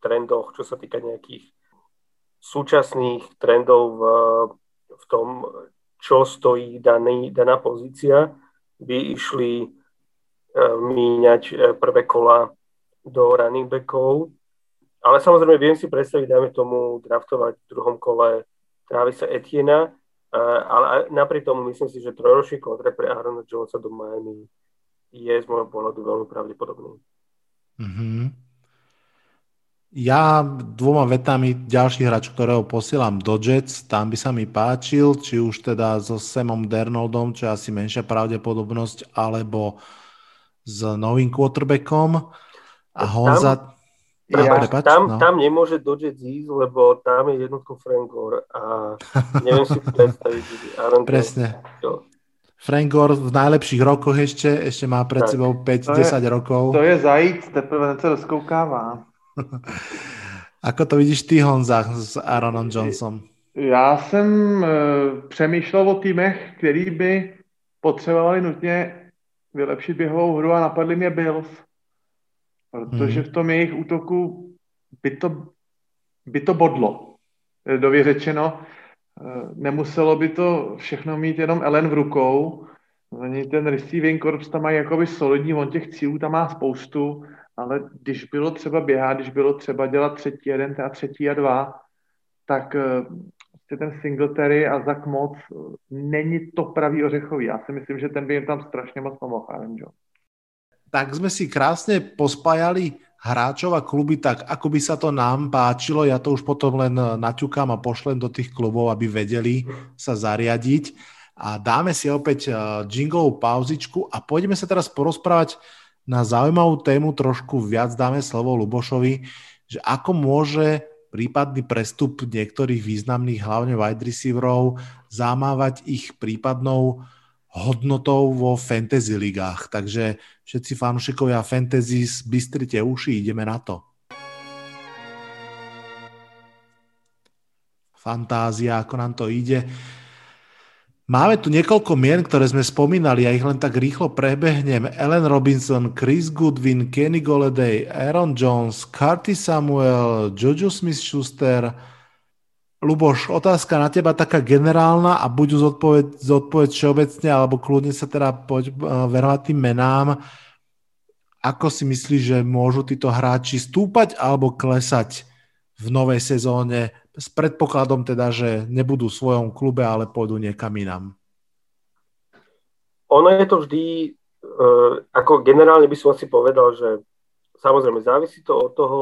trendoch, čo sa týka nejakých súčasných trendov v, v tom, čo stojí daný, daná pozícia, by išli uh, míňať uh, prvé kola do running backov. Ale samozrejme viem si predstaviť, dajme tomu, draftovať v druhom kole Travisa Etiena, uh, ale napriek tomu myslím si, že trojročný kontrakt pre Aarona Jonesa do Miami je z môjho pohľadu veľmi pravdepodobný. Mm-hmm. Ja dvoma vetami ďalší hráč, ktorého posielam do Jets, tam by sa mi páčil, či už teda so Samom Dernoldom, čo je asi menšia pravdepodobnosť, alebo s novým quarterbackom. A Honza... Tam, ja, prepač, tam, no. tam nemôže do Jets ísť, lebo tam je jednotko Frank Gore a neviem si predstaviť, Presne. Jo. Frank Gore v najlepších rokoch ešte, ešte má pred tak. sebou 5-10 rokov. To je zajíc, teprve sa rozkoukává. Ako to vidíš ty, Honza, s Aaronom Johnsonem? Já jsem e, přemýšlel o týmech, který by potřebovali nutně vylepšit běhovou hru a napadli mě Bills. Protože hmm. v tom jejich útoku by to, by to bodlo. Dově řečeno, Eh, nemuselo by to všechno mít jenom Ellen v rukou. Oni ten receiving corps tam mají jakoby solidní, on těch cílů tam má spoustu, ale když bylo třeba běhat, když bylo třeba dělat třetí jeden a třetí a dva, tak prostě ten Singletary a Zach Moc eh, není to pravý ořechový. Já si myslím, že ten by jim tam strašně moc pomohl. Tak jsme si krásně pospájali hráčov a kluby tak, ako by sa to nám páčilo. Ja to už potom len naťukám a pošlem do tých klubov, aby vedeli sa zariadiť. A dáme si opäť eh, jinglovú pauzičku a pôjdeme sa teraz porozprávať na zaujímavú tému, trošku viac dáme slovo Lubošovi, že ako môže prípadný prestup niektorých významných, hlavne wide receiverov, zamávať ich prípadnou hodnotou vo fantasy ligách. Takže všetci fanúšikovia fantasy, bystrite uši, ideme na to. Fantázia, ako nám to ide. Máme tu niekoľko mien, ktoré sme spomínali, ja ich len tak rýchlo prebehnem. Ellen Robinson, Chris Goodwin, Kenny Golladay, Aaron Jones, Carty Samuel, Jojo Smith-Schuster, Luboš, otázka na teba taká generálna a buď zodpoveď, zodpoveď všeobecne, alebo kľudne sa teda poď uh, venovať tým menám. Ako si myslíš, že môžu títo hráči stúpať alebo klesať v novej sezóne s predpokladom teda, že nebudú v svojom klube, ale pôjdu niekam inám? Ono je to vždy, uh, ako generálne by som asi povedal, že samozrejme závisí to od toho,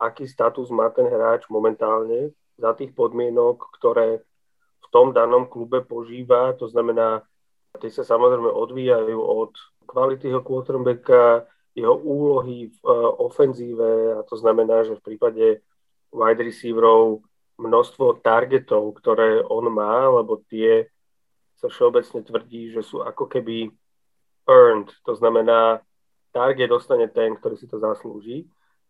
aký status má ten hráč momentálne, za tých podmienok, ktoré v tom danom klube požíva. To znamená, tie sa samozrejme odvíjajú od kvality jeho quarterbacka, jeho úlohy v uh, ofenzíve a to znamená, že v prípade wide receiverov množstvo targetov, ktoré on má, lebo tie sa všeobecne tvrdí, že sú ako keby earned, to znamená, target dostane ten, ktorý si to zaslúži.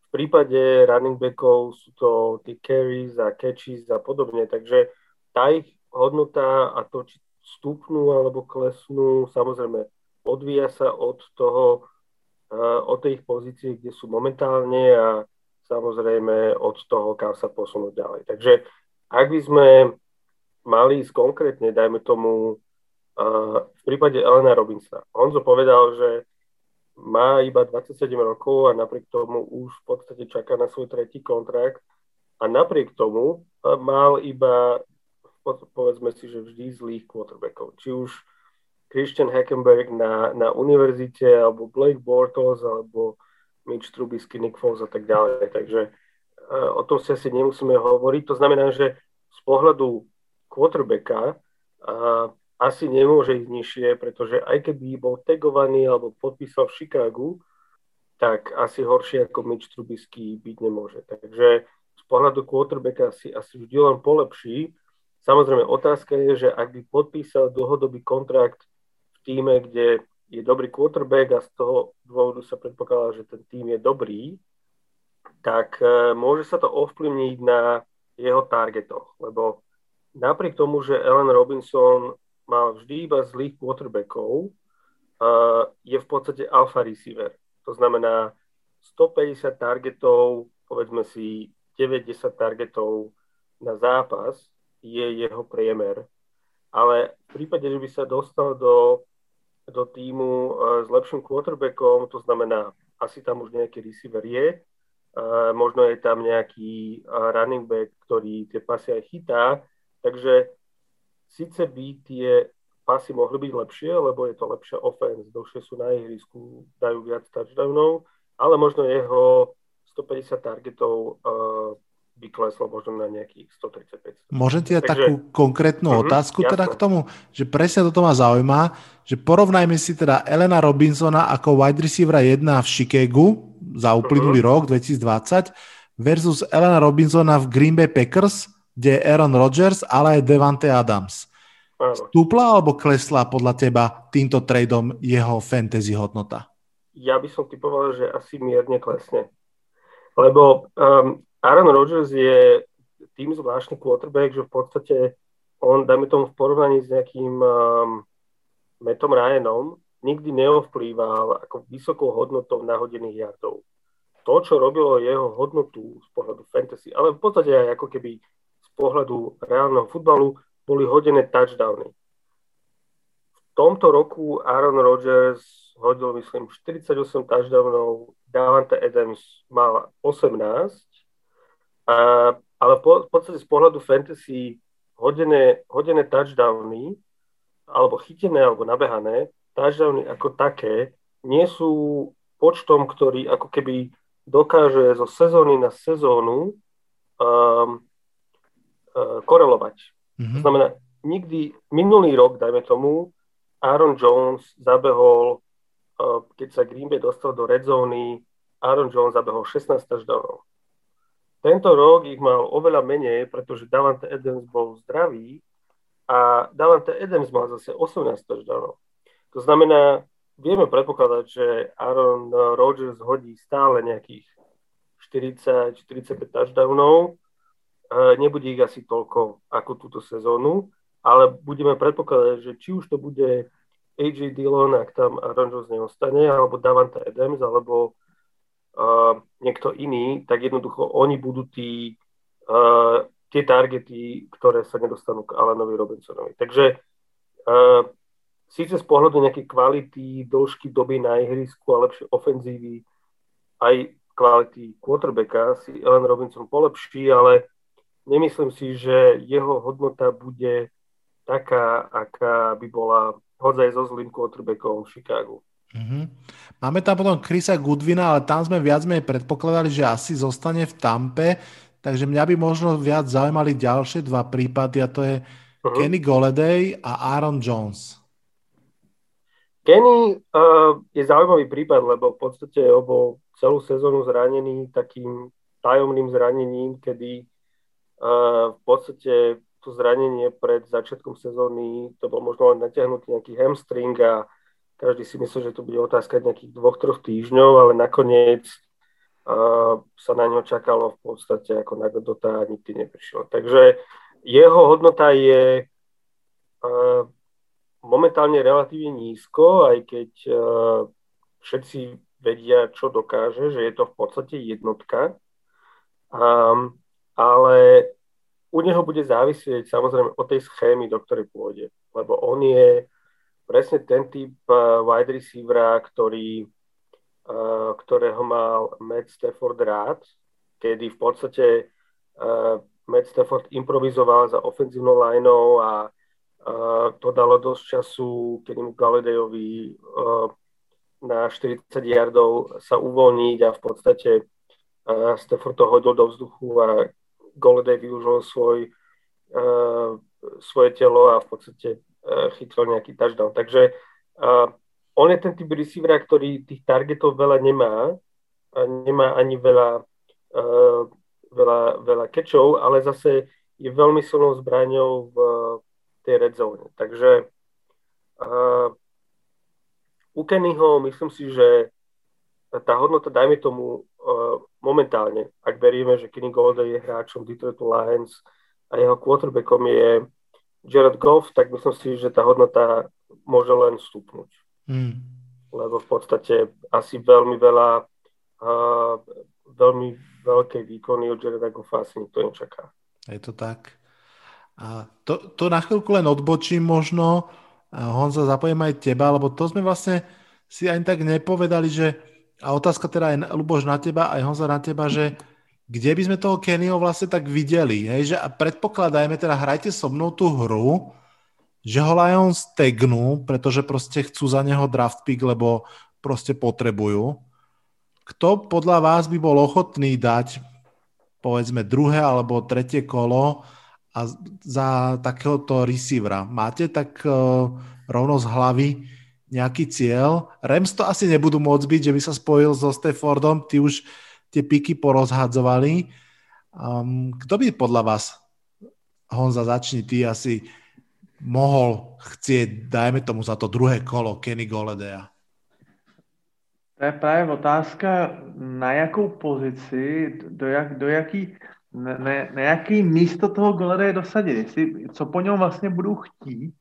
Prípade running backov sú to tie carries a catches a podobne, takže tá ich hodnota a to, či stúpnú alebo klesnú, samozrejme odvíja sa od toho, od tej ich pozície, kde sú momentálne a samozrejme od toho, kam sa posunúť ďalej. Takže ak by sme mali ísť konkrétne, dajme tomu, v prípade Elena Robinsona. Honzo povedal, že má iba 27 rokov a napriek tomu už v podstate čaká na svoj tretí kontrakt a napriek tomu mal iba, povedzme si, že vždy zlých quarterbackov. Či už Christian Hackenberg na, na univerzite, alebo Blake Bortles, alebo Mitch Trubisky, Nick Foles a tak ďalej. Takže e, o tom si asi nemusíme hovoriť. To znamená, že z pohľadu quarterbacka asi nemôže ísť nižšie, pretože aj keby bol tagovaný alebo podpísal v Chicagu, tak asi horšie ako Mitch Trubisky byť nemôže. Takže z pohľadu quarterbacka asi, asi vždy len polepší. Samozrejme, otázka je, že ak by podpísal dlhodobý kontrakt v týme, kde je dobrý quarterback a z toho dôvodu sa predpokladá, že ten tým je dobrý, tak e, môže sa to ovplyvniť na jeho targetoch, lebo napriek tomu, že Ellen Robinson mal vždy iba zlých quarterbackov, uh, je v podstate alfa receiver. To znamená 150 targetov, povedzme si 90 targetov na zápas je jeho priemer. Ale v prípade, že by sa dostal do, do týmu uh, s lepším quarterbackom, to znamená, asi tam už nejaký receiver je, uh, možno je tam nejaký uh, running back, ktorý tie pasy aj chytá, takže síce by tie pasy mohli byť lepšie, lebo je to lepšia offense, dlhšie sú na ihrisku, dajú viac touchdownov, ale možno jeho 150 targetov by kleslo možno na nejakých 135. Môžem ti dať takú konkrétnu uh-huh, otázku jasno. teda k tomu, že presne toto ma zaujíma, že porovnajme si teda Elena Robinsona ako wide receiver 1 v Chicagu za uplynulý uh-huh. rok 2020 versus Elena Robinsona v Green Bay Packers, kde je Aaron Rodgers, ale aj Devante Adams. Stúpla alebo klesla podľa teba týmto tradeom jeho fantasy hodnota? Ja by som typoval, že asi mierne klesne. Lebo um, Aaron Rodgers je tým zvláštny quarterback, že v podstate on, dajme tomu v porovnaní s nejakým um, Metom Ryanom, nikdy neovplýval ako vysokou hodnotou nahodených jardov. To, čo robilo jeho hodnotu z pohľadu fantasy, ale v podstate aj ako keby z pohľadu reálneho futbalu, boli hodené touchdowny. V tomto roku Aaron Rodgers hodil, myslím, 48 touchdownov, Davante Adams mal 18, a, ale po, v podstate z pohľadu fantasy hodené, hodené touchdowny, alebo chytené, alebo nabehané, touchdowny ako také nie sú počtom, ktorý ako keby dokáže zo sezóny na sezónu um, uh, korelovať. Mm-hmm. To znamená, nikdy, minulý rok, dajme tomu, Aaron Jones zabehol, uh, keď sa Green Bay dostal do red zóny, Aaron Jones zabehol 16 touchdownov. Tento rok ich mal oveľa menej, pretože Davante Adams bol zdravý a Davante Adams mal zase 18 touchdownov. To znamená, vieme predpokladať, že Aaron Rodgers hodí stále nejakých 40-45 touchdownov, nebude ich asi toľko ako túto sezónu, ale budeme predpokladať, že či už to bude AJ Dillon, ak tam Aaron Jones neostane, alebo Davante Adams, alebo niekto iný, tak jednoducho oni budú tí, uh, tie targety, ktoré sa nedostanú k Alanovi Robinsonovi. Takže uh, síce z pohľadu nejakej kvality, dĺžky doby na ihrisku a lepšie ofenzívy, aj kvality quarterbacka si Alan Robinson polepší, ale nemyslím si, že jeho hodnota bude taká, aká by bola hodzaj so zlým quarterbackom v Chicagu. Mm-hmm. Máme tam potom Chrisa Goodwina, ale tam sme viac menej predpokladali, že asi zostane v Tampe, takže mňa by možno viac zaujímali ďalšie dva prípady a to je uh-huh. Kenny Goleday a Aaron Jones. Kenny uh, je zaujímavý prípad, lebo v podstate bol celú sezónu zranený takým tajomným zranením, kedy v podstate to zranenie pred začiatkom sezóny, to bol možno len natiahnutý nejaký hamstring a každý si myslel, že to bude otázka nejakých dvoch, troch týždňov, ale nakoniec uh, sa na ňo čakalo v podstate ako na Godota a nikdy neprišiel. Takže jeho hodnota je uh, momentálne relatívne nízko, aj keď uh, všetci vedia, čo dokáže, že je to v podstate jednotka. Um, ale u neho bude závisieť samozrejme od tej schémy, do ktorej pôjde. Lebo on je presne ten typ uh, wide receivera, ktorý, uh, ktorého mal Matt Stafford rád, kedy v podstate uh, Matt Stafford improvizoval za ofenzívnou lineou a to dalo dosť času mu Galedejovi uh, na 40 yardov sa uvoľniť a v podstate Stafford to hodil do vzduchu a Goledej využil svoj, svoje telo a v podstate chytil nejaký touchdown. Takže uh, on je ten typ receivera, ktorý tých targetov veľa nemá, a nemá ani veľa, uh, veľa, veľa kečov, ale zase je veľmi silnou zbraňou v tej red zone. Takže uh, u Kennyho myslím si, že tá hodnota, dajme tomu, uh, momentálne, ak veríme, že Kenny Golden je hráčom Detroit Lions a jeho quarterbackom je Jared Goff, tak myslím si, že tá hodnota môže len stupnúť. Mm. Lebo v podstate asi veľmi veľa, uh, veľmi veľké výkony od Jareda Goffa asi nikto nečaká. Je to tak. A to, to na chvíľku len odbočím možno, Honza, zapojím aj teba, lebo to sme vlastne si ani tak nepovedali, že a otázka teda aj Luboš na teba, aj Honza na teba, že kde by sme toho Kennyho vlastne tak videli, hej, že predpokladajme, teda hrajte so mnou tú hru, že ho Lions tegnú, pretože proste chcú za neho draft pick, lebo proste potrebujú. Kto podľa vás by bol ochotný dať povedzme druhé alebo tretie kolo a za takéhoto receivera máte tak uh, rovno z hlavy nejaký cieľ? Rams to asi nebudú môcť byť, že by sa spojil so Staffordom, ty už tie piky porozhadzovali. Um, kto by podľa vás, Honza, začni ty asi, mohol chcieť, dajme tomu za to druhé kolo Kenny Goledea? To je právě otázka, na jakou pozici, do, jak, do jaký, na, na jaký místo toho Goledeje dosadit, jestli, co po něm vlastně budou chtít,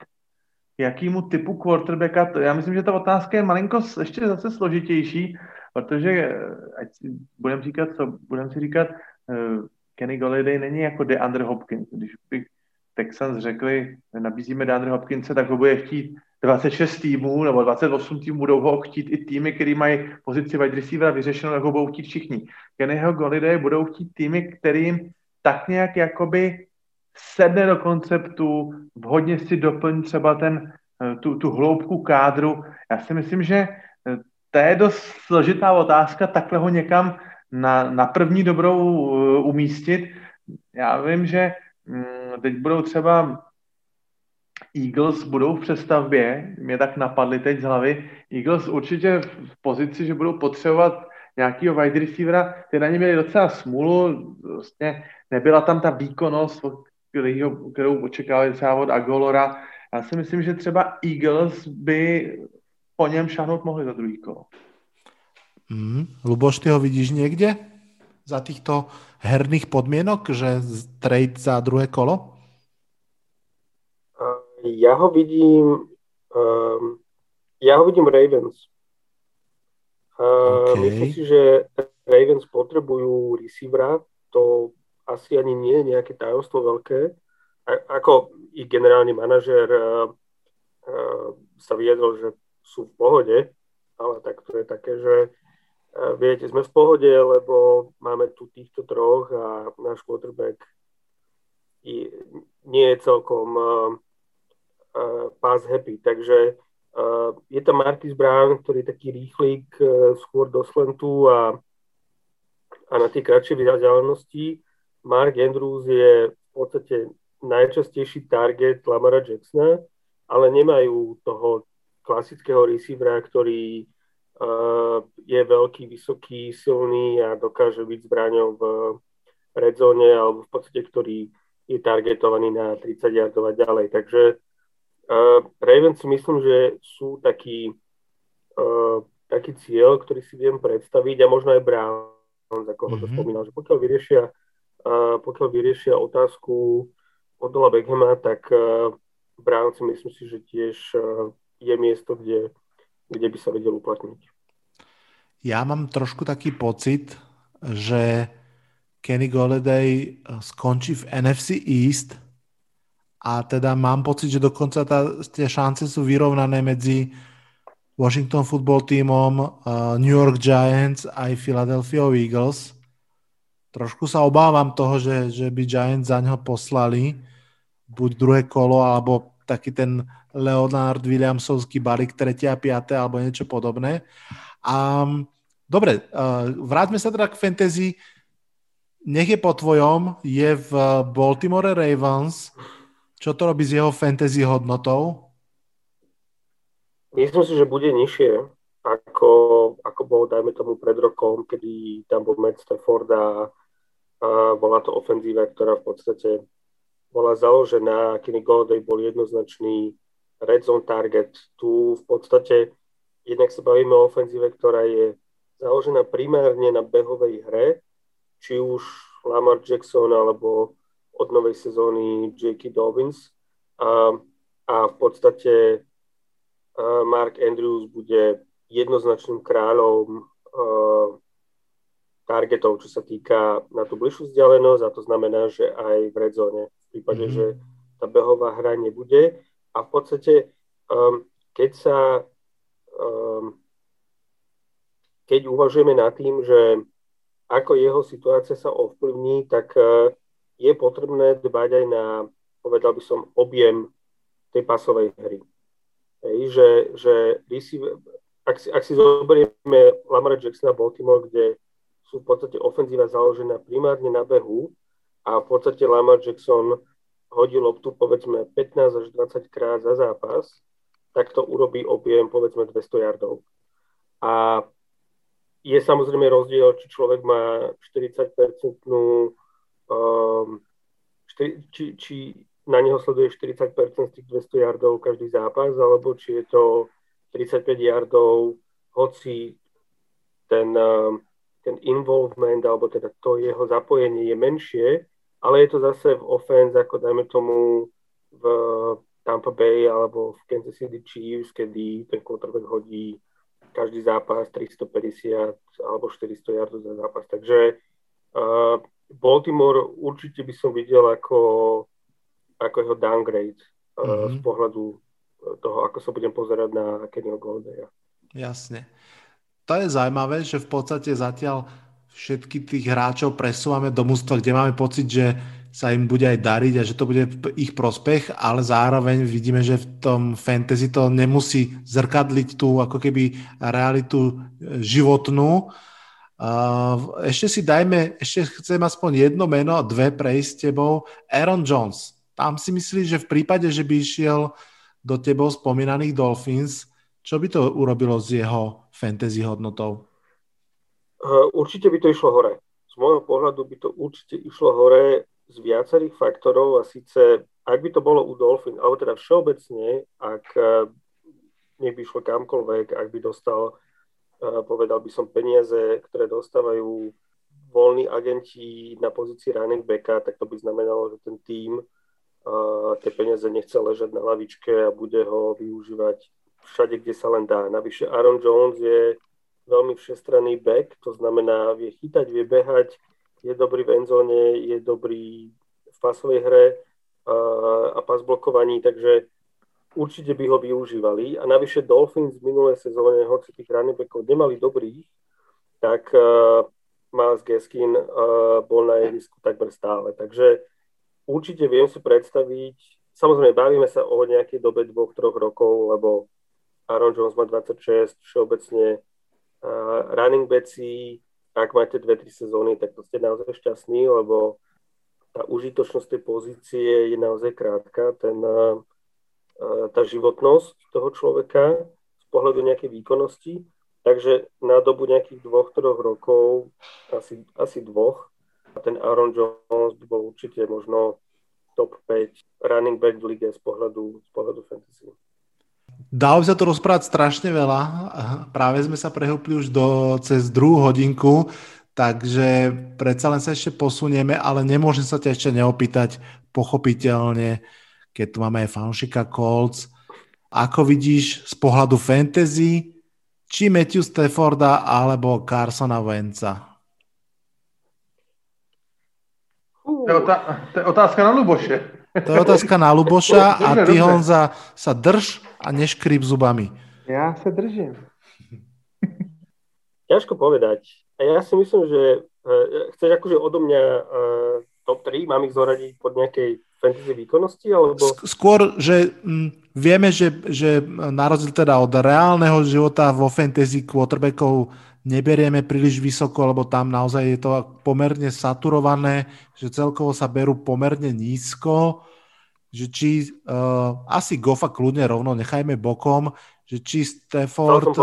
jakýmu typu quarterbacka, to, já myslím, že ta otázka je malinko ještě zase složitější, protože, ať si budem říkat, co budem si říkat, uh, Kenny Golladay není jako DeAndre Hopkins. Když by Texans řekli, nabízíme DeAndre Hopkinse, tak ho bude chtít 26 týmů nebo 28 týmů, budou ho chtít i týmy, které mají pozici wide receivera vyřešenou, tak ho budou chtít všichni. Kennyho Golladay budou chtít týmy, kterým tak nějak jakoby sedne do konceptu, vhodně si doplní třeba ten, eh, tu, tu hloubku kádru. Já si myslím, že eh, to je dost složitá otázka, takhle ho někam na, na první dobrou uh, umístit. Já vím, že um, teď budou třeba Eagles budou v přestavbě, mě tak napadly teď z hlavy, Eagles určitě v pozici, že budou potřebovat nějakého wide receivera, ty na ně měli docela smůlu, vlastně nebyla tam ta výkonnost, kterou očekávali třeba od Agolora. Já si myslím, že třeba Eagles by po něm šahnout mohli za druhý kolo. Mm, Luboš, ty ho vidíš niekde za týchto herných podmienok, že trade za druhé kolo? Ja ho vidím um, ja ho vidím Ravens. Uh, okay. Myslím si, že Ravens potrebujú receivera, to asi ani nie je nejaké tajomstvo veľké. A, ako i generálny manažer uh, uh, sa vyjadril, že sú v pohode, ale tak to je také, že viete, sme v pohode, lebo máme tu týchto troch a náš quarterback nie je celkom uh, uh, pass happy. Takže je tam Marcus Brown, ktorý je taký rýchlik skôr do slentu a, a na tie kratšie vzdialenosti. Mark Andrews je v podstate najčastejší target Lamara Jacksona, ale nemajú toho klasického receivera, ktorý je veľký, vysoký, silný a dokáže byť zbraňou v red zone alebo v podstate, ktorý je targetovaný na 30 yardov a ďalej. Takže uh, Ravens si myslím, že sú taký, uh, taký cieľ, ktorý si viem predstaviť a možno aj Browns, ako mm-hmm. ho to mhm. spomínal, že pokiaľ vyriešia, uh, pokiaľ vyriešia otázku Odola Beckhama, tak uh, Browns si myslím si, že tiež uh, je miesto, kde kde by sa vedel uplatniť. Ja mám trošku taký pocit, že Kenny Golladay skončí v NFC East a teda mám pocit, že dokonca tá, tie šance sú vyrovnané medzi Washington football tímom, uh, New York Giants aj Philadelphia Eagles. Trošku sa obávam toho, že, že by Giants za neho poslali buď druhé kolo, alebo taký ten Leonard Williamsovský balík 3. a 5. alebo niečo podobné. A, dobre, uh, vráťme sa teda k fantasy. Nech je po tvojom, je v Baltimore Ravens. Čo to robí s jeho fantasy hodnotou? Myslím si, že bude nižšie, ako, ako bolo, dajme tomu, pred rokom, kedy tam bol Matt Stafford a, a bola to ofenzíva, ktorá v podstate bola založená, Kenny Golladay bol jednoznačný red zone target. Tu v podstate jednak sa bavíme o ofenzíve, ktorá je založená primárne na behovej hre, či už Lamar Jackson alebo od novej sezóny J.K. Dobbins. A, a v podstate Mark Andrews bude jednoznačným kráľom targetov, čo sa týka na tú bližšiu vzdialenosť a to znamená, že aj v red zone, v prípade, mm-hmm. že tá behová hra nebude a v podstate, um, keď sa um, keď uvažujeme nad tým, že ako jeho situácia sa ovplyvní, tak uh, je potrebné dbať aj na, povedal by som, objem tej pasovej hry. Hej, že, že receiver, ak, si, ak si zoberieme Lamar Jacksona Baltimore, kde sú v podstate ofenzíva založená primárne na behu a v podstate Lamar Jackson hodí loptu povedzme 15 až 20 krát za zápas, tak to urobí objem povedzme 200 yardov. A je samozrejme rozdiel, či človek má 40 um, či, či na neho sleduje 40% z tých 200 yardov každý zápas, alebo či je to 35 yardov, hoci ten, um, ten involvement, alebo teda to jeho zapojenie je menšie, ale je to zase v offense, ako dajme tomu v Tampa Bay alebo v Kansas City Chiefs, kedy ten quarterback hodí každý zápas 350 alebo 400 yardov za zápas. Takže uh, Baltimore určite by som videl ako ako jeho downgrade mm-hmm. z pohľadu toho, ako sa budem pozerať na Kennyho Goldaya. Jasne. To je zaujímavé, že v podstate zatiaľ všetky tých hráčov presúvame do mústva, kde máme pocit, že sa im bude aj dariť a že to bude ich prospech, ale zároveň vidíme, že v tom fantasy to nemusí zrkadliť tú ako keby realitu e, životnú. Ešte si dajme, ešte chcem aspoň jedno meno, dve prejsť s tebou. Aaron Jones tam si myslíš, že v prípade, že by išiel do tebou spomínaných Dolphins, čo by to urobilo s jeho fantasy hodnotou? Uh, určite by to išlo hore. Z môjho pohľadu by to určite išlo hore z viacerých faktorov a síce, ak by to bolo u Dolphin, alebo teda všeobecne, ak uh, nech by išlo kamkoľvek, ak by dostal, uh, povedal by som, peniaze, ktoré dostávajú voľní agenti na pozícii running backa, tak to by znamenalo, že ten tým tie peniaze nechce ležať na lavičke a bude ho využívať všade, kde sa len dá. Navyše Aaron Jones je veľmi všestranný back, to znamená, vie chytať, vie behať, je dobrý v endzóne, je dobrý v pasovej hre a, a pas blokovaní, takže určite by ho využívali. A navyše Dolphins v minulé sezóne, hoci tých running backov nemali dobrých, tak uh, Miles Gaskin uh, bol na ihrisku takmer stále. Takže určite viem si predstaviť, samozrejme bavíme sa o nejakej dobe dvoch, troch rokov, lebo Aaron Jones má 26, všeobecne running backi, ak máte dve, tri sezóny, tak to ste naozaj šťastní, lebo tá užitočnosť tej pozície je naozaj krátka, ten, tá životnosť toho človeka z pohľadu nejakej výkonnosti, takže na dobu nejakých dvoch, troch rokov, asi, asi dvoch, ten Aaron Jones by bol určite možno top 5 running back v lige z pohľadu, z pohľadu fantasy. Dalo by sa to rozprávať strašne veľa. Práve sme sa prehúpli už do, cez druhú hodinku, takže predsa len sa ešte posunieme, ale nemôžem sa ťa ešte neopýtať pochopiteľne, keď tu máme aj fanšika Colts. Ako vidíš z pohľadu fantasy, či Matthew Stafforda alebo Carsona otá- to je otázka na Luboše. To je otázka na Luboša a ty, Honza, sa drž a neškryp zubami. Ja sa držím. Ťažko povedať. A ja si myslím, že uh, chceš akože odo mňa uh, top 3, mám ich zoradiť pod nejakej fantasy výkonnosti? Alebo... Skôr, že m, mm, vieme, že, že na rozdiel teda od reálneho života vo fantasy quarterbackov neberieme príliš vysoko, lebo tam naozaj je to pomerne saturované, že celkovo sa berú pomerne nízko, že či uh, asi Goffa kľudne rovno nechajme bokom, že či Stafford...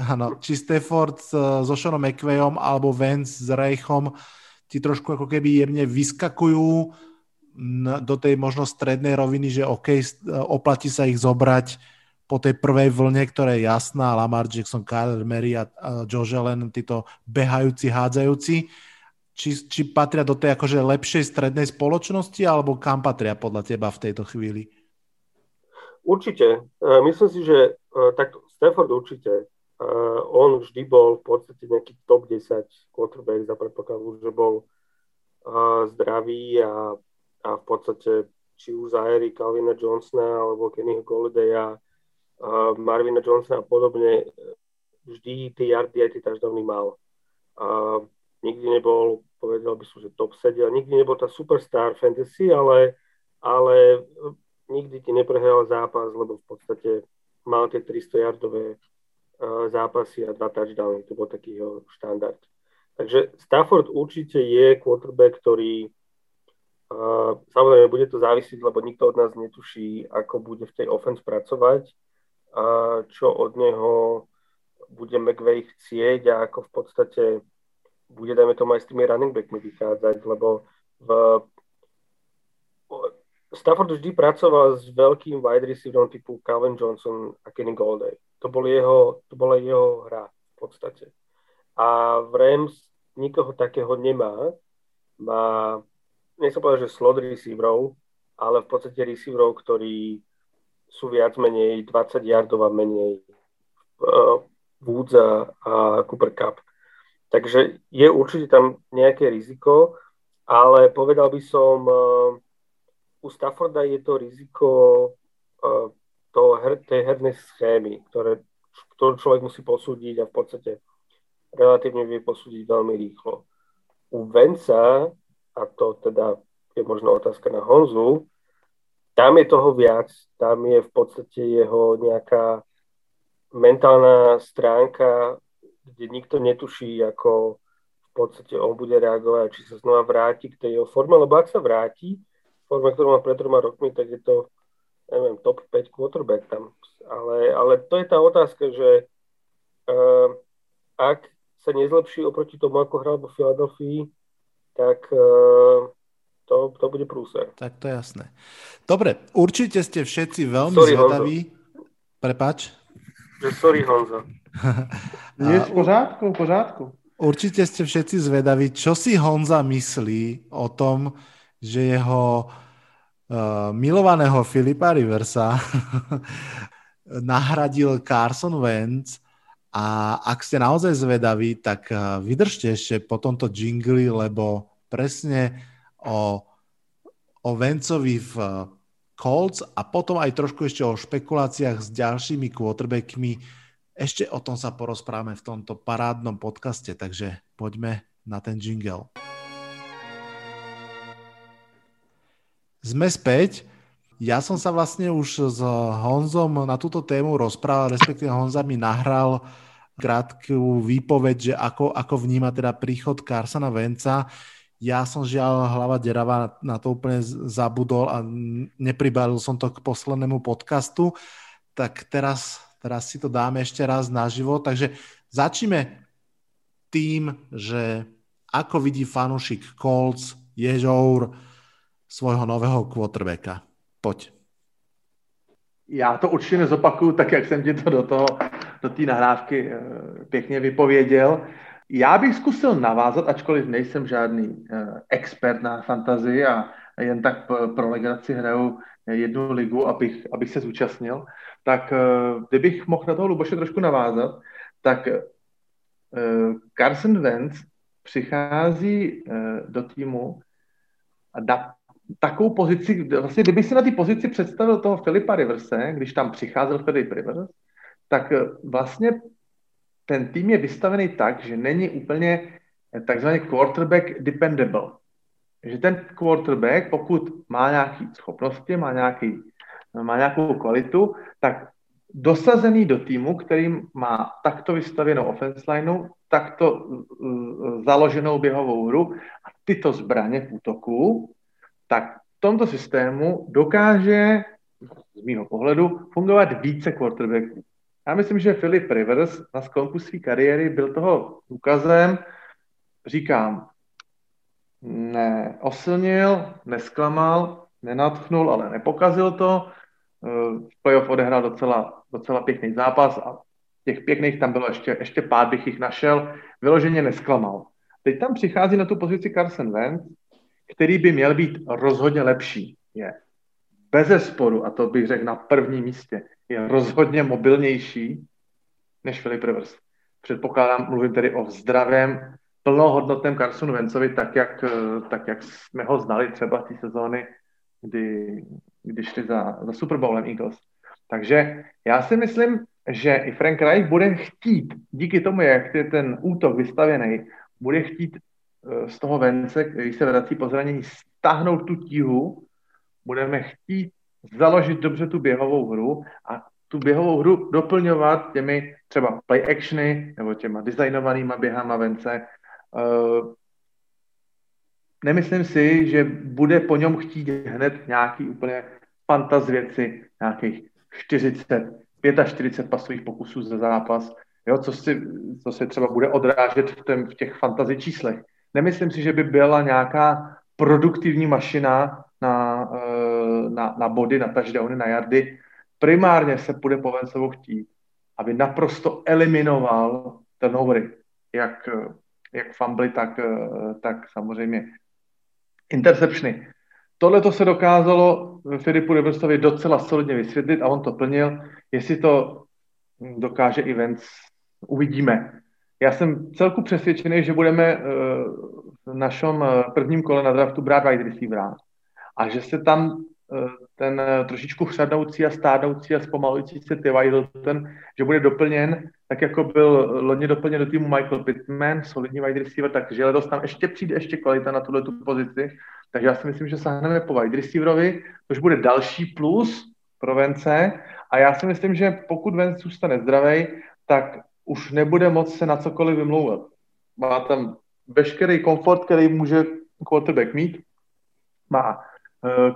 Áno, či Stafford uh, so Seanom McVayom alebo Vance s Reichom ti trošku ako keby jemne vyskakujú do tej možno strednej roviny, že OK, oplatí sa ich zobrať po tej prvej vlne, ktorá je jasná, Lamar Jackson, Kyler Mary a, Josh Allen, títo behajúci, hádzajúci, či, či patria do tej akože lepšej strednej spoločnosti, alebo kam patria podľa teba v tejto chvíli? Určite. E, myslím si, že e, takto, Stafford určite. E, on vždy bol v podstate nejaký top 10 quarterback za predpokladu, že bol zdravý a, a v podstate či už za Ery Calvina Johnsona alebo Kennyho Golladaya Marvina Johnsona a podobne, vždy tie yardy aj tie touchdowny mal. A nikdy nebol, povedal by som, že top 7, nikdy nebol tá superstar fantasy, ale, ale nikdy ti neprehral zápas, lebo v podstate mal tie 300 yardové zápasy a dva touchdowny, to bol taký jeho štandard. Takže Stafford určite je quarterback, ktorý uh, samozrejme bude to závisieť, lebo nikto od nás netuší, ako bude v tej offense pracovať, čo od neho bude McVay chcieť a ako v podstate bude, dajme tomu, aj s tými running backmi vychádzať, lebo v, Stafford vždy pracoval s veľkým wide receiverom typu Calvin Johnson a Kenny Golday. To, bol jeho, to bola jeho hra v podstate. A v Rams nikoho takého nemá. Má, nechcem povedať, že slot receiverov, ale v podstate receiverov, ktorí sú viac menej 20 yardov a menej uh, Woods a, a Cooper Cup. Takže je určite tam nejaké riziko, ale povedal by som, uh, u Stafforda je to riziko uh, toho her, tej hernej schémy, ktoré, ktorú človek musí posúdiť a v podstate relatívne vie posúdiť veľmi rýchlo. U Venca, a to teda je možno otázka na Honzu, tam je toho viac, tam je v podstate jeho nejaká mentálna stránka, kde nikto netuší, ako v podstate on bude reagovať, či sa znova vráti k tej jeho forme, lebo ak sa vráti, forme, ktorú má pred troma rokmi, tak je to, neviem, top 5 quarterback tam. Ale, ale to je tá otázka, že uh, ak sa nezlepší oproti tomu, ako hral vo Filadelfii, tak uh, to, to bude prúser. Tak to je jasné. Dobre, určite ste všetci veľmi sorry, zvedaví. Honzo. Prepač. Sorry, Honzo. Nie, v pořádku, v pořádku. Určite ste všetci zvedaví, čo si Honza myslí o tom, že jeho uh, milovaného Filipa Riversa nahradil Carson Wentz a ak ste naozaj zvedaví, tak uh, vydržte ešte po tomto jingli, lebo presne o, o Vencovi v eh, Colts a potom aj trošku ešte o špekuláciách s ďalšími quarterbackmi. Ešte o tom sa porozprávame v tomto parádnom podcaste, takže poďme na ten jingle. Sme späť. Ja som sa vlastne už s Honzom na túto tému rozprával, respektíve Honza mi nahral krátku výpoveď, že ako, ako vníma teda príchod Carsona Venca. Ja som žiaľ hlava derava na to úplne zabudol a nepribalil som to k poslednému podcastu, tak teraz, teraz si to dáme ešte raz naživo. Takže začneme tým, že ako vidí fanúšik Colts, Ježour, svojho nového quarterbacka. Poď. Já to určitě nezopakuju tak, jak jsem ti to do toho, do té nahrávky eh, pěkně vypověděl. Já bych zkusil navázat, ačkoliv nejsem žádný eh, expert na fantazii a jen tak pro legraci hraju jednu ligu, abych, abych se zúčastnil, tak eh, kdybych mohl na toho Luboše trošku navázat, tak eh, Carson Wentz přichází do týmu a dá takovou pozici, vlastně kdyby si na té pozici představil toho Filipa Riverse, když tam přicházel Filip Rivers, tak vlastně ten tým je vystavený tak, že není úplně takzvaný quarterback dependable. Že ten quarterback, pokud má nějaké schopnosti, má, nějaký, má nějakou kvalitu, tak dosazený do týmu, který má takto vystavěnou offense lineu, takto uh, založenou běhovou hru a tyto zbraně v útoku, tak v tomto systému dokáže z mýho pohledu fungovat více quarterbacků. Já myslím, že Philip Rivers na sklonku své kariéry byl toho důkazem. Říkám, neosilnil, nesklamal, nenatchnul, ale nepokazil to. V playoff odehrál docela, docela pěkný zápas a těch pěkných tam bylo ještě, ještě pár bych jich našel. Vyloženě nesklamal. Teď tam přichází na tu pozici Carson Wentz, který by měl být rozhodně lepší. Je bez sporu, a to bych řekl na prvním místě, je rozhodně mobilnější než Filip Rivers. Předpokládám, mluvím tedy o zdravém, plnohodnotném Carsonu Vencovi, tak jak, tak jak jsme ho znali třeba té sezóny, kdy, kdy šli za, za Super Bowlem Eagles. Takže já si myslím, že i Frank Reich bude chtít, díky tomu, jak je ten útok vystavěný, bude chtít eh, z toho vence, když se vrací po zranění, stáhnout tu tíhu, budeme chtít založit dobře tu běhovou hru a tu běhovou hru doplňovat těmi třeba play actiony nebo těma designovanýma běhama vence. Uh, nemyslím si, že bude po něm chtít hned nějaký úplně fantaz věci, nějakých 40, 45 pasových pokusů za zápas, jo, co, si, co se třeba bude odrážet v, tém, v těch fantazi číslech. Nemyslím si, že by byla nějaká produktivní mašina na, na, body, na touchdowny, na jardy. Primárně se půjde po Vencevu chtít, aby naprosto eliminoval turnovery, jak, jak fumbly, tak, tak samozřejmě interceptiony. Tohle to se dokázalo Filipu Reversovi docela solidně vysvětlit a on to plnil. Jestli to dokáže i Vance, uvidíme. Já jsem celku přesvědčený, že budeme v našem prvním kole na draftu brát wide receivera a že se tam ten trošičku chřadnoucí a stádnoucí a zpomalující se Ty ten, že bude doplněn, tak jako byl loni doplněn do týmu Michael Pittman, solidní wide receiver, takže letos tam ještě přijde ještě kvalita na tuhle tu pozici takže já si myslím, že sáhneme po wide receiverovi, což bude další plus pro Vence. A já si myslím, že pokud Vence zůstane zdravý, tak už nebude moc se na cokoliv vymlouvat. Má tam veškerý komfort, který může quarterback mít. Má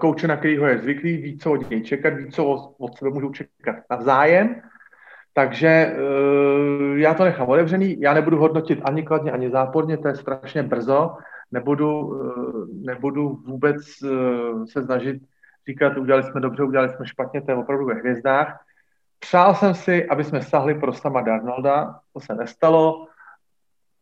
kouče, na kterýho je zvyklý, ví, co od něj čekat, ví, co od sebe můžou čekat navzájem. Takže uh, já to nechám otevřený, já nebudu hodnotit ani kladně, ani záporně, to je strašně brzo, nebudu, eh, nebudu vůbec eh, se snažit říkat, udělali jsme dobře, udělali jsme špatně, to je opravdu ve hvězdách. Přál jsem si, aby jsme sahli pro Sama Darnolda, to se nestalo.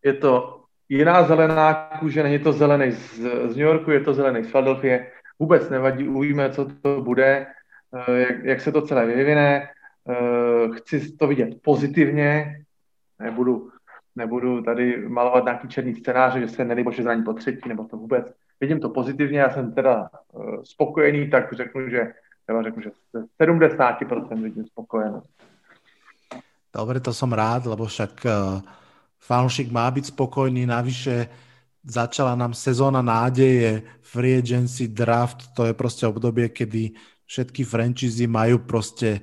Je to jiná zelená kůže, není to zelený z, z New Yorku, je to zelený z Philadelphia. Vůbec nevadí, uvidíme, co to bude, eh, jak, jak se to celé vyvine. Chci to vidět pozitivně, nebudu nebudu tady malovat nějaký černý scénáře, že se nedej bože zraní po třetí, nebo to vůbec. Vidím to pozitivně, já jsem teda uh, spokojený, tak řeknu, že já řeknu, že 70% vidím spokojenost. Dobre, to som rád, lebo však uh, fanúšik má byť spokojný, navyše začala nám sezóna nádeje, free agency, draft, to je proste obdobie, kedy všetky franchise majú proste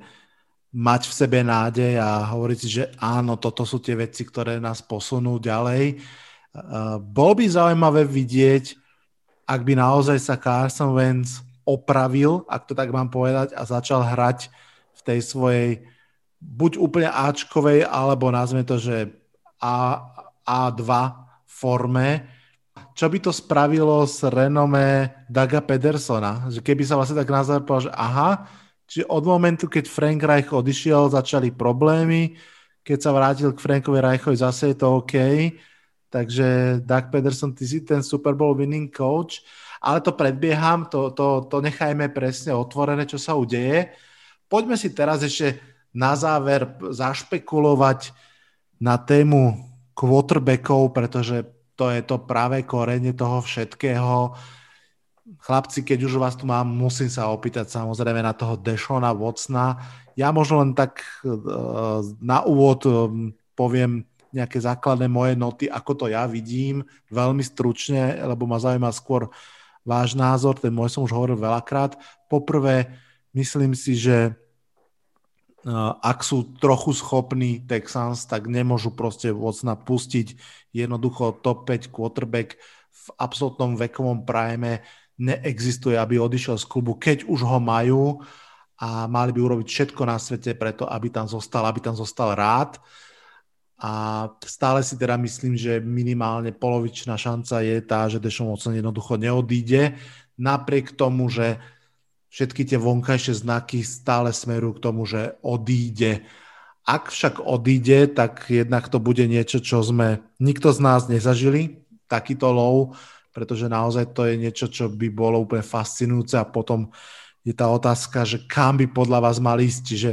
mať v sebe nádej a hovoriť si, že áno, toto sú tie veci, ktoré nás posunú ďalej. Bol by zaujímavé vidieť, ak by naozaj sa Carson Wentz opravil, ak to tak mám povedať, a začal hrať v tej svojej buď úplne Ačkovej, alebo nazveme to, že A, A2 forme, čo by to spravilo s renomé Daga Pedersona? Že keby sa vlastne tak nazval, že aha, Čiže od momentu, keď Frank Reich odišiel, začali problémy. Keď sa vrátil k Frankovi Reichovi, zase je to OK. Takže Doug Pederson, ty si ten Super Bowl winning coach. Ale to predbieham, to, to, to nechajme presne otvorené, čo sa udeje. Poďme si teraz ešte na záver zašpekulovať na tému quarterbackov, pretože to je to práve korenie toho všetkého chlapci, keď už vás tu mám, musím sa opýtať samozrejme na toho Dešona Watsona. Ja možno len tak eh, na úvod eh, poviem nejaké základné moje noty, ako to ja vidím, veľmi stručne, lebo ma zaujíma skôr váš názor, ten môj som už hovoril veľakrát. Poprvé, myslím si, že ak sú trochu schopní Texans, tak nemôžu proste Watsona pustiť jednoducho top 5 quarterback v absolútnom vekovom prime. Neexistuje, aby odišiel z klubu, keď už ho majú. A mali by urobiť všetko na svete preto, aby tam zostal, aby tam zostal rád. A stále si teda myslím, že minimálne polovičná šanca je tá, že Dešom Watson jednoducho neodíde, napriek tomu, že všetky tie vonkajšie znaky stále smerujú k tomu, že odíde. Ak však odíde, tak jednak to bude niečo, čo sme nikto z nás nezažili, takýto low, pretože naozaj to je niečo, čo by bolo úplne fascinujúce a potom je tá otázka, že kam by podľa vás mal ísť, čiže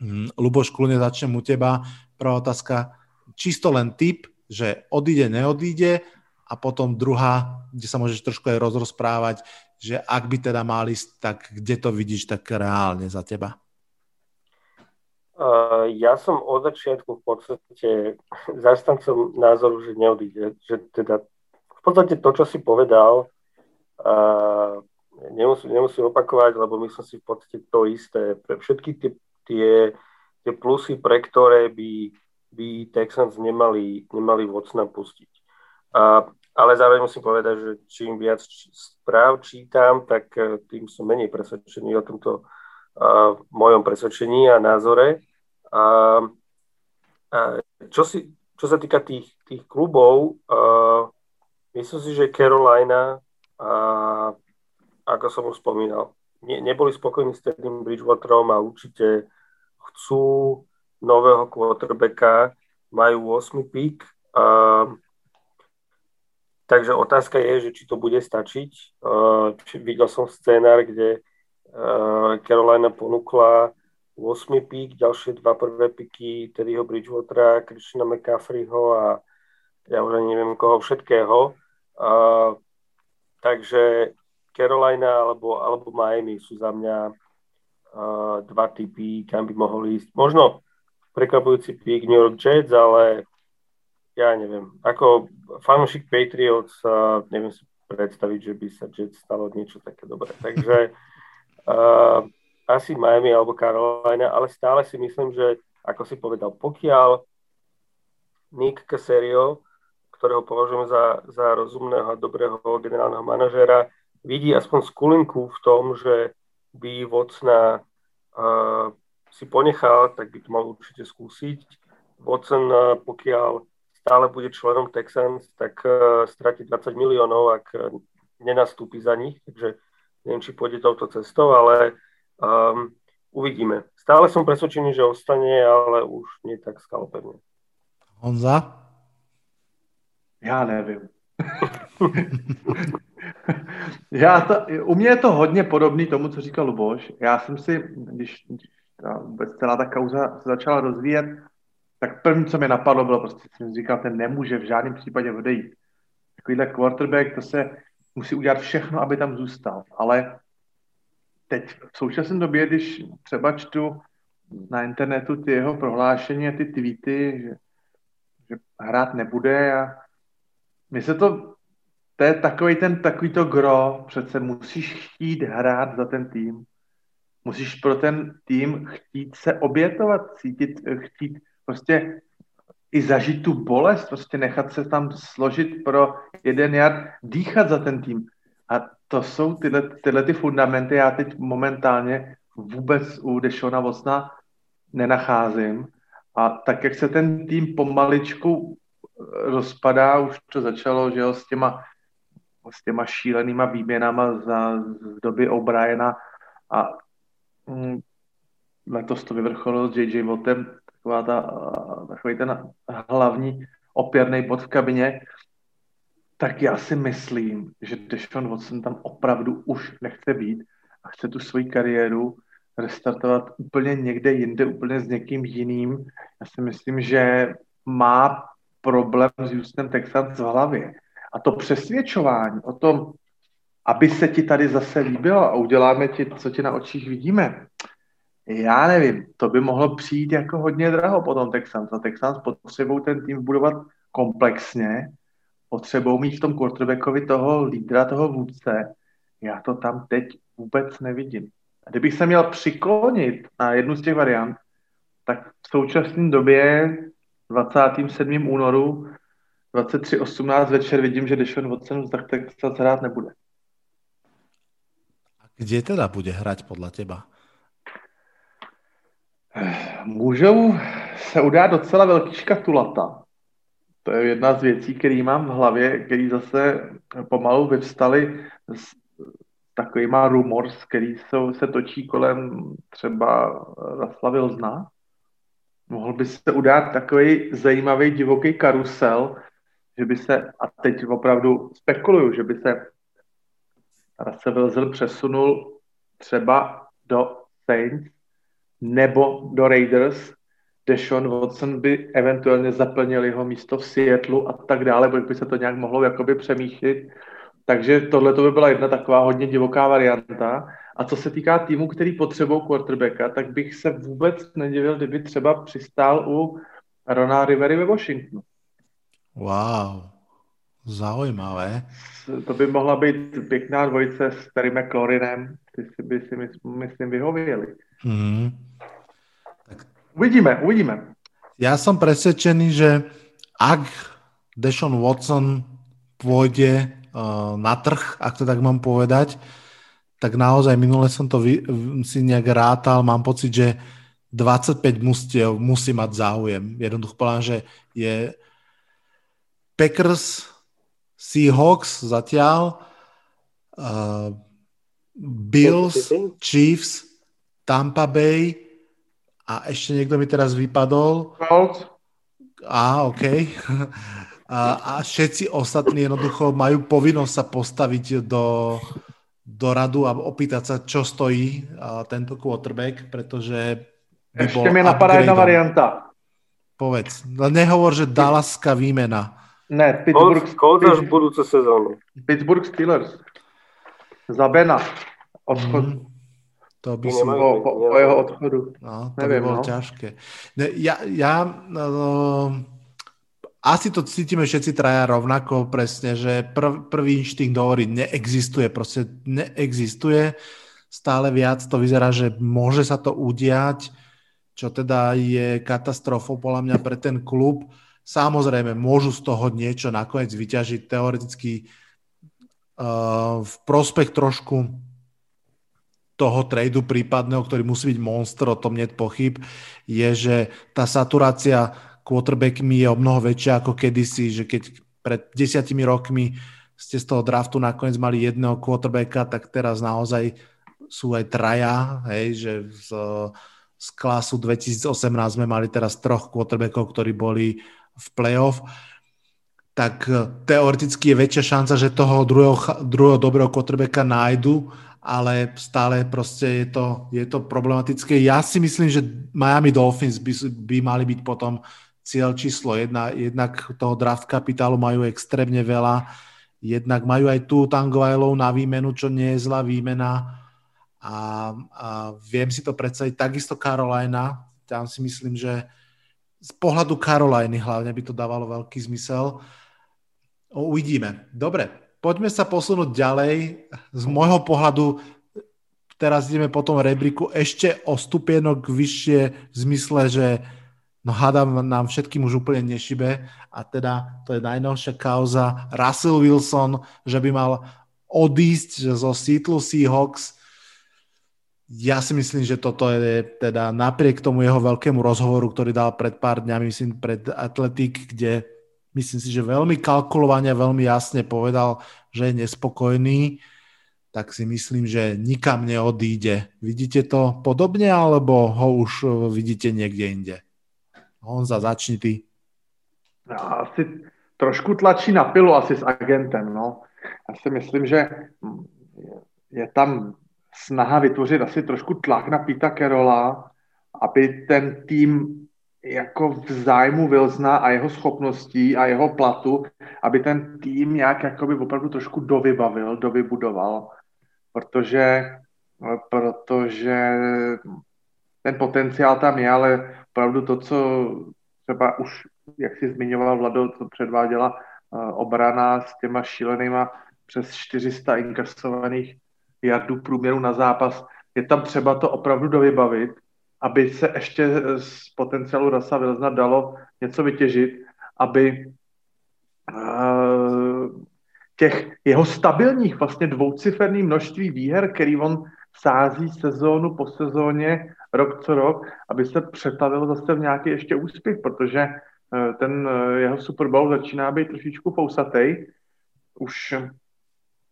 hm, Luboš, kľudne začnem u teba. Prvá otázka, čisto len typ, že odíde, neodíde a potom druhá, kde sa môžeš trošku aj rozrozprávať, že ak by teda mal ísť, tak kde to vidíš tak reálne za teba? Uh, ja som od začiatku v podstate zastancom názoru, že neodíde, že teda podstate to, čo si povedal, nemusím, nemusím opakovať, lebo myslím si v podstate to isté. Pre všetky tie, tie, tie plusy, pre ktoré by, by Texans nemali, nemali Vocna pustiť. Uh, ale zároveň musím povedať, že čím viac správ čítam, tak e, tým som menej presvedčený o tomto uh, mojom presvedčení a názore. Uh, uh, čo, si, čo sa týka tých, tých klubov, uh, Myslím si, že Carolina, a, ako som už spomínal, ne, neboli spokojní s tým Bridgewaterom a určite chcú nového quarterbacka, majú 8 pík. Uh, takže otázka je, že či to bude stačiť. Uh, videl som scénár, kde uh, Carolina ponúkla 8 pík, ďalšie dva prvé piky Teddyho Bridgewatera, Christiana McCaffreyho a ja už ani neviem koho všetkého. Uh, takže Carolina alebo, alebo Miami sú za mňa uh, dva typy, kam by mohol ísť. Možno prekvapujúci pík New York Jets, ale ja neviem. Ako fanúšik Patriots uh, neviem si predstaviť, že by sa Jets stalo niečo také dobré. Takže uh, asi Miami alebo Carolina, ale stále si myslím, že ako si povedal, pokiaľ Nick Casario, ktorého považujem za, za rozumného a dobrého generálneho manažéra, vidí aspoň skulinku v tom, že by Vocna uh, si ponechal, tak by to mal určite skúsiť. Watson, pokiaľ stále bude členom Texans, tak uh, stratí 20 miliónov, ak uh, nenastúpi za nich, takže neviem, či pôjde touto cestou, ale Um, uvidíme. Stále som presvedčený, že ostane, ale už nie tak skalopevne. Honza? Já nevím. Já to, u mě je to hodně podobný tomu, co říkal Luboš. Já jsem si, když, když ta, vůbec celá ta kauza se začala rozvíjet, tak první, co mi napadlo, bylo prostě, jsem říkal, ten nemůže v žádném případě odejít. Takovýhle quarterback, to se musí udělat všechno, aby tam zůstal. Ale teď v současné době, když třeba čtu na internetu ty jeho prohlášení ty tweety, že, že hrát nebude a my se to, to je takový ten, takový to gro, přece musíš chtít hrát za ten tým. Musíš pro ten tým chtít se obětovat, cítit, chtít prostě i zažít tu bolest, prostě nechat se tam složit pro jeden jar, dýchat za ten tým. A to jsou tyhle, tyhle ty fundamenty, já teď momentálně vůbec u Dešona Vocna nenacházím. A tak, jak se ten tým pomaličku eh, rozpadá, už to začalo, že jo, s těma, s těma šílenýma výměnama za, z doby O'Briena a mm, letos to vyvrcholilo s J.J. Wattem, taková ta, takový ten hlavní opěrný bod v kabině, tak já si myslím, že Deshaun Watson tam opravdu už nechce být a chce tu svoji kariéru restartovat úplně někde jinde, úplně s někým jiným. Já si myslím, že má problém s Houstonem Texans v hlavě. A to přesvědčování o tom, aby se ti tady zase líbilo a uděláme ti, co ti na očích vidíme, já nevím, to by mohlo přijít jako hodně draho potom Texans. A Texans potřebují ten tým budovat komplexně potřebou mít v tom quarterbackovi toho lídra, toho vůdce. Já to tam teď vůbec nevidím. A kdybych se měl přiklonit na jednu z těch variant, tak v současné době 27. únoru 23.18 večer vidím, že Deshaun Watson tak Texas hrát nebude. A kde teda bude hrať podle teba? Můžou se udát docela velký škatulata. To je jedna z věcí, které mám v hlavě, který zase pomalu vyvstaly s takovýma rumors, který jsou, se točí kolem třeba Raslavil zná. Mohl by se udát takový zajímavý divoký karusel, že by se, a teď opravdu spekuluju, že by se Russell přesunul třeba do Saints nebo do Raiders, Deshaun Watson by eventuálně zaplnil jeho místo v Seattleu a tak dále, protože by se to nějak mohlo jakoby přemýšlet. Takže tohle to by byla jedna taková hodně divoká varianta. A co se týká týmu, který potřebují quarterbacka, tak bych se vůbec nedivil, kdyby třeba přistál u Rona Rivery ve Washingtonu. Wow, zaujímavé. To by mohla být pěkná dvojice s Terry McLaurinem, ty si by si myslím vyhověli. Mm. Uvidíme, uvidíme. Ja som presvedčený, že ak Deshaun Watson pôjde uh, na trh, ak to tak mám povedať, tak naozaj minule som to vy, si nejak rátal, mám pocit, že 25 mustiev musí mať záujem. Jednoducho povedám, že je Packers, Seahawks zatiaľ, uh, Bills, Chiefs, Tampa Bay a ešte niekto mi teraz vypadol. Colts. Á, OK. A, a všetci ostatní jednoducho majú povinnosť sa postaviť do, do radu a opýtať sa, čo stojí a, tento quarterback, pretože by Ešte mi napadá jedna varianta. Povedz. No nehovor, že Dallaska výmena. Ne, Pittsburgh... Colts až budúce sezónu. Pittsburgh Steelers. Za Bena. Odchod. Mm. To by si... Po, po, po jeho odchodu. No, to Neviem, by bolo no. ťažké. Ne, ja, ja no, asi to cítime všetci traja rovnako presne, že prv, prvý inštinkt hovorí, neexistuje, proste neexistuje. Stále viac to vyzerá, že môže sa to udiať, čo teda je katastrofou podľa mňa pre ten klub. Samozrejme, môžu z toho niečo nakoniec vyťažiť teoreticky uh, v prospech trošku toho tradu prípadného, ktorý musí byť monster, o tom nie pochyb, je, že tá saturácia quarterbackmi je o mnoho väčšia ako kedysi, že keď pred desiatimi rokmi ste z toho draftu nakoniec mali jedného quarterbacka, tak teraz naozaj sú aj traja, hej, že z, z klasu 2018 sme mali teraz troch quarterbackov, ktorí boli v playoff, tak e, teoreticky je väčšia šanca, že toho druhého, druhého dobrého quarterbacka nájdu, ale stále proste je to, je to problematické. Ja si myslím, že Miami Dolphins by, by mali byť potom cieľ číslo jedna. Jednak toho draft kapitálu majú extrémne veľa, jednak majú aj tú Tangovailov na výmenu, čo nie je zlá výmena. A, a viem si to predstaviť. Takisto Carolina, tam si myslím, že z pohľadu Caroliny hlavne by to dávalo veľký zmysel. Uvidíme. Dobre, poďme sa posunúť ďalej. Z môjho pohľadu teraz ideme po tom rebríku ešte o stupienok vyššie v zmysle, že No hádam nám všetkým už úplne nešibe a teda to je najnovšia kauza Russell Wilson, že by mal odísť zo Seattle Seahawks. Ja si myslím, že toto je teda napriek tomu jeho veľkému rozhovoru, ktorý dal pred pár dňami, myslím pred Atletik, kde myslím si, že veľmi kalkulovane, veľmi jasne povedal, že je nespokojný, tak si myslím, že nikam neodíde. Vidíte to podobne, alebo ho už vidíte niekde inde? Honza, začni ty. Asi trošku tlačí na pilu asi s agentem, no. Já si myslím, že je tam snaha vytvořit asi trošku tlak na Pita Kerola, aby ten tým jako v zájmu Vilzna a jeho schopností a jeho platu, aby ten tým nějak jakoby opravdu trošku dovybavil, dovybudoval, protože, protože ten potenciál tam je, ale opravdu to, co třeba už, jak si zmiňoval Vlado, co předváděla uh, obrana s těma šílenýma přes 400 inkasovaných jardů průměru na zápas, je tam třeba to opravdu dovybavit, aby se ještě z potenciálu Rasa Vilzna dalo něco vytěžit, aby uh, těch jeho stabilních vlastně dvouciferný množství výher, který on sází sezónu po sezóně, rok co rok, aby se přetavil zase v nějaký ještě úspěch, protože eh, ten eh, jeho Super Bowl začíná být trošičku fousatej. Už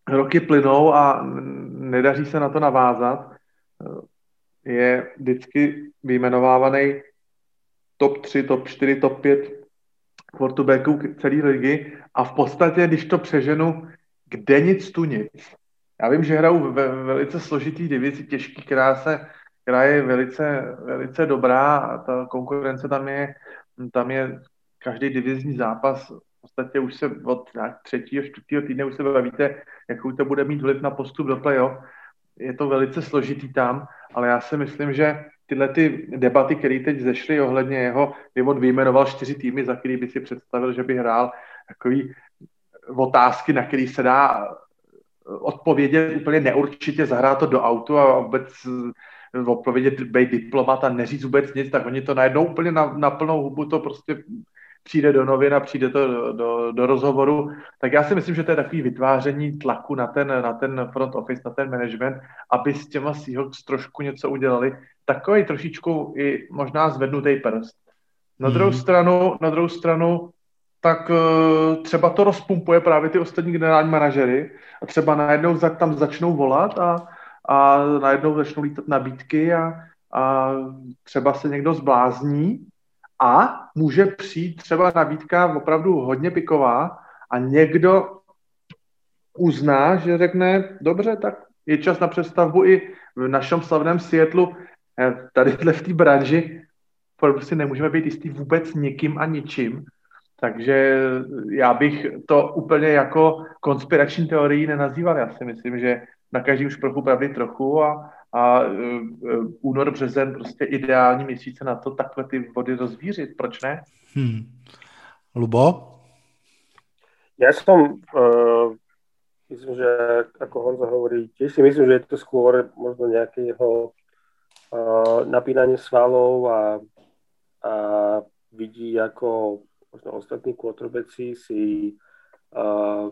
roky plynou a nedaří se na to navázat. Je vždycky vyjmenovávaný top 3, top 4, top 5 quarterbacků celé ligy a v podstatě, když to přeženu, kde nic tu nic. Já vím, že hrajou ve velice složitý divizi, těžký, která, se, která je velice, velice dobrá a ta konkurence tam je, tam je každý divizní zápas v podstatě už se od třetího, čtvrtého týdne už se bavíte, jakou to bude mít vliv na postup do playoff. Je to velice složitý tam, ale já si myslím, že tyhle ty debaty, které teď zešly ohledně jeho, kdy on vyjmenoval čtyři týmy, za který by si představil, že by hrál takový otázky, na který se dá odpovědět úplně neurčitě, zahrát to do autu a vůbec eh, odpovědět, být diplomat a neříct vůbec nic, tak oni to najednou úplně na, na plnou hubu to prostě přijde do novin a přijde to do, do, do rozhovoru, tak já si myslím, že to je takový vytváření tlaku na ten, na ten front office, na ten management, aby s těma Seahawks trošku něco udělali. Takový trošičku i možná zvednutý prst. Na druhou mm. stranu, na druhou stranu tak uh, třeba to rozpumpuje právě ty ostatní generální manažery a třeba najednou za, tam začnou volat a, a najednou začnou lítat nabídky a, a třeba se někdo zblázní a může přijít třeba nabídka opravdu hodně piková a někdo uzná, že řekne, dobře, tak je čas na přestavbu i v našem slavném Seattlu, eh, tady v té branži, prostě nemůžeme být jistý vůbec nikým a ničím, takže já bych to úplně jako konspirační teorii nenazýval. Já si myslím, že na každý už trochu pravdy trochu a, a uh, únor, březen prostě ideální měsíce na to takhle ty vody rozvířit. Proč ne? Hmm. Lubo? Ja som, uh, myslím, že ako Honza hovorí, tiež si myslím, že je to skôr možno nejaké jeho uh, napínanie svalov a, a vidí, ako možno ostatní quarterbacki si uh,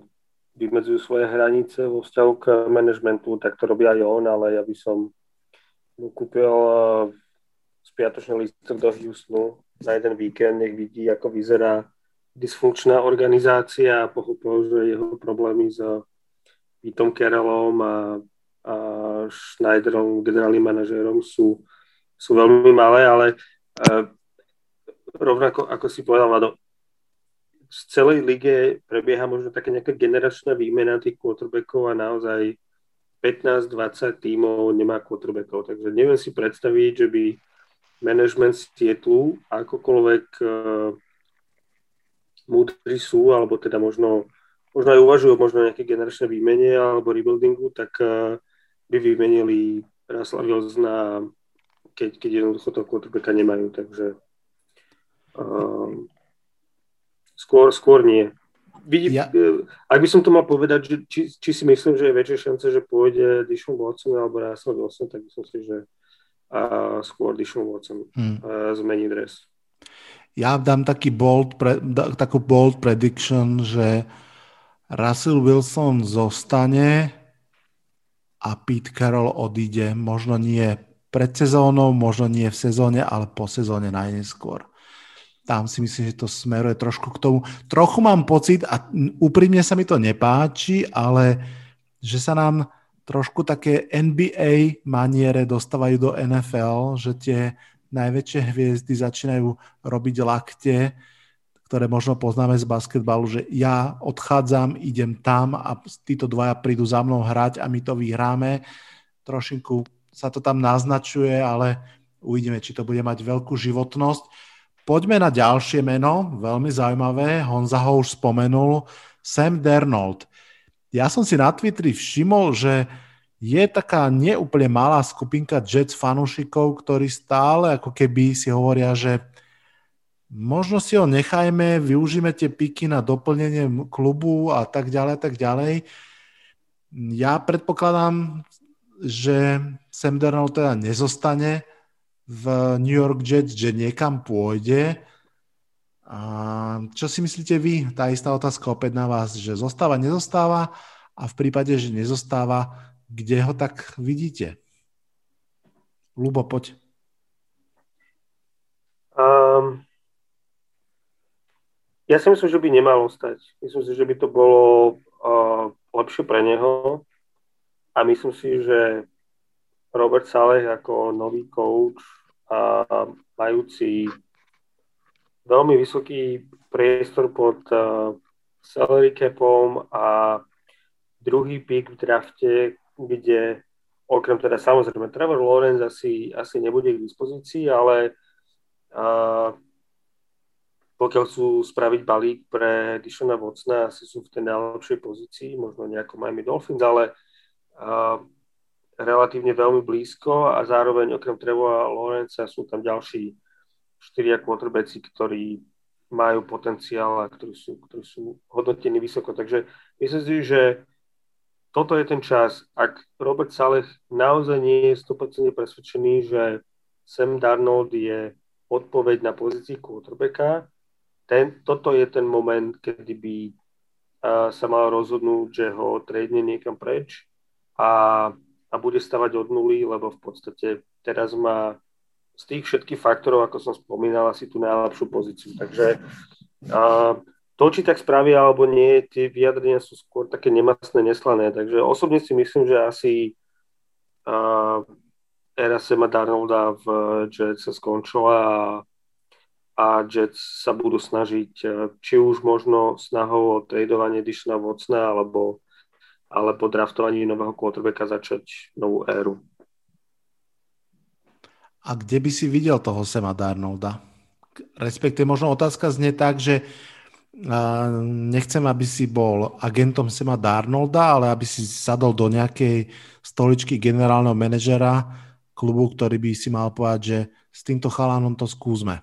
vymedzujú svoje hranice vo vzťahu k manažmentu, tak to robí aj on, ale ja by som mu kúpil uh, spiatočný lístok do Houstonu na jeden víkend, nech vidí, ako vyzerá dysfunkčná organizácia a pochopil, že jeho problémy s Petom Carrollom a, a Schneiderom, generálnym manažérom sú, sú veľmi malé, ale uh, rovnako ako si povedal, Vado, z celej lige prebieha možno také nejaká generačná výmena tých quarterbackov a naozaj 15-20 tímov nemá quarterbackov, takže neviem si predstaviť, že by management Seattle akokoľvek uh, múdri sú, alebo teda možno, možno aj uvažujú možno nejaké generačné výmene alebo rebuildingu, tak uh, by vymenili Russell Wilsona, keď, keď jednoducho toho quarterbacka nemajú, takže uh, Skôr, skôr nie. Vidí, ja. E, ak by som to mal povedať, že či, či si myslím, že je väčšia šanca, že pôjde Dishon Watson alebo Russell Wilson, tak myslím si, že a skôr Dishon Watson hmm. zmení dres. Ja dám taký bold pre, takú bold prediction, že Russell Wilson zostane a Pete Carroll odíde. Možno nie pred sezónou, možno nie v sezóne, ale po sezóne najneskôr tam si myslím, že to smeruje trošku k tomu. Trochu mám pocit, a úprimne sa mi to nepáči, ale že sa nám trošku také NBA maniere dostávajú do NFL, že tie najväčšie hviezdy začínajú robiť lakte, ktoré možno poznáme z basketbalu, že ja odchádzam, idem tam a títo dvaja prídu za mnou hrať a my to vyhráme. Trošinku sa to tam naznačuje, ale uvidíme, či to bude mať veľkú životnosť. Poďme na ďalšie meno, veľmi zaujímavé. Honza ho už spomenul. Sam Dernold. Ja som si na Twitteri všimol, že je taká neúplne malá skupinka Jets fanúšikov, ktorí stále ako keby si hovoria, že možno si ho nechajme, využíme tie piky na doplnenie klubu a tak ďalej, tak ďalej. Ja predpokladám, že Sam Darnold teda nezostane v New York Jets, že niekam pôjde. A čo si myslíte vy? Tá istá otázka opäť na vás, že zostáva, nezostáva a v prípade, že nezostáva, kde ho tak vidíte? Lubo, poď. Um, ja si myslím, že by nemalo stať. Myslím si, že by to bolo uh, lepšie pre neho a myslím si, že Robert Saleh ako nový coach a majúci veľmi vysoký priestor pod uh, salary capom a druhý pick v drafte, kde okrem teda samozrejme Trevor Lawrence asi, asi nebude k dispozícii, ale uh, pokiaľ chcú spraviť balík pre Dishona Vocna, asi sú v tej najlepšej pozícii, možno nejako Miami Dolphins, ale uh, relatívne veľmi blízko a zároveň okrem Trevora Lorenza sú tam ďalší štyria quarterbacki, ktorí majú potenciál a ktorí sú, ktorí sú hodnotení vysoko. Takže myslím si, že toto je ten čas. Ak Robert Saleh naozaj nie je 100% presvedčený, že Sam Darnold je odpoveď na pozícii quarterbacka, ten, toto je ten moment, kedy by uh, sa mal rozhodnúť, že ho tradne niekam preč a a bude stavať od nuly, lebo v podstate teraz má z tých všetkých faktorov, ako som spomínal, asi tú najlepšiu pozíciu. Takže a, to, či tak spravia alebo nie, tie vyjadrenia sú skôr také nemastné, neslané. Takže osobne si myslím, že asi uh, éra Sema Darnolda v Jets sa skončila a, a Jets sa budú snažiť či už možno snahou o tradovanie Dishna Vocna alebo, alebo draftovanie nového quarterbacka začať novú éru. A kde by si videl toho Sema Darnolda? Respektive možno otázka znie tak, že nechcem, aby si bol agentom Sema Darnolda, ale aby si sadol do nejakej stoličky generálneho manažera klubu, ktorý by si mal povedať, že s týmto chalánom to skúsme.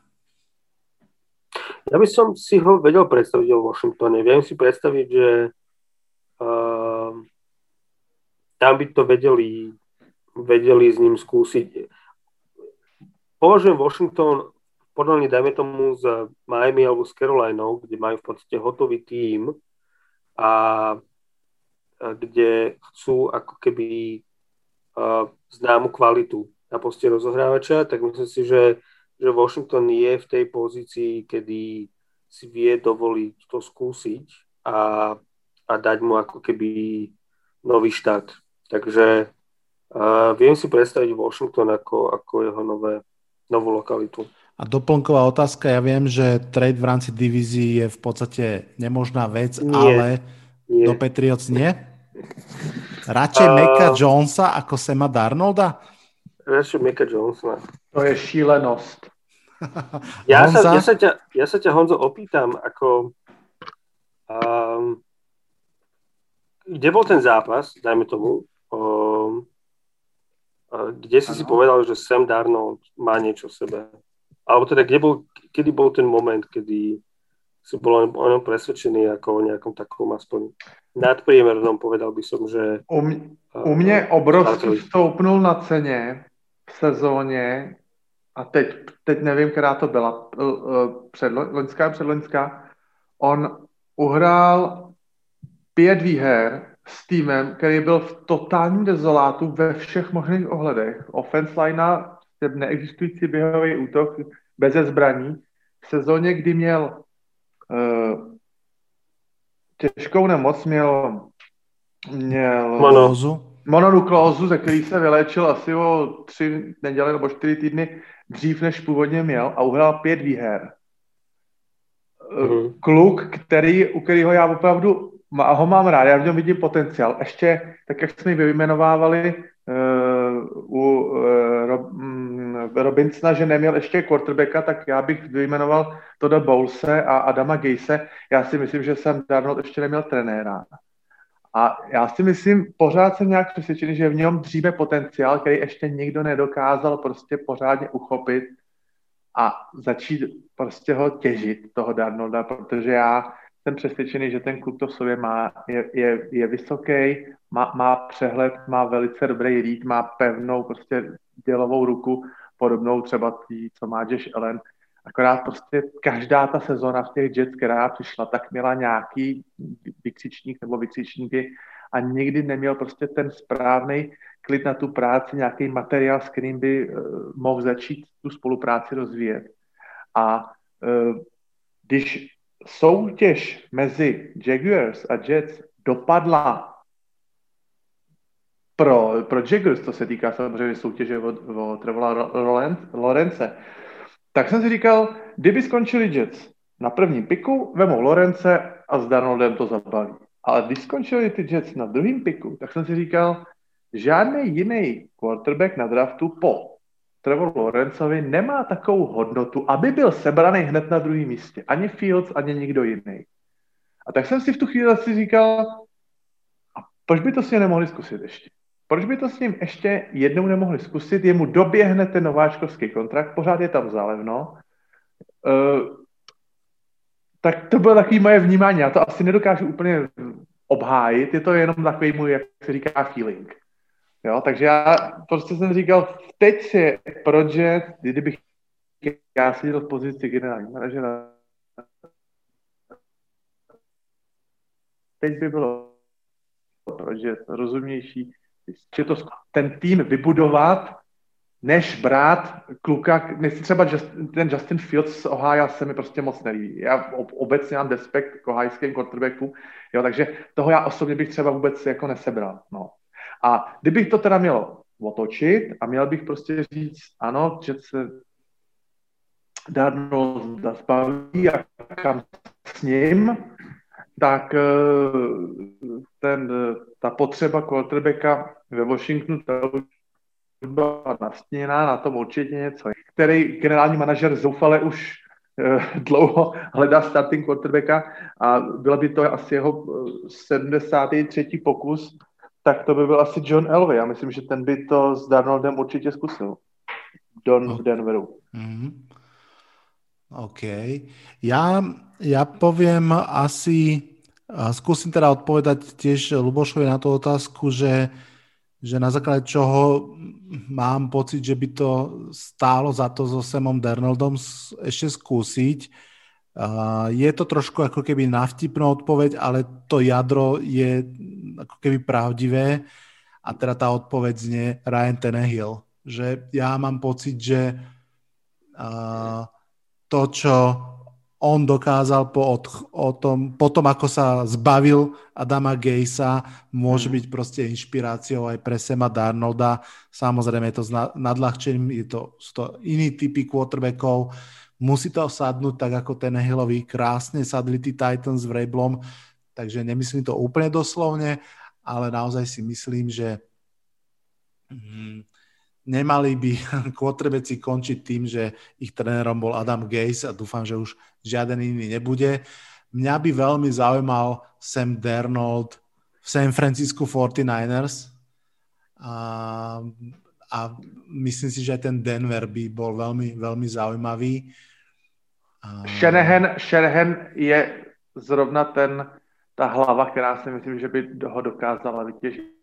Ja by som si ho vedel predstaviť v Washingtone. Viem si predstaviť, že uh, tam by to vedeli, vedeli s ním skúsiť považujem Washington porovnaní, dajme tomu, s Miami alebo s Carolinou, kde majú v podstate hotový tím a kde chcú ako keby uh, známu kvalitu na poste rozohrávača, tak myslím si, že, že Washington je v tej pozícii, kedy si vie dovoliť to skúsiť a, a dať mu ako keby nový štát. Takže uh, viem si predstaviť Washington ako, ako jeho nové novú lokalitu. A doplnková otázka, ja viem, že trade v rámci divízií je v podstate nemožná vec, nie, ale nie. do Patriots nie? Radšej uh, Meka Jonesa ako Sema Darnolda? Radšej Meka Jonesa. To je šílenosť. ja, sa, ja, sa ťa, ja sa ťa, Honzo, opýtam, ako... Um, kde bol ten zápas, dajme tomu, kde si ano. si povedal, že Sam Darnold má niečo v sebe? Alebo teda, kde bol, kedy bol ten moment, kedy si bol o ňom presvedčený ako o nejakom takom aspoň nadpriemernom, povedal by som, že... U, u mě obrovský vstoupnul na ceně v sezóně a teď, teď nevím, která to byla, předlo, loňská, předloňská, on uhrál pět výher s týmem, který byl v totálním dezolátu ve všech možných ohledech. Offense line, neexistující běhový útok bez zbraní. V sezóně, kdy měl uh, těžkou nemoc, měl, měl monózu. mononukleózu, ze který se vyléčil asi o tři neděle nebo čtyři týdny dřív, než původně měl a uhrál pět výher. Mm. Kluk, který, u kterého já opravdu a ho mám rád, já v něm vidím potenciál. Ještě, tak jak jsme ji vyjmenovávali uh, u uh, Rob, Robinsona, že neměl ještě quarterbacka, tak já bych vyjmenoval Toda Bowlse a Adama Gejse. Já si myslím, že jsem Darnold ještě neměl trenéra. A já si myslím, pořád jsem nějak přesvědčený, že v něm dříve potenciál, který ještě nikdo nedokázal prostě pořádně uchopit a začít prostě ho těžit, toho Darnolda, protože já jsem přesvědčený, že ten klub to v sobě má, je, je, je vysoký, má, má přehled, má velice dobrý rýt, má pevnou prostě dělovou ruku, podobnou třeba tý, co má Josh Allen. Akorát prostě každá ta sezona v těch Jets, která přišla, tak měla nějaký vykřičník nebo vykřičníky a nikdy neměl prostě ten správný klid na tu práci, nějaký materiál, s kterým by uh, mohl začít tu spolupráci rozvíjet. A uh, když soutěž mezi Jaguars a Jets dopadla pro, pro Jaguars, to se týká samozřejmě soutěže o, o Trevola Lorence, tak jsem si říkal, kdyby skončili Jets na prvním piku, vemou Lorence a s Darnoldem to zabaví. Ale když skončili ty Jets na druhém piku, tak jsem si říkal, žádný jiný quarterback na draftu po Trevor Lawrenceovi nemá takovou hodnotu, aby byl sebraný hned na druhém místě. Ani Fields, ani nikdo jiný. A tak jsem si v tu chvíli si říkal, a proč by to si nemohli zkusit ještě? Proč by to s ním ještě jednou nemohli zkusit? Jemu doběhne ten nováčkovský kontrakt, pořád je tam zálevno. Uh, tak to bylo takové moje vnímání. Já to asi nedokážu úplně obhájit, je to jenom takový můj, jak se říká, feeling. Jo, takže já prostě jsem říkal, teď si projekt, kdybych já seděl v pozici generální manažera, teď by bylo projekt rozumnější, že to ten tým vybudovat, než brát kluka, než třeba just, ten Justin Fields z Ohio se mi prostě moc nelíbí. Já obecně mám despekt k ohajským quarterbackům, jo, takže toho já osobně bych třeba vůbec jako nesebral. No. A kdybych to teda měl otočit a měl bych prostě říct, ano, že se Darnold zastaví a kam s ním, tak eh, ten, ta potřeba quarterbacka ve Washingtonu byla nastěná, na tom určitě něco. Který generální manažer zoufale už eh, dlouho hledá starting quarterbacka a byla by to asi jeho 73. Eh, pokus, tak to by byl asi John Elway. Já myslím, že ten by to s Darnoldem určitě zkusil. Don v Denveru. Mm-hmm. OK. Ja, ja poviem asi, skúsim teda odpovedať tiež Lubošovi na tú otázku, že, že na základe čoho mám pocit, že by to stálo za to so Samom Dernoldom ešte skúsiť. Je to trošku ako keby navtipná odpoveď, ale to jadro je ako keby pravdivé a teda tá odpoveď znie Ryan Tenehill. Že ja mám pocit, že to, čo on dokázal po, od, o tom, po tom, ako sa zbavil Adama Gejsa, môže mhm. byť proste inšpiráciou aj pre Sema Darnolda. Samozrejme je to s nadľahčením, je to, sú to iní typy quarterbackov. Musí to sadnúť tak, ako ten Hillový krásne sadli tí Titans v Rablom, takže nemyslím to úplne doslovne, ale naozaj si myslím, že hm, nemali by kvotrebeci končiť tým, že ich trénerom bol Adam Gaze a dúfam, že už žiaden iný nebude. Mňa by veľmi zaujímal Sam Dernold v San Francisco 49ers a, a myslím si, že aj ten Denver by bol veľmi, veľmi zaujímavý. A... Shanahan, Shanahan je zrovna ten, ta hlava, která si myslím, že by ho dokázala vytěžit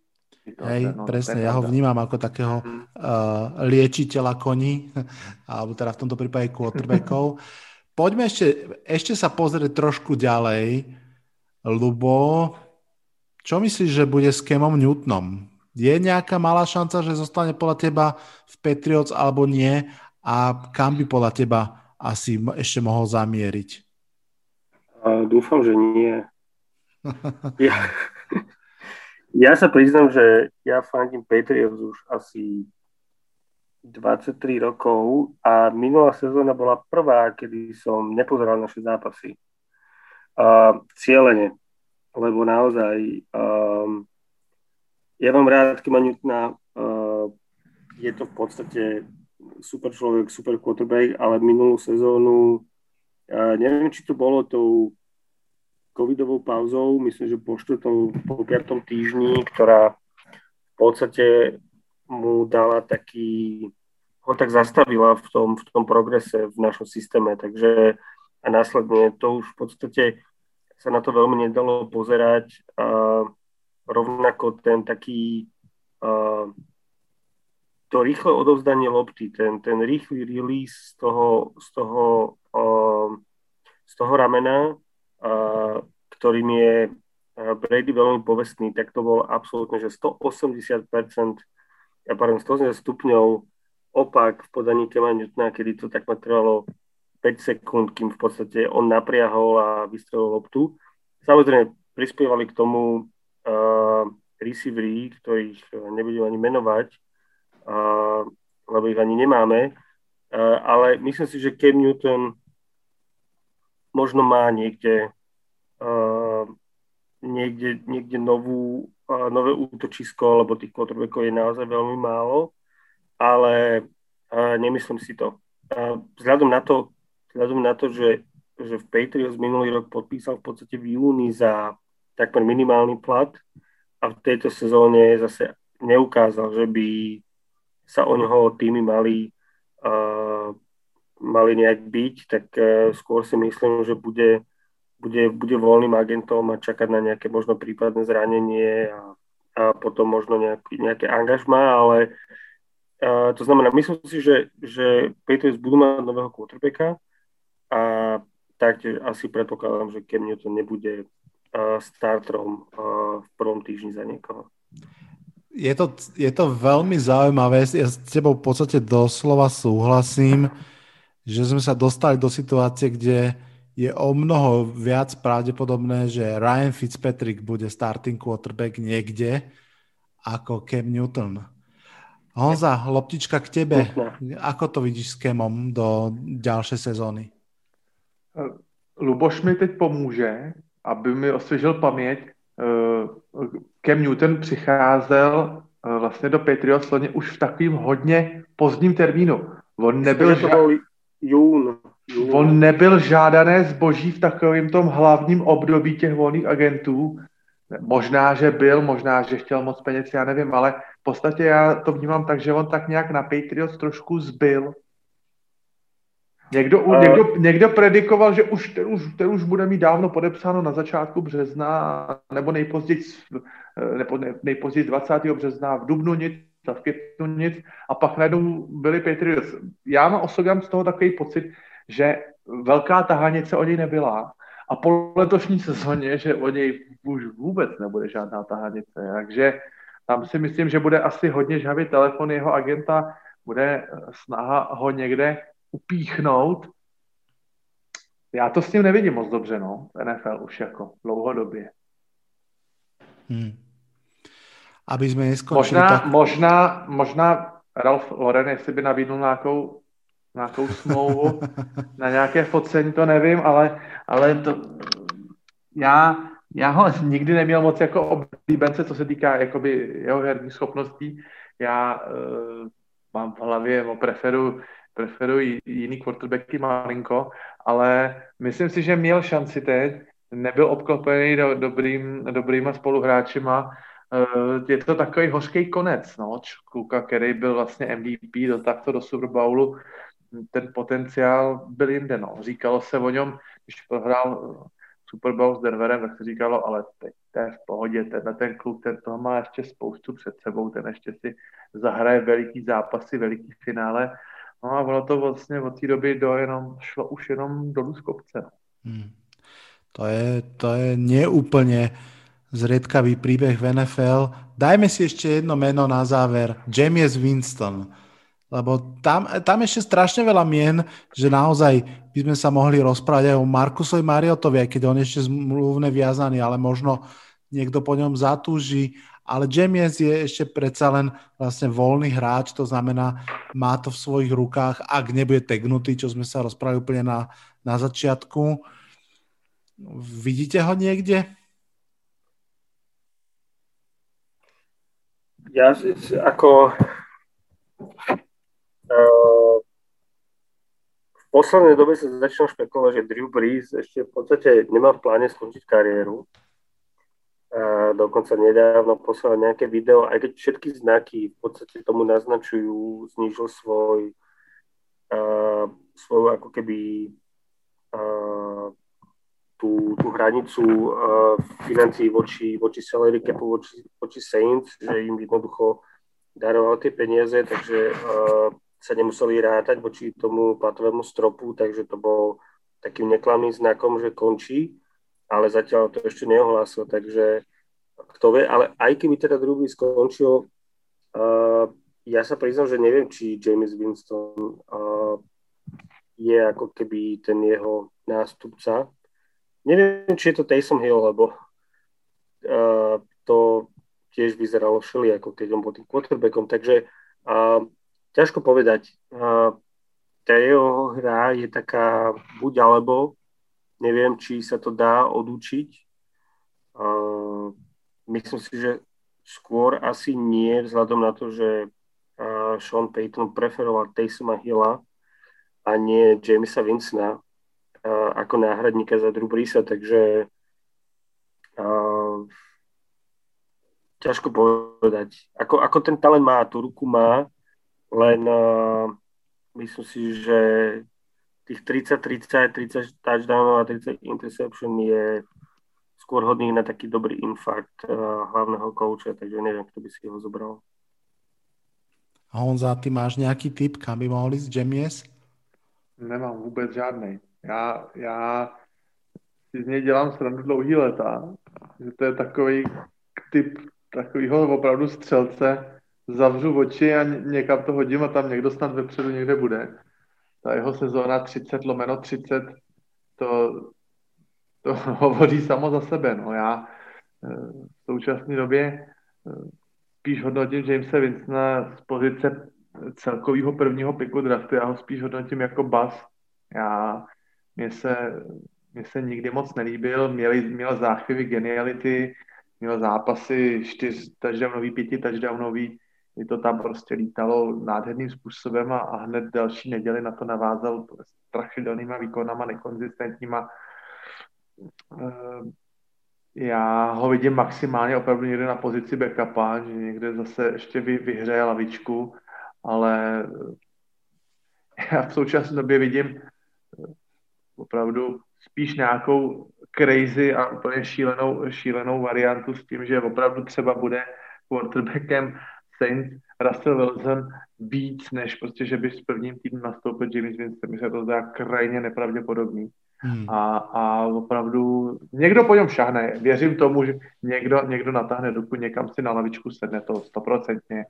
Hej, no, presne, ja ho vnímam ako takého uh, liečiteľa koní, alebo teda v tomto prípade quarterbackov. Poďme ešte, ešte sa pozrieť trošku ďalej. Lubo, čo myslíš, že bude s Kemom Newtonom? Je nejaká malá šanca, že zostane podľa teba v Patriots alebo nie? A kam by podľa teba asi ešte mohol zamieriť? Dúfam, že nie. ja, ja sa priznám, že ja fandím Patriots už asi 23 rokov a minulá sezóna bola prvá, kedy som nepozeral naše zápasy. Uh, cieľene, lebo naozaj um, ja mám rád Kima Newtona, uh, je to v podstate super človek, super quarterback, ale minulú sezónu uh, neviem, či to bolo tou covidovou pauzou, myslím, že po 4. po 5. týždni, ktorá v podstate mu dala taký, ho tak zastavila v tom, v tom progrese v našom systéme, takže a následne to už v podstate sa na to veľmi nedalo pozerať a rovnako ten taký a, to rýchle odovzdanie lopty, ten, ten rýchly release z toho, z toho, a, z toho ramena ktorým je Brady veľmi povestný, tak to bol absolútne, že 180%, ja pardon, 180 stupňov opak v podaní Kema Newtona, kedy to tak ma trvalo 5 sekúnd, kým v podstate on napriahol a vystrelil loptu. Samozrejme, prispievali k tomu uh, receivery, ktorých nebudem ani menovať, uh, lebo ich ani nemáme, uh, ale myslím si, že Cam Newton možno má niekde uh, niekde, niekde novú, uh, nové útočisko, lebo tých quarterbackov je naozaj veľmi málo, ale uh, nemyslím si to. Uh, vzhľadom na to, vzhľadom na to že, že v Patriots minulý rok podpísal v podstate v júni za takmer minimálny plat a v tejto sezóne zase neukázal, že by sa o neho týmy mali, uh, mali nejak byť, tak uh, skôr si myslím, že bude bude, bude voľným agentom a čakať na nejaké možno prípadné zranenie a, a potom možno nejaký, nejaké angažma, ale a, to znamená, myslím si, že, že Patriots budú mať nového quarterbacka a taktiež asi predpokladám, že Cam Newton nebude starterom v prvom týždni za niekoho. Je to, je to veľmi zaujímavé. Ja s tebou v podstate doslova súhlasím, že sme sa dostali do situácie, kde je o mnoho viac pravdepodobné, že Ryan Fitzpatrick bude starting quarterback niekde ako Cam Newton. Honza, loptička k tebe. Ako to vidíš s Kemom do ďalšej sezóny? Luboš mi teď pomůže, aby mi osvěžil paměť. Kem Newton přicházel vlastně do Patriots už v takovým hodně pozdním termínu. On nebyl, ža- jún, jún. on nebyl žádané zboží v takovém tom hlavním období těch volných agentů. Možná, že byl, možná, že chtěl moc peněz, já nevím, ale v podstatě já to vnímám tak, že on tak nějak na Patriots trošku zbyl. Někdo, uh, někdo, někdo predikoval, že už ten, už ten už bude mít dávno podepsáno na začátku března, nebo nejpozději, nebo nejpozději 20. března v Dubnu nic, v květnu nic a pak najednou byli Patriots. Já mám osobně z toho takový pocit, že velká tahanice o něj nebyla a po letošní sezóně, že o něj už vůbec nebude žádná tahanice. Takže tam si myslím, že bude asi hodně žhavý telefon jeho agenta, bude snaha ho někde upíchnout. Já to s ním nevidím moc dobře, no, NFL už jako dlouhodobě. Hmm. Aby jsme neskončili možná, tak... možná, možná Ralph Lauren, jestli by nabídnul nějakou, nějakou smlouvu na nějaké focení, to nevím, ale, ale to, já, já ho nikdy neměl moc jako oblíbence, co se týká jakoby jeho herních schopností. Já uh, mám v hlavě, mo preferu preferuji jiný quarterbacky malinko, ale myslím si, že měl šanci teď, nebyl obklopený do, dobrým, dobrýma spoluhráčima. Eh, je to takový hořký konec, no, kluka, který byl vlastně MVP do takto do Super Bowlu, ten potenciál byl jinde, no. Říkalo se o něm, když prohrál eh, Super Bowl s Denverem, tak se říkalo, ale teď to je v pohodě, tenhle ten kluk, ten toho má ještě spoustu před sebou, ten ještě si zahraje veliký zápasy, veliký finále No a ono to vlastně od té doby do jenom, šlo už jenom dolů z kopce. Hmm. To je, to je neúplne zriedkavý príbeh v NFL. Dajme si ešte jedno meno na záver. James Winston. Lebo tam, tam ešte strašne veľa mien, že naozaj by sme sa mohli rozprávať aj o Markusovi Mariotovi, aj keď on ešte zmluvne viazaný, ale možno niekto po ňom zatúži ale Jamies je ešte predsa len vlastne voľný hráč, to znamená, má to v svojich rukách, ak nebude tegnutý, čo sme sa rozprávali úplne na, na začiatku. Vidíte ho niekde? Ja ako uh, v poslednej dobe sa začína špekulovať, že Drew Brees ešte v podstate nemá v pláne skončiť kariéru a dokonca nedávno poslal nejaké video, aj keď všetky znaky v podstate tomu naznačujú, znižil svoj, uh, svoju ako keby uh, tú, tú hranicu uh, financií voči, voči salary capu, voči, voči Saints, že im jednoducho daroval tie peniaze, takže uh, sa nemuseli rátať voči tomu platovému stropu, takže to bol takým neklamným znakom, že končí ale zatiaľ to ešte neohlásil, takže kto vie, ale aj keby teda druhý skončil, uh, ja sa priznám, že neviem, či James Winston uh, je ako keby ten jeho nástupca. Neviem, či je to Taysom Hill, lebo uh, to tiež vyzeralo všeli, ako keď on bol tým quarterbackom, takže uh, ťažko povedať. Uh, tá jeho hra je taká buď alebo, Neviem, či sa to dá odučiť. Uh, myslím si, že skôr asi nie, vzhľadom na to, že uh, Sean Payton preferoval Taysoma Hilla a nie Jamesa Vincena uh, ako náhradníka za Drew Breesa, takže ťažko povedať. Ako, ako ten talent má, tú ruku má, len uh, myslím si, že tých 30-30, 30 touchdownov a 30 interception je skôr hodný na taký dobrý infarkt uh, hlavného kouča, takže neviem, kto by si ho zobral. A Honza, ty máš nějaký tip, kam by mohli ísť Jamies? Nemám vůbec žádný. Já, já si z něj dělám srandu dlouhý leta, že to je takový typ takovýho opravdu střelce, zavřu oči a někam to hodím a tam někdo snad vepředu někde bude ta jeho sezóna 30 lomeno 30, to, to hovoří samo za sebe. No já eh, v současné době eh, spíš hodnotím Jamesa Vincena z pozice celkového prvního piku draftu, já ho spíš hodnotím jako bas. Já, mně se, mně se nikdy moc nelíbil, měl, měl záchvěvy geniality, měl zápasy čtyř touchdownový, pěti touchdownový, kdy to tam prostě lítalo nádherným způsobem a, a hned další neděli na to navázal strašidelnýma výkonama, nekonzistentníma. Eh, já ho vidím maximálně opravdu někde na pozici backupa, že někde zase ještě vy, vyhřeje lavičku, ale já v současné době vidím opravdu spíš nějakou crazy a úplně šílenou, šílenou variantu s tím, že opravdu třeba bude quarterbackem Saints Russell Wilson víc, než prostě, že by s prvním týdnem nastoupil James Winston. Mi se to zdá krajně nepravděpodobný. Hmm. A, a opravdu někdo po něm šahne. Věřím tomu, že někdo, někdo natáhne, dokud někam si na lavičku sedne, to stoprocentně.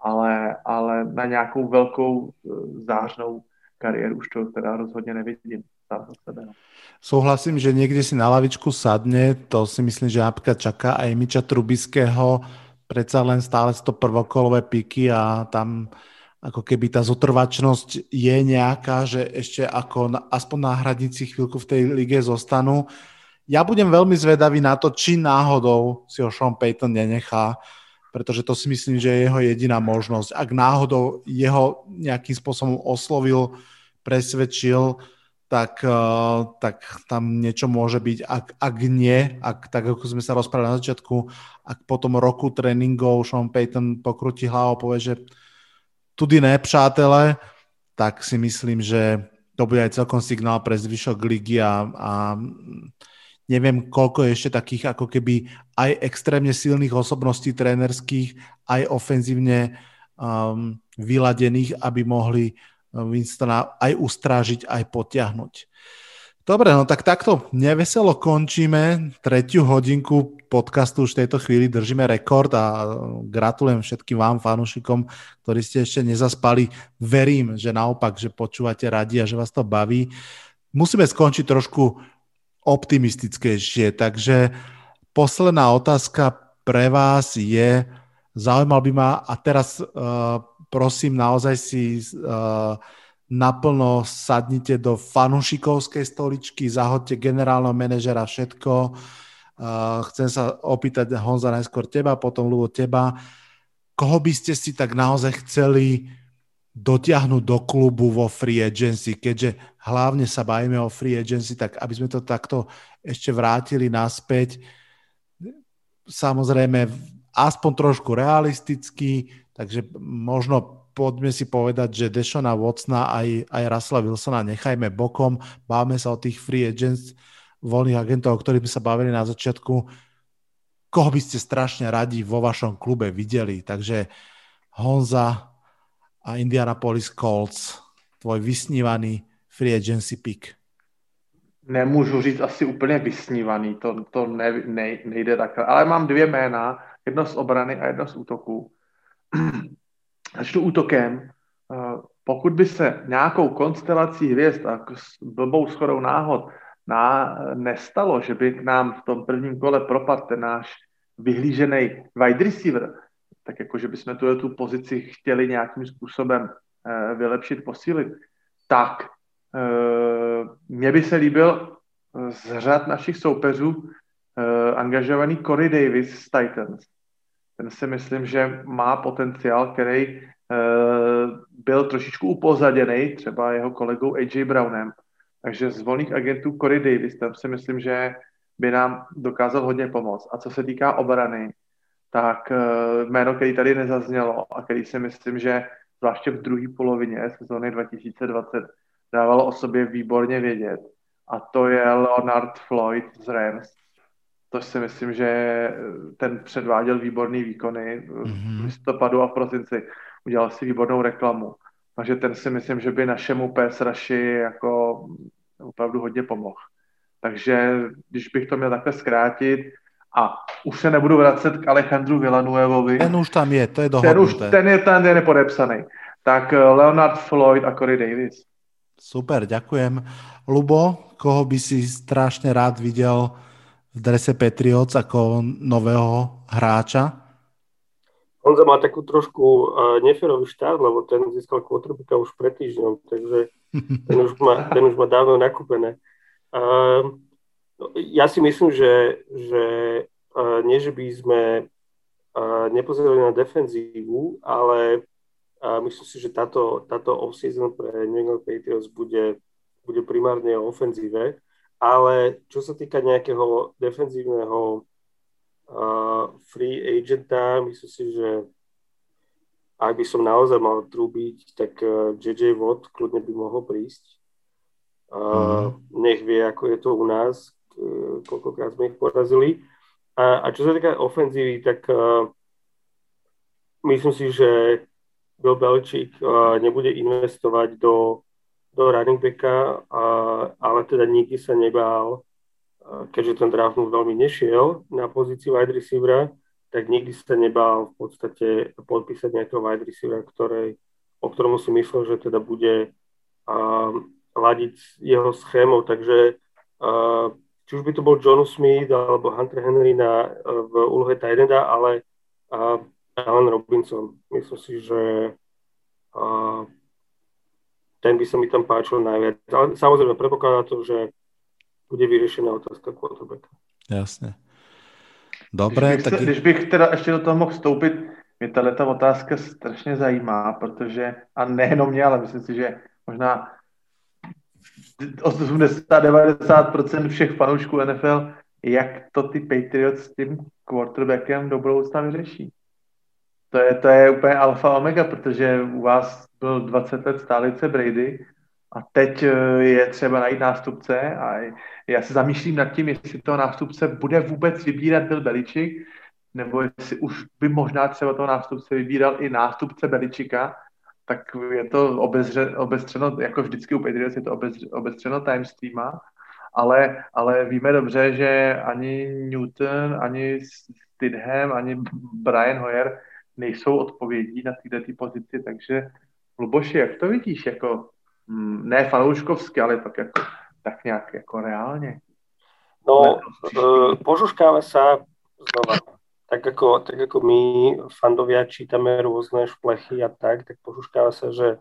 Ale, ale na nějakou velkou eh, zářnou kariéru už to teda rozhodně nevidím. No. Souhlasím, že někdy si na lavičku sadne, to si myslím, že napríklad čaká aj Miča Trubiského, predsa len stále to prvokolové piky a tam ako keby tá zotrvačnosť je nejaká, že ešte ako na, aspoň na hradnici chvíľku v tej lige zostanú. Ja budem veľmi zvedavý na to, či náhodou si ho Sean Payton nenechá, pretože to si myslím, že je jeho jediná možnosť. Ak náhodou jeho nejakým spôsobom oslovil, presvedčil, tak, eh, tak tam niečo môže byť. Ak, ak nie, ak, tak ako sme sa rozprávali na začiatku, ak po tom roku tréningov Sean Payton pokrutí hlavu a povie, že tudy ne, přátelé, tak si myslím, že to bude aj celkom signál pre zvyšok ligy a, a neviem, koľko je ešte takých ako keby aj extrémne silných osobností trénerských, aj ofenzívne um, vyladených, aby mohli Winstona aj ustrážiť, aj potiahnuť. Dobre, no tak takto neveselo končíme tretiu hodinku podcastu už v tejto chvíli držíme rekord a gratulujem všetkým vám, fanúšikom, ktorí ste ešte nezaspali. Verím, že naopak, že počúvate radi a že vás to baví. Musíme skončiť trošku optimistickejšie, takže posledná otázka pre vás je, zaujímal by ma, a teraz uh, prosím, naozaj si uh, naplno sadnite do fanušikovskej stoličky, zahodte generálneho manažera, všetko. Uh, chcem sa opýtať Honza najskôr teba, potom Lubo teba. Koho by ste si tak naozaj chceli dotiahnuť do klubu vo free agency, keďže hlavne sa bavíme o free agency, tak aby sme to takto ešte vrátili naspäť. Samozrejme, aspoň trošku realisticky, Takže možno poďme si povedať, že Dešona Watsona aj, aj Russella Wilsona nechajme bokom. Báme sa o tých free agents, voľných agentov, o ktorých sme sa bavili na začiatku. Koho by ste strašne radi vo vašom klube videli? Takže Honza a Indianapolis Colts, tvoj vysnívaný free agency pick. Nemůžu říct asi úplně vysnívaný, to, to ne, ne, nejde takhle. Ale mám dvě jména, jedno z obrany a jedno z útoku. začnu útokem. Eh, pokud by se nějakou konstelací hvězd a s blbou schodou náhod ná, nestalo, že by k nám v tom prvním kole propadl ten náš vyhlížený wide receiver, tak jako, že bychom tu, tu pozici chtěli nějakým způsobem uh, vylepšit, posílit, tak uh, mně by se líbil z řad našich soupeřů uh, angažovaný Corey Davis z Titans ten si myslím, že má potenciál, který uh, byl trošičku upozaděný třeba jeho kolegou AJ Brownem. Takže z volných agentů Corey Davis, tam si myslím, že by nám dokázal hodně pomoct. A co se týká obrany, tak uh, jméno, který tady nezaznělo a který si myslím, že zvláště v druhé polovině sezóny 2020 dávalo o sobě výborně vědět. A to je Leonard Floyd z Rams to si myslím, že ten předváděl výborný výkony v listopadu a v prosinci. Udělal si výbornou reklamu. Takže ten si myslím, že by našemu PS Raši jako opravdu hodně pomohl. Takže když bych to měl takhle zkrátit, a už se nebudu vracet k Alejandru Villanuevovi. Ten už tam je, to je dohodnuté. Ten, už, ten je ten je nepodepsaný. Tak eh, Leonard Floyd a Corey Davis. Super, ďakujem. Lubo, koho by si strašne rád videl v drese Patriots ako nového hráča? Honza má takú trošku uh, neferový štát, lebo ten získal quarterbacka už pred týždňom, takže ten už má, ten už má dávno nakúpené. Uh, ja si myslím, že, že uh, nie, že by sme nepozerali na defenzívu, ale myslím si, že táto, táto off-season pre New England Patriots bude, bude primárne o ofenzíve, ale čo sa týka nejakého defenzívneho uh, free agenta. Myslím si, že ak by som naozaj mal trúbiť, tak uh, JJ Watt kľudne by mohol prísť. Uh, mm. Nech vie, ako je to u nás, uh, koľkokrát sme ich porazili. A, a čo sa týka ofenzívy, tak uh, myslím si, že Bill Belichick uh, nebude investovať do, do running backa, uh, ale teda nikdy sa nebál keďže ten draft mu veľmi nešiel na pozíciu wide receivera, tak nikdy sa nebál v podstate podpísať nejakého wide receivera, ktorej, o ktorom si myslel, že teda bude uh, ladiť jeho schémou. Takže uh, či už by to bol John Smith alebo Hunter Henry na, uh, v úlohe Tidenda, ale uh, Alan Robinson. Myslím si, že uh, ten by sa mi tam páčil najviac. Ale samozrejme, predpokladá to, že bude vyřešená otázka quarterbacka. Jasně. Dobré, když bych, tak... když bych teda ještě do toho mohl vstoupit, mě tahle ta otázka strašně zajímá, protože, a nejenom mě, ale myslím si, že možná 80-90% všech fanoušků NFL, jak to ty Patriots s tím quarterbackem do budoucna vyřeší. To je, to je úplně alfa omega, protože u vás byl 20 let stálice Brady a teď eh, je třeba najít nástupce a já se zamýšlím nad tím, jestli toho nástupce bude vůbec vybírat Bill Beličik, nebo jestli už by možná třeba toho nástupce vybíral i nástupce Beličika, tak je to obezře, obezřeno, jako vždycky u Patriots je to obezře, obezřeno tajemstvíma, ale, ale víme dobře, že ani Newton, ani Stidham, ani Brian Hoyer nejsou odpovědí na této pozici, takže Luboši, jak to vidíš? Jako, mm, ne fanouškovsky, ale tak jako tak nejak ako reálne? No, e, požuškáva sa znova. Tak ako, tak ako my, fandovia, čítame rôzne šplechy a tak, tak požuškáva sa, že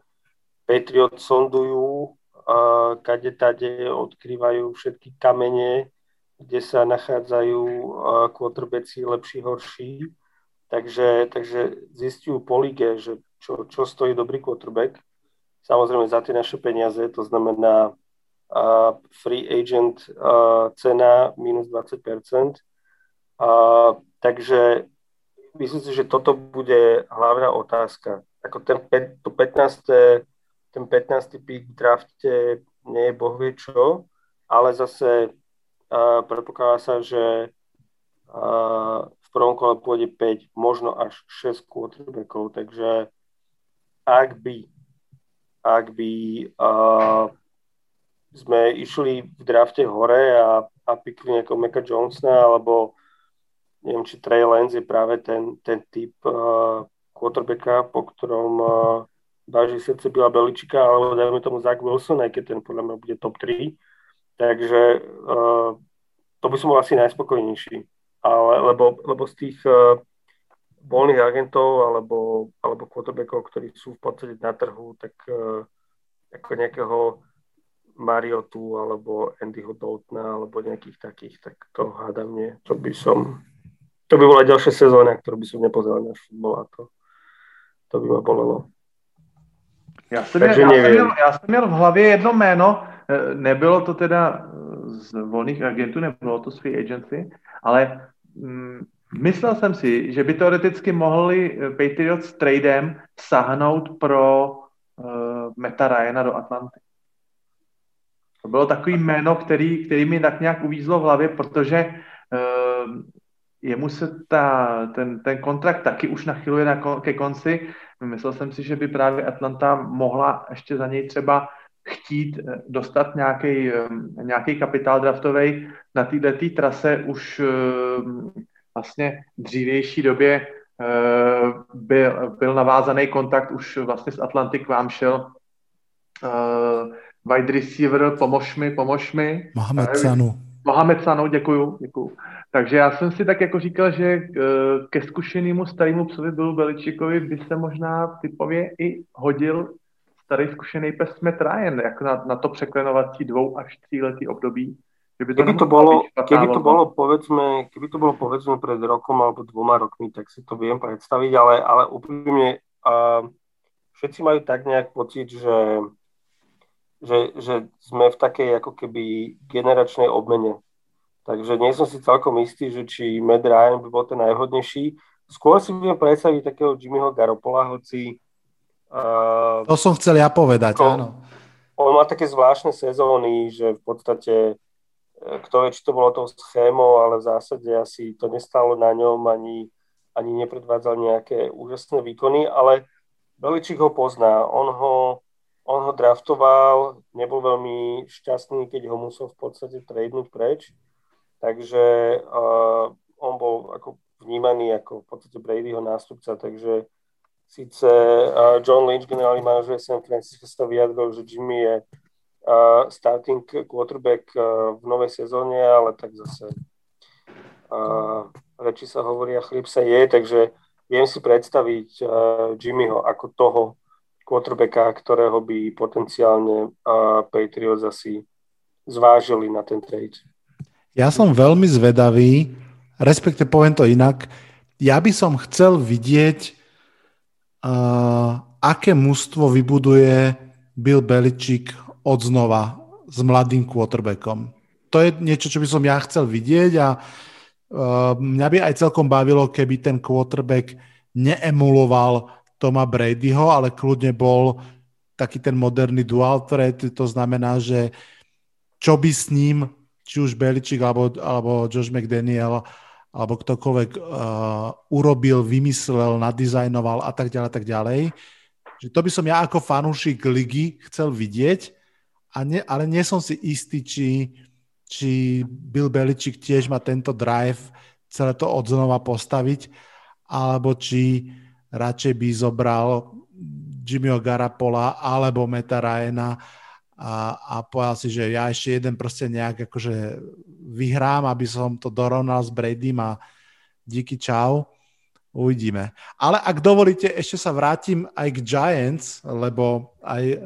Patriot sondujú, a kade tade odkrývajú všetky kamene, kde sa nachádzajú quarterbacki lepší, horší. Takže, takže zistujú po lige, že čo, čo stojí dobrý quarterback. Samozrejme za tie naše peniaze, to znamená uh, free agent uh, cena minus 20%. Uh, takže myslím si, že toto bude hlavná otázka. Ako ten, to 15. ten 15. pick v drafte nie je bohvie čo, ale zase uh, predpokladá sa, že uh, prvom kole pôjde 5, možno až 6 quarterbackov, takže ak by ak by uh, sme išli v drafte hore a, a pikli nejakého Meka Johnsona, alebo neviem, či Trey Lance je práve ten, ten typ uh, quarterbacka, po ktorom uh, váži srdce Bila Beličika, alebo dajme tomu Zach Wilson, aj keď ten podľa mňa bude top 3. Takže uh, to by som bol asi najspokojnejší. Ale, lebo, lebo z tých uh, voľných agentov alebo, alebo quarterbackov, ktorí sú v podstate na trhu, tak uh, ako nejakého Mariotu alebo Andyho Daltona alebo nejakých takých, tak to hádam nie. To by som, to by bola ďalšia sezóna, ktorú by som nepozeral na futbol a to, to by ma bolelo. Já jsem, měl, já, jsem měl, já jsem měl v hlavě jedno jméno, e, nebylo to teda z volných agentů, nebylo to z free agency, ale myslel jsem si, že by teoreticky mohli Patriots tradem sahnout pro uh, Meta Ryana do Atlanty. To bylo takový jméno, který, který mi tak nějak uvízlo v hlavě, protože uh, jemu se ta, ten, ten kontrakt taky už nachyluje na, ke konci. Myslel jsem si, že by právě Atlanta mohla ještě za něj třeba chtít eh, dostat nějaký, nějaký kapitál draftový na této trase už vlastně v dřívější době byl, byl navázaný kontakt už vlastně z Atlanty k vám šel wide receiver, pomož mi, pomož mi. Mohamed Sanu. Mohamed Sano, děkuju, děkuju. Takže já jsem si tak jako říkal, že eh, ke zkušenému starému psovi byl Beličikovi by se možná typově i hodil starý zkušený pes Matt Ryan, jako na, na to překlenovací dvou až tříletý období. Keby to, keby to, bolo, keby to bolo, povedzme, keby to bolo povedzme pred rokom alebo dvoma rokmi, tak si to viem predstaviť, ale, ale úprimne uh, všetci majú tak nejak pocit, že, že, že sme v takej ako keby generačnej obmene. Takže nie som si celkom istý, že či Matt Ryan by bol ten najhodnejší. Skôr si viem predstaviť takého Jimmyho Garopola, hoci... Uh, to som chcel ja povedať, ako, áno. On má také zvláštne sezóny, že v podstate kto vie, či to bolo tou schémou, ale v zásade asi to nestalo na ňom, ani, ani nepredvádzal nejaké úžasné výkony, ale Beličík ho pozná, on ho, on ho draftoval, nebol veľmi šťastný, keď ho musel v podstate tradenúť preč, takže uh, on bol ako vnímaný ako v podstate Bradyho nástupca, takže síce uh, John Lynch, generálny manažer San Francisco, sa vyjadril, že Jimmy je starting quarterback v novej sezóne, ale tak zase reči sa hovoria, chlieb sa je, takže viem si predstaviť Jimmyho ako toho quarterbacka, ktorého by potenciálne Patriots asi zvážili na ten trade. Ja som veľmi zvedavý, respektive poviem to inak, ja by som chcel vidieť, aké mužstvo vybuduje Bill Belichick odznova s mladým quarterbackom. To je niečo, čo by som ja chcel vidieť a uh, mňa by aj celkom bavilo, keby ten quarterback neemuloval Toma Bradyho, ale kľudne bol taký ten moderný dual threat, to znamená, že čo by s ním, či už Beličík alebo, alebo Josh McDaniel alebo ktokoľvek uh, urobil, vymyslel, nadizajnoval a tak ďalej, tak ďalej. Že to by som ja ako fanúšik ligy chcel vidieť a ne, ale nie som si istý, či, či Bill Belichick tiež má tento drive celé to odznova postaviť, alebo či radšej by zobral Jimmyho Garapola alebo Meta Ryana a, a povedal si, že ja ešte jeden proste nejak akože vyhrám, aby som to dorovnal s Bradym a díky čau. Uvidíme. Ale ak dovolíte, ešte sa vrátim aj k Giants, lebo aj uh,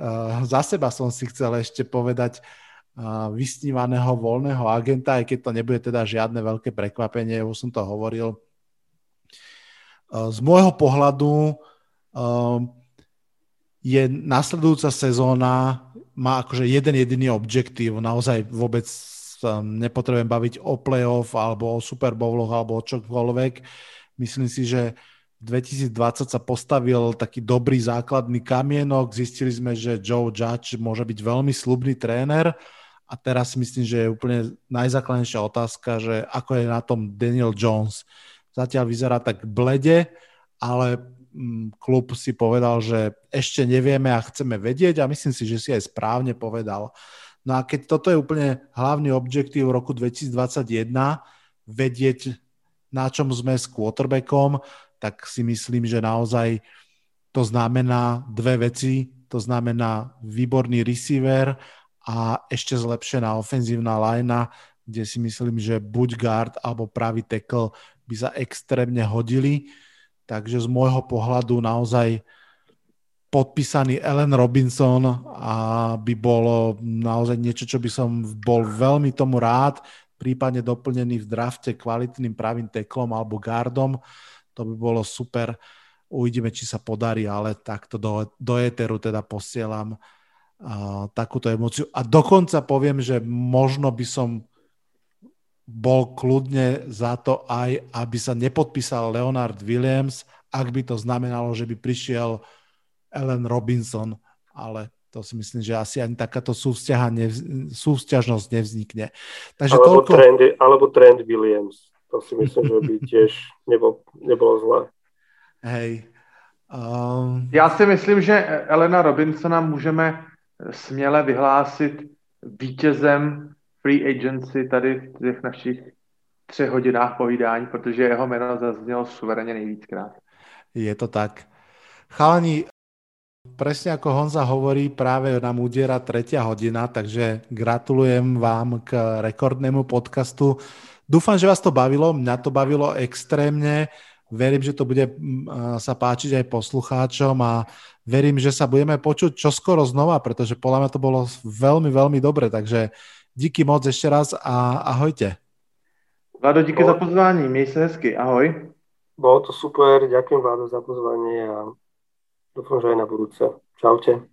za seba som si chcel ešte povedať uh, vysnívaného voľného agenta, aj keď to nebude teda žiadne veľké prekvapenie, už som to hovoril. Uh, z môjho pohľadu uh, je nasledujúca sezóna, má akože jeden jediný objektív, naozaj vôbec sa nepotrebujem baviť o playoff alebo o Super Bowloch alebo o čokoľvek Myslím si, že v 2020 sa postavil taký dobrý základný kamienok. Zistili sme, že Joe Judge môže byť veľmi slubný tréner a teraz myslím, že je úplne najzákladnejšia otázka, že ako je na tom Daniel Jones. Zatiaľ vyzerá tak blede, ale mm, klub si povedal, že ešte nevieme a chceme vedieť a myslím si, že si aj správne povedal. No a keď toto je úplne hlavný objektív roku 2021, vedieť na čom sme s quarterbackom, tak si myslím, že naozaj to znamená dve veci. To znamená výborný receiver a ešte zlepšená ofenzívna linea, kde si myslím, že buď guard alebo pravý tackle by sa extrémne hodili. Takže z môjho pohľadu naozaj podpísaný Ellen Robinson a by bolo naozaj niečo, čo by som bol veľmi tomu rád prípadne doplnený v drafte kvalitným pravým teklom alebo gardom. To by bolo super. Uvidíme, či sa podarí, ale takto do, do éteru teda posielam uh, takúto emociu. A dokonca poviem, že možno by som bol kľudne za to aj, aby sa nepodpísal Leonard Williams, ak by to znamenalo, že by prišiel Ellen Robinson, ale to si myslím, že asi ani takáto nevz, súvzťažnosť nevznikne. Takže alebo, toľko... trend, alebo trend Williams. To si myslím, že by tiež nebol, nebolo zlé. Hej. Um... Já si myslím, že Elena Robinsona můžeme směle vyhlásit vítězem free agency tady v těch našich třech hodinách povídání, protože jeho jméno zaznělo suverénně nejvíckrát. Je to tak. Chalani, Presne ako Honza hovorí, práve nám udiera tretia hodina, takže gratulujem vám k rekordnému podcastu. Dúfam, že vás to bavilo, mňa to bavilo extrémne. Verím, že to bude sa páčiť aj poslucháčom a verím, že sa budeme počuť čoskoro znova, pretože podľa mňa to bolo veľmi, veľmi dobre. Takže díky moc ešte raz a ahojte. Vlado, díky Bol... za pozvání, měj se hezky, ahoj. Bolo to super, ďakujem Vlado za pozvanie a dúfam, že aj na budúce. Čaute.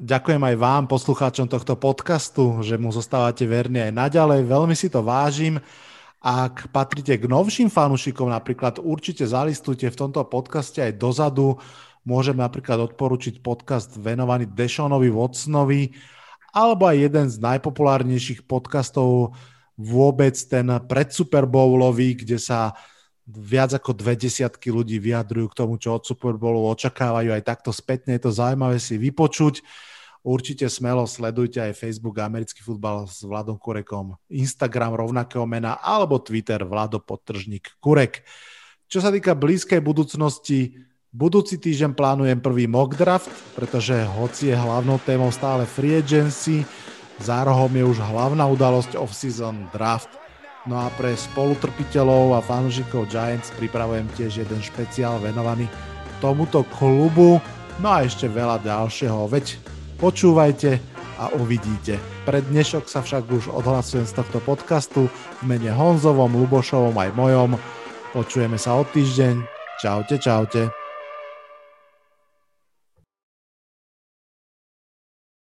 Ďakujem aj vám, poslucháčom tohto podcastu, že mu zostávate verní aj naďalej. Veľmi si to vážim. Ak patrite k novším fanúšikom, napríklad určite zalistujte v tomto podcaste aj dozadu. Môžem napríklad odporučiť podcast venovaný Dešonovi Watsonovi alebo aj jeden z najpopulárnejších podcastov vôbec ten pred Super Bowlový, kde sa viac ako dve desiatky ľudí vyjadrujú k tomu, čo od Super Bowlu očakávajú. Aj takto spätne je to zaujímavé si vypočuť. Určite smelo sledujte aj Facebook Americký futbal s Vladom Kurekom, Instagram rovnakého mena alebo Twitter Vlado Podtržník Kurek. Čo sa týka blízkej budúcnosti, budúci týždeň plánujem prvý mock draft, pretože hoci je hlavnou témou stále free agency, za rohom je už hlavná udalosť off-season draft. No a pre spolutrpiteľov a fanúšikov Giants pripravujem tiež jeden špeciál venovaný tomuto klubu, no a ešte veľa ďalšieho. Veď počúvajte a uvidíte. Pre dnešok sa však už odhlasujem z tohto podcastu v mene Honzovom, Lubošovom aj mojom. Počujeme sa o týždeň. Čaute, čaute.